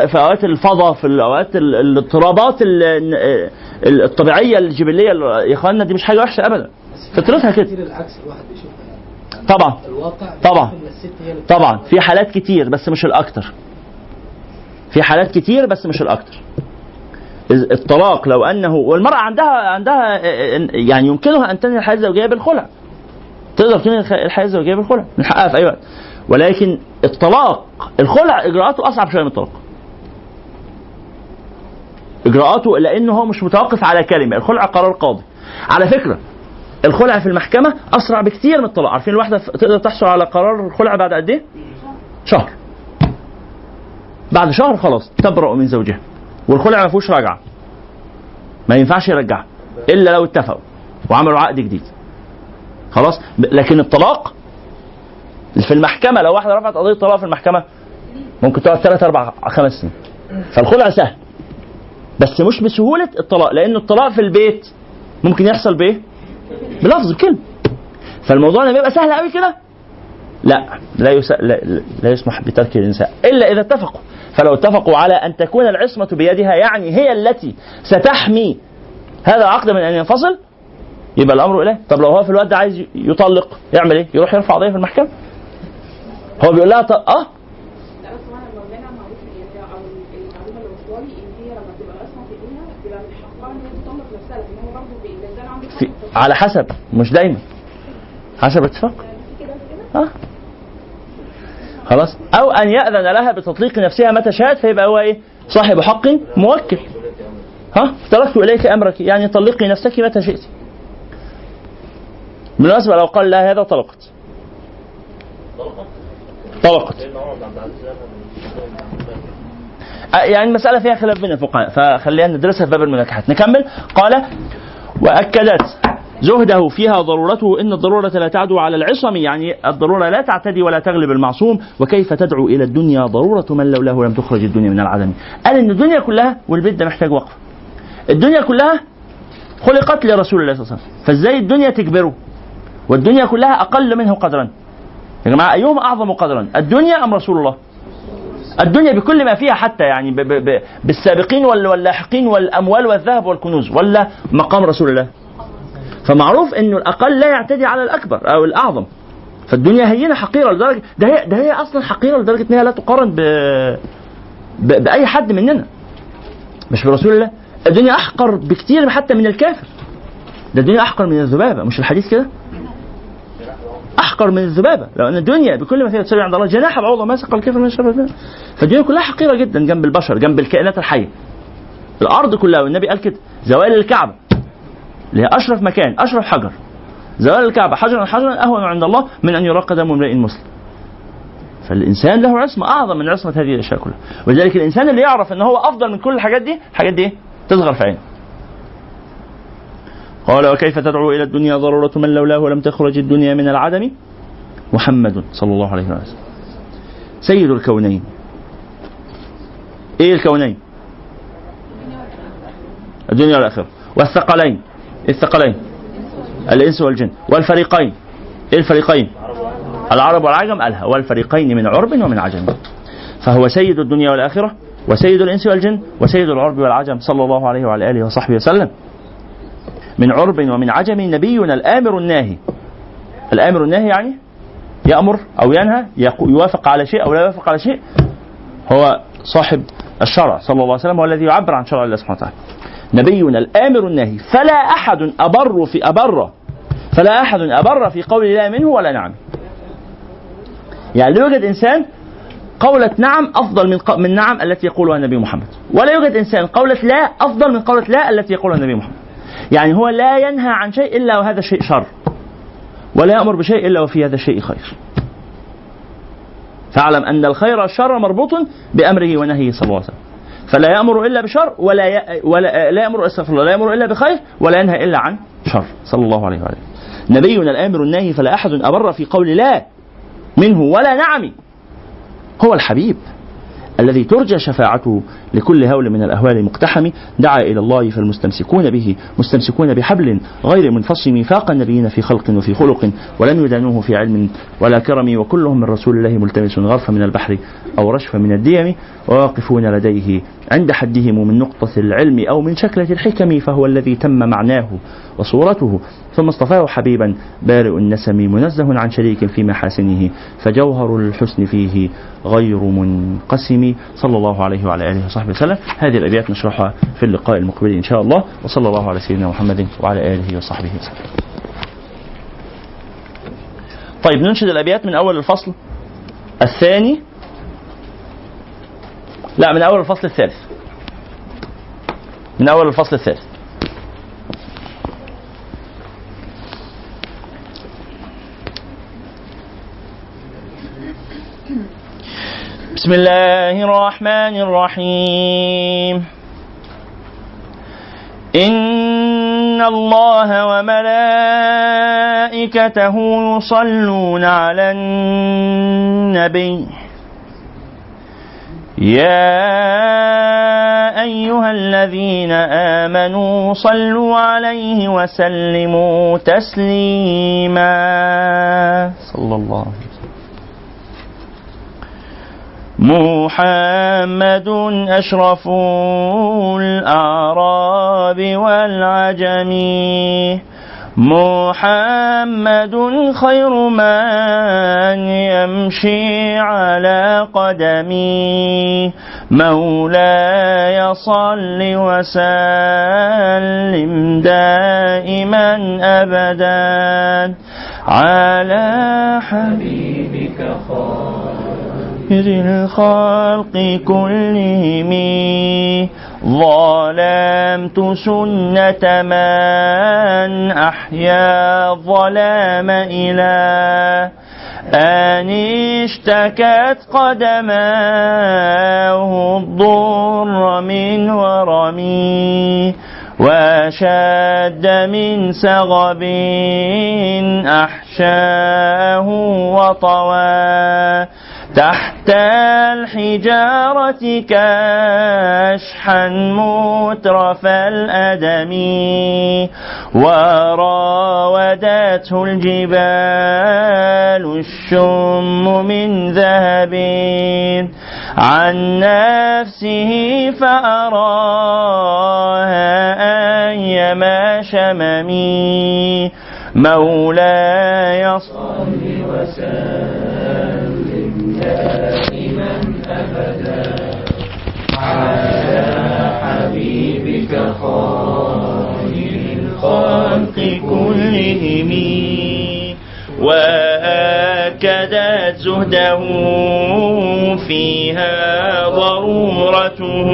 في أوقات الفضا في الاوقات ال- الاضطرابات ال- ال- الطبيعية الجبلية يا إخواننا دي مش حاجة وحشة ابدا. فطرتها كده. طبعا. طبعا. طبعا. في حالات كتير بس مش الأكتر. في حالات كتير بس مش الأكتر. الطلاق لو أنه والمرأة عندها عندها يعني يمكنها أن تنهي الحياة الزوجية بالخلع. تقدر تنهي الحياة الزوجية بالخلع من حقها في أي وقت. ولكن الطلاق الخلع إجراءاته أصعب شوية من الطلاق. إجراءاته لأنه هو مش متوقف على كلمة. الخلع قرار قاضي. على فكرة الخلع في المحكمة أسرع بكتير من الطلاق. عارفين الواحدة تقدر تحصل على قرار الخلع بعد قد إيه؟ شهر. بعد شهر خلاص تبرأ من زوجها. والخلع ما فيهوش رجعه ما ينفعش يرجعها إلا لو اتفقوا وعملوا عقد جديد. خلاص؟ لكن الطلاق في المحكمة لو واحدة رفعت قضية طلاق في المحكمة ممكن تقعد ثلاث أربع خمس سنين. فالخلع سهل. بس مش بسهولة الطلاق لأن الطلاق في البيت ممكن يحصل بإيه؟ بلفظ بكلمه فالموضوع لما يبقى سهل قوي كده لا لا. لا لا يسمح بترك النساء إلا إذا اتفقوا. فلو اتفقوا على أن تكون العصمة بيدها يعني هي التي ستحمي هذا العقد من أن ينفصل يبقى الأمر اليه طب لو هو في الوقت ده عايز يطلق يعمل إيه؟ يروح يرفع قضية في المحكمة؟ هو بيقول لها طب آه. يعني العصمه في على حسب مش دايما. حسب اتفاق. آه. خلاص؟ أو أن يأذن لها بتطليق نفسها متى شاءت فيبقى هو إيه؟ صاحب حق موكل. ها؟ تركت إليك أمرك يعني طلقي نفسك متى شئت. بالمناسبة لو قال لا هذا طلقت. طلقت. يعني المسألة فيها خلاف بين الفقهاء فخلينا ندرسها في باب المناكحات. نكمل؟ قال وأكدت زهده فيها ضرورته إن الضرورة لا تعدو على العصم يعني الضرورة لا تعتدي ولا تغلب المعصوم. وكيف تدعو إلى الدنيا ضرورة من لولاه لم تخرج الدنيا من العدم؟ قال إن الدنيا كلها والبيت ده محتاج وقف. الدنيا كلها خلقت لرسول الله صلى الله عليه وسلم. فازاي الدنيا تجبره؟ والدنيا كلها أقل منه قدرا. يا جماعة أيهما أعظم قدرا؟ الدنيا أم رسول الله؟ الدنيا بكل ما فيها حتى يعني ب ب ب بالسابقين وال- واللاحقين والأموال والذهب والكنوز ولا مقام رسول الله؟ فمعروف إنه الأقل لا يعتدي على الأكبر أو الأعظم. فالدنيا هينة حقيرة لدرجه ده هي ده هي أصلا حقيرة لدرجة انها لا تقارن ب, ب بأي حد مننا. مش برسول الله. الدنيا أحقر بكتير حتى من الكافر. ده الدنيا أحقر من الذبابة. مش الحديث كده؟ أحقر من الذبابة. لو أن الدنيا بكل ما فيها تساوي عند الله جناح بعوضة ما سقى الكافر من شر الذنب فالدنيا كلها حقيرة جدا جنب البشر جنب الكائنات الحية. الأرض كلها والنبي قال كده. زوال الكعبة. أشرف مكان أشرف حجر. زوال الكعبة حجرا حجرا أهون عند الله من أن يراق دم امرئ مسلم. فالإنسان له عصمة أعظم من عصمة هذه الأشياء كلها. ولذلك الإنسان اللي يعرف إن هو أفضل من كل الحاجات دي الحاجات دي؟ تصغر في عينه. قال وكيف تدعو إلى الدنيا ضرورة من لولاه لم تخرج الدنيا من العدم؟ محمد صلى الله عليه وسلم. سيد الكونين. إيه الكونين؟ الدنيا والآخرة. والثقلين. الثقلين الإنس والجن. والفريقين. إيه الفريقين؟ العرب والعجم قالها والفريقين من عرب ومن عجم. فهو سيد الدنيا والآخرة وسيد الإنس والجن وسيد العرب والعجم صلى الله عليه وعلى آله وصحبه وسلم. من عرب ومن عجم نبينا الآمر الناهي. الآمر الناهي يعني يأمر أو ينهى يوافق على شيء أو لا يوافق على شيء. هو صاحب الشرع صلى الله عليه وسلم هو الذي يعبر عن شرع الله سبحانه وتعالى. نبينا الآمر الناهي فلا أحد أبر في أبر. فلا أحد أبر في قول الله منه ولا نعم. يعني لا يوجد إنسان قولة نعم أفضل من من نعم التي يقولها النبي محمد. ولا يوجد إنسان قولة لا أفضل من قولة لا التي يقولها النبي محمد. يعني هو لا ينهى عن شيء إلا وهذا الشيء شر. ولا يأمر بشيء إلا وفي هذا الشيء خير. فاعلم أن الخير والشر مربوط بأمره ونهيه صلى الله عليه وسلم. فلا يأمر إلا بشر ولا ي... ولا لا يأمر أستغفر الله لا يأمر إلا بخير ولا ينهى إلا عن شر. صلى الله عليه وآله. نبينا الآمر الناهي فلا أحد أبر في قول لا منه ولا نعم. هو الحبيب الذي ترجى شفاعته لكل هول من الأهوال المقتحم دعا إلى الله فالمستمسكون به مستمسكون بحبل غير منفصم ميثاق النبيين في خلق وفي خلق ولم يدانوه في علم ولا كرم وكلهم من رسول الله ملتمس غرف من البحر أو رشف من الديم وواقفون لديه عند حدهم من نقطة العلم أو من شكلة الحكم فهو الذي تم معناه وصورته. ثم اصطفاه حبيبا بارئ النسم منزه عن شريك في محاسنه فجوهر الحسن فيه غير منقسم. صلى الله عليه وعلى آله وصحبه وسلم. هذه الأبيات نشرحها في اللقاء المقبل إن شاء الله. وصلى الله على سيدنا محمد وعلى آله وصحبه وسلم. طيب ننشد الأبيات من أول الفصل الثاني. لا من أول الفصل الثالث. من أول الفصل الثالث. بسم الله الرحمن الرحيم. إن الله وملائكته يصلون على النبي. يا أيها الذين آمنوا صلوا عليه وسلموا تسليما. صلى الله عليه وسلم. محمد أشرف الأعراب والعجم. محمد خير من يمشي على قدمي مولاي صل وسلم دائما أبدا. على حبيبك خير. خير الخلق كلهم ظلمت سنة من أحيا الظلام إلى أن اشتكت قدماه الضر من ورمي وشد من سغب أحشاه وطوى تحت الحجارة كشحا مترف الأدم وراودته الجبال الشم من ذهب عن نفسه فأراها أيما شممي. مولاي صل وسلم. خير الخلق كلهم. وأكدت زهده فيها ضرورته.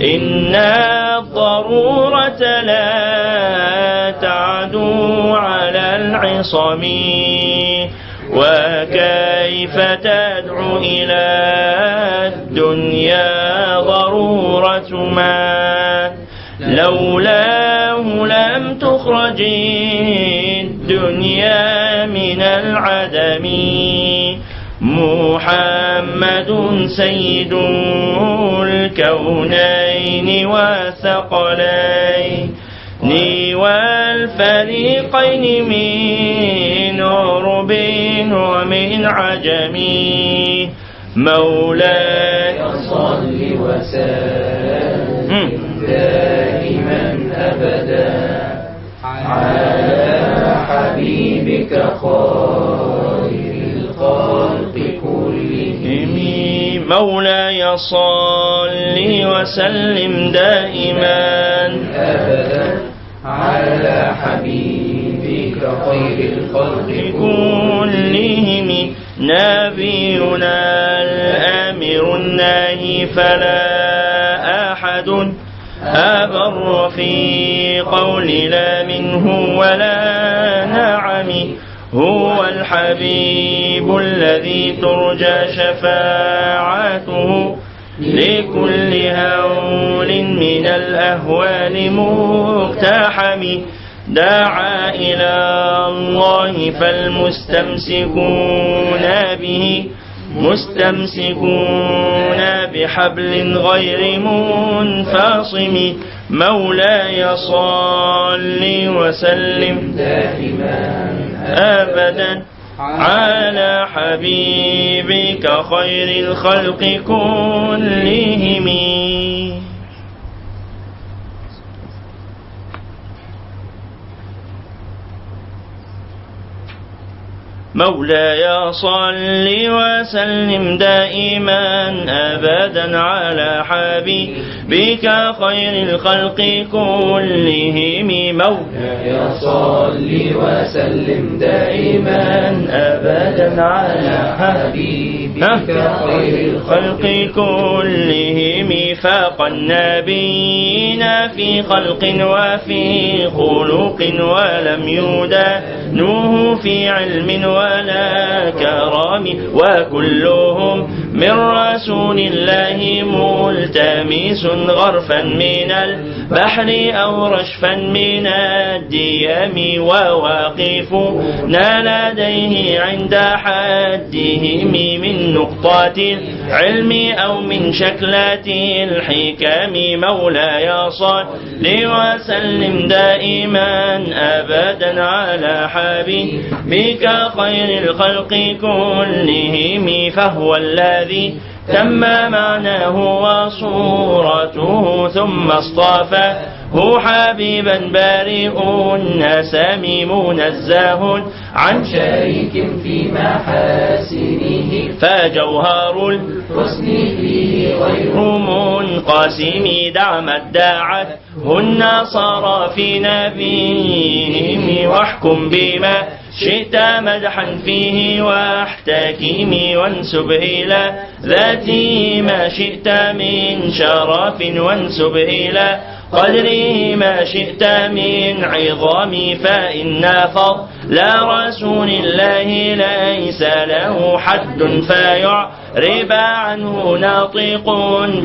إن الضرورة لا تعدو على العصم. وكيف تدعو إلى الدنيا ضرورة ما لولاه لم تخرج الدنيا من العدم. محمد سيد الكونين والثقلين والفريقين من عرب ومن عجم مولاي. صل وسلم دائما أبدا. على حبيبك خير الخلق كلهم. مولاي صل وسلم دائما. أبدا. على حبيبك خير الخلق كلهم نبينا الآمر الناهي فلا أحد أبر في قول لا منه ولا نعم. هو الحبيب الذي ترجى شفاعته لكل هول من الأهوال مقتحم. دعا إلى الله فالمستمسكون به مستمسكون بحبل غير منفصم. مولاي صل وسلم. دائما أبدا. على حبيبك خير الخلق كلهم. مولاي صل وسلم دائما أبدا على حبيبك خير الخلق كلهم. مولاي صل وسلم دائما أبدا على حبيبك خير الخلق كلهم. فاق النبيين في خلق وفي خلق ولم يدانوه في علم ولا كرام وكلهم من رسول الله ملتمس غرفا من البحر أو رشفا من الديم وواقفون لديه عند حدهم من نقطات العلم أو من شكلة الحكم مولاي صل وسلم دائما أبدا على حبيبك خير الخلق كلهم فهو الذي تم معناه وصورته ثم اصطفاه حبيبا بارئ سميم منزه عن شريك في محاسنه. فجوهر الحسن فيه غير منقسم دعمت داعت النصارى في نبيهم واحكم بما شئت مدحا فيه واحتكمي وانسب إلى ذاته ما شئت من شرف وانسب إلى قدره ما شئت من عظام فإن فضل رسول الله ليس له حد فيعرب عنه ناطق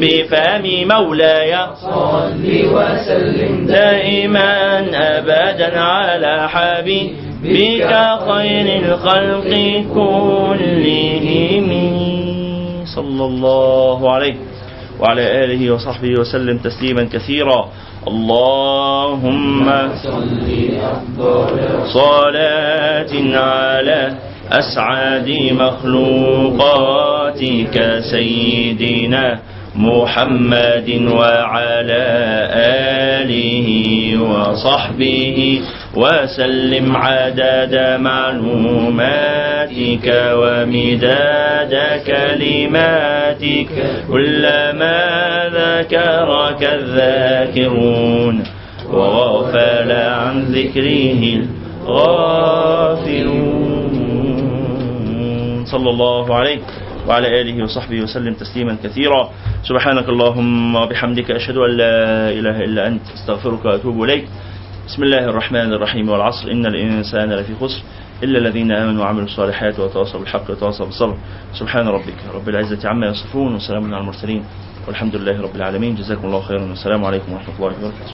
بفم مولاي. صل وسلم دائما أبدا على حبيبك خير الخلق كلهم. صلى الله عليه. وعلى آله وصحبه وسلم تسليما كثيرا. اللهم صلاة على أسعد مخلوقاتك سيدنا محمد وعلى آله وصحبه وسلم عدد معلوماتك ومداد كلماتك كلما ذكرك الذاكرون وغفل عن ذكره الغافلون. صلى الله عليه وعلى آله وصحبه وسلم تسليما كثيرا. سبحانك اللهم وبحمدك أشهد أن لا إله إلا أنت أستغفرك وأتوب إليك. بسم الله الرحمن الرحيم والعصر. إن الإنسان لفي خسر إلا الذين آمنوا وعملوا الصالحات وتواصوا بالحق وتواصوا بالصبر. سبحان ربك رب العزة عما يصفون وسلام على المرسلين والحمد لله رب العالمين. جزاكم الله خيرا والسلام عليكم ورحمة الله وبركاته.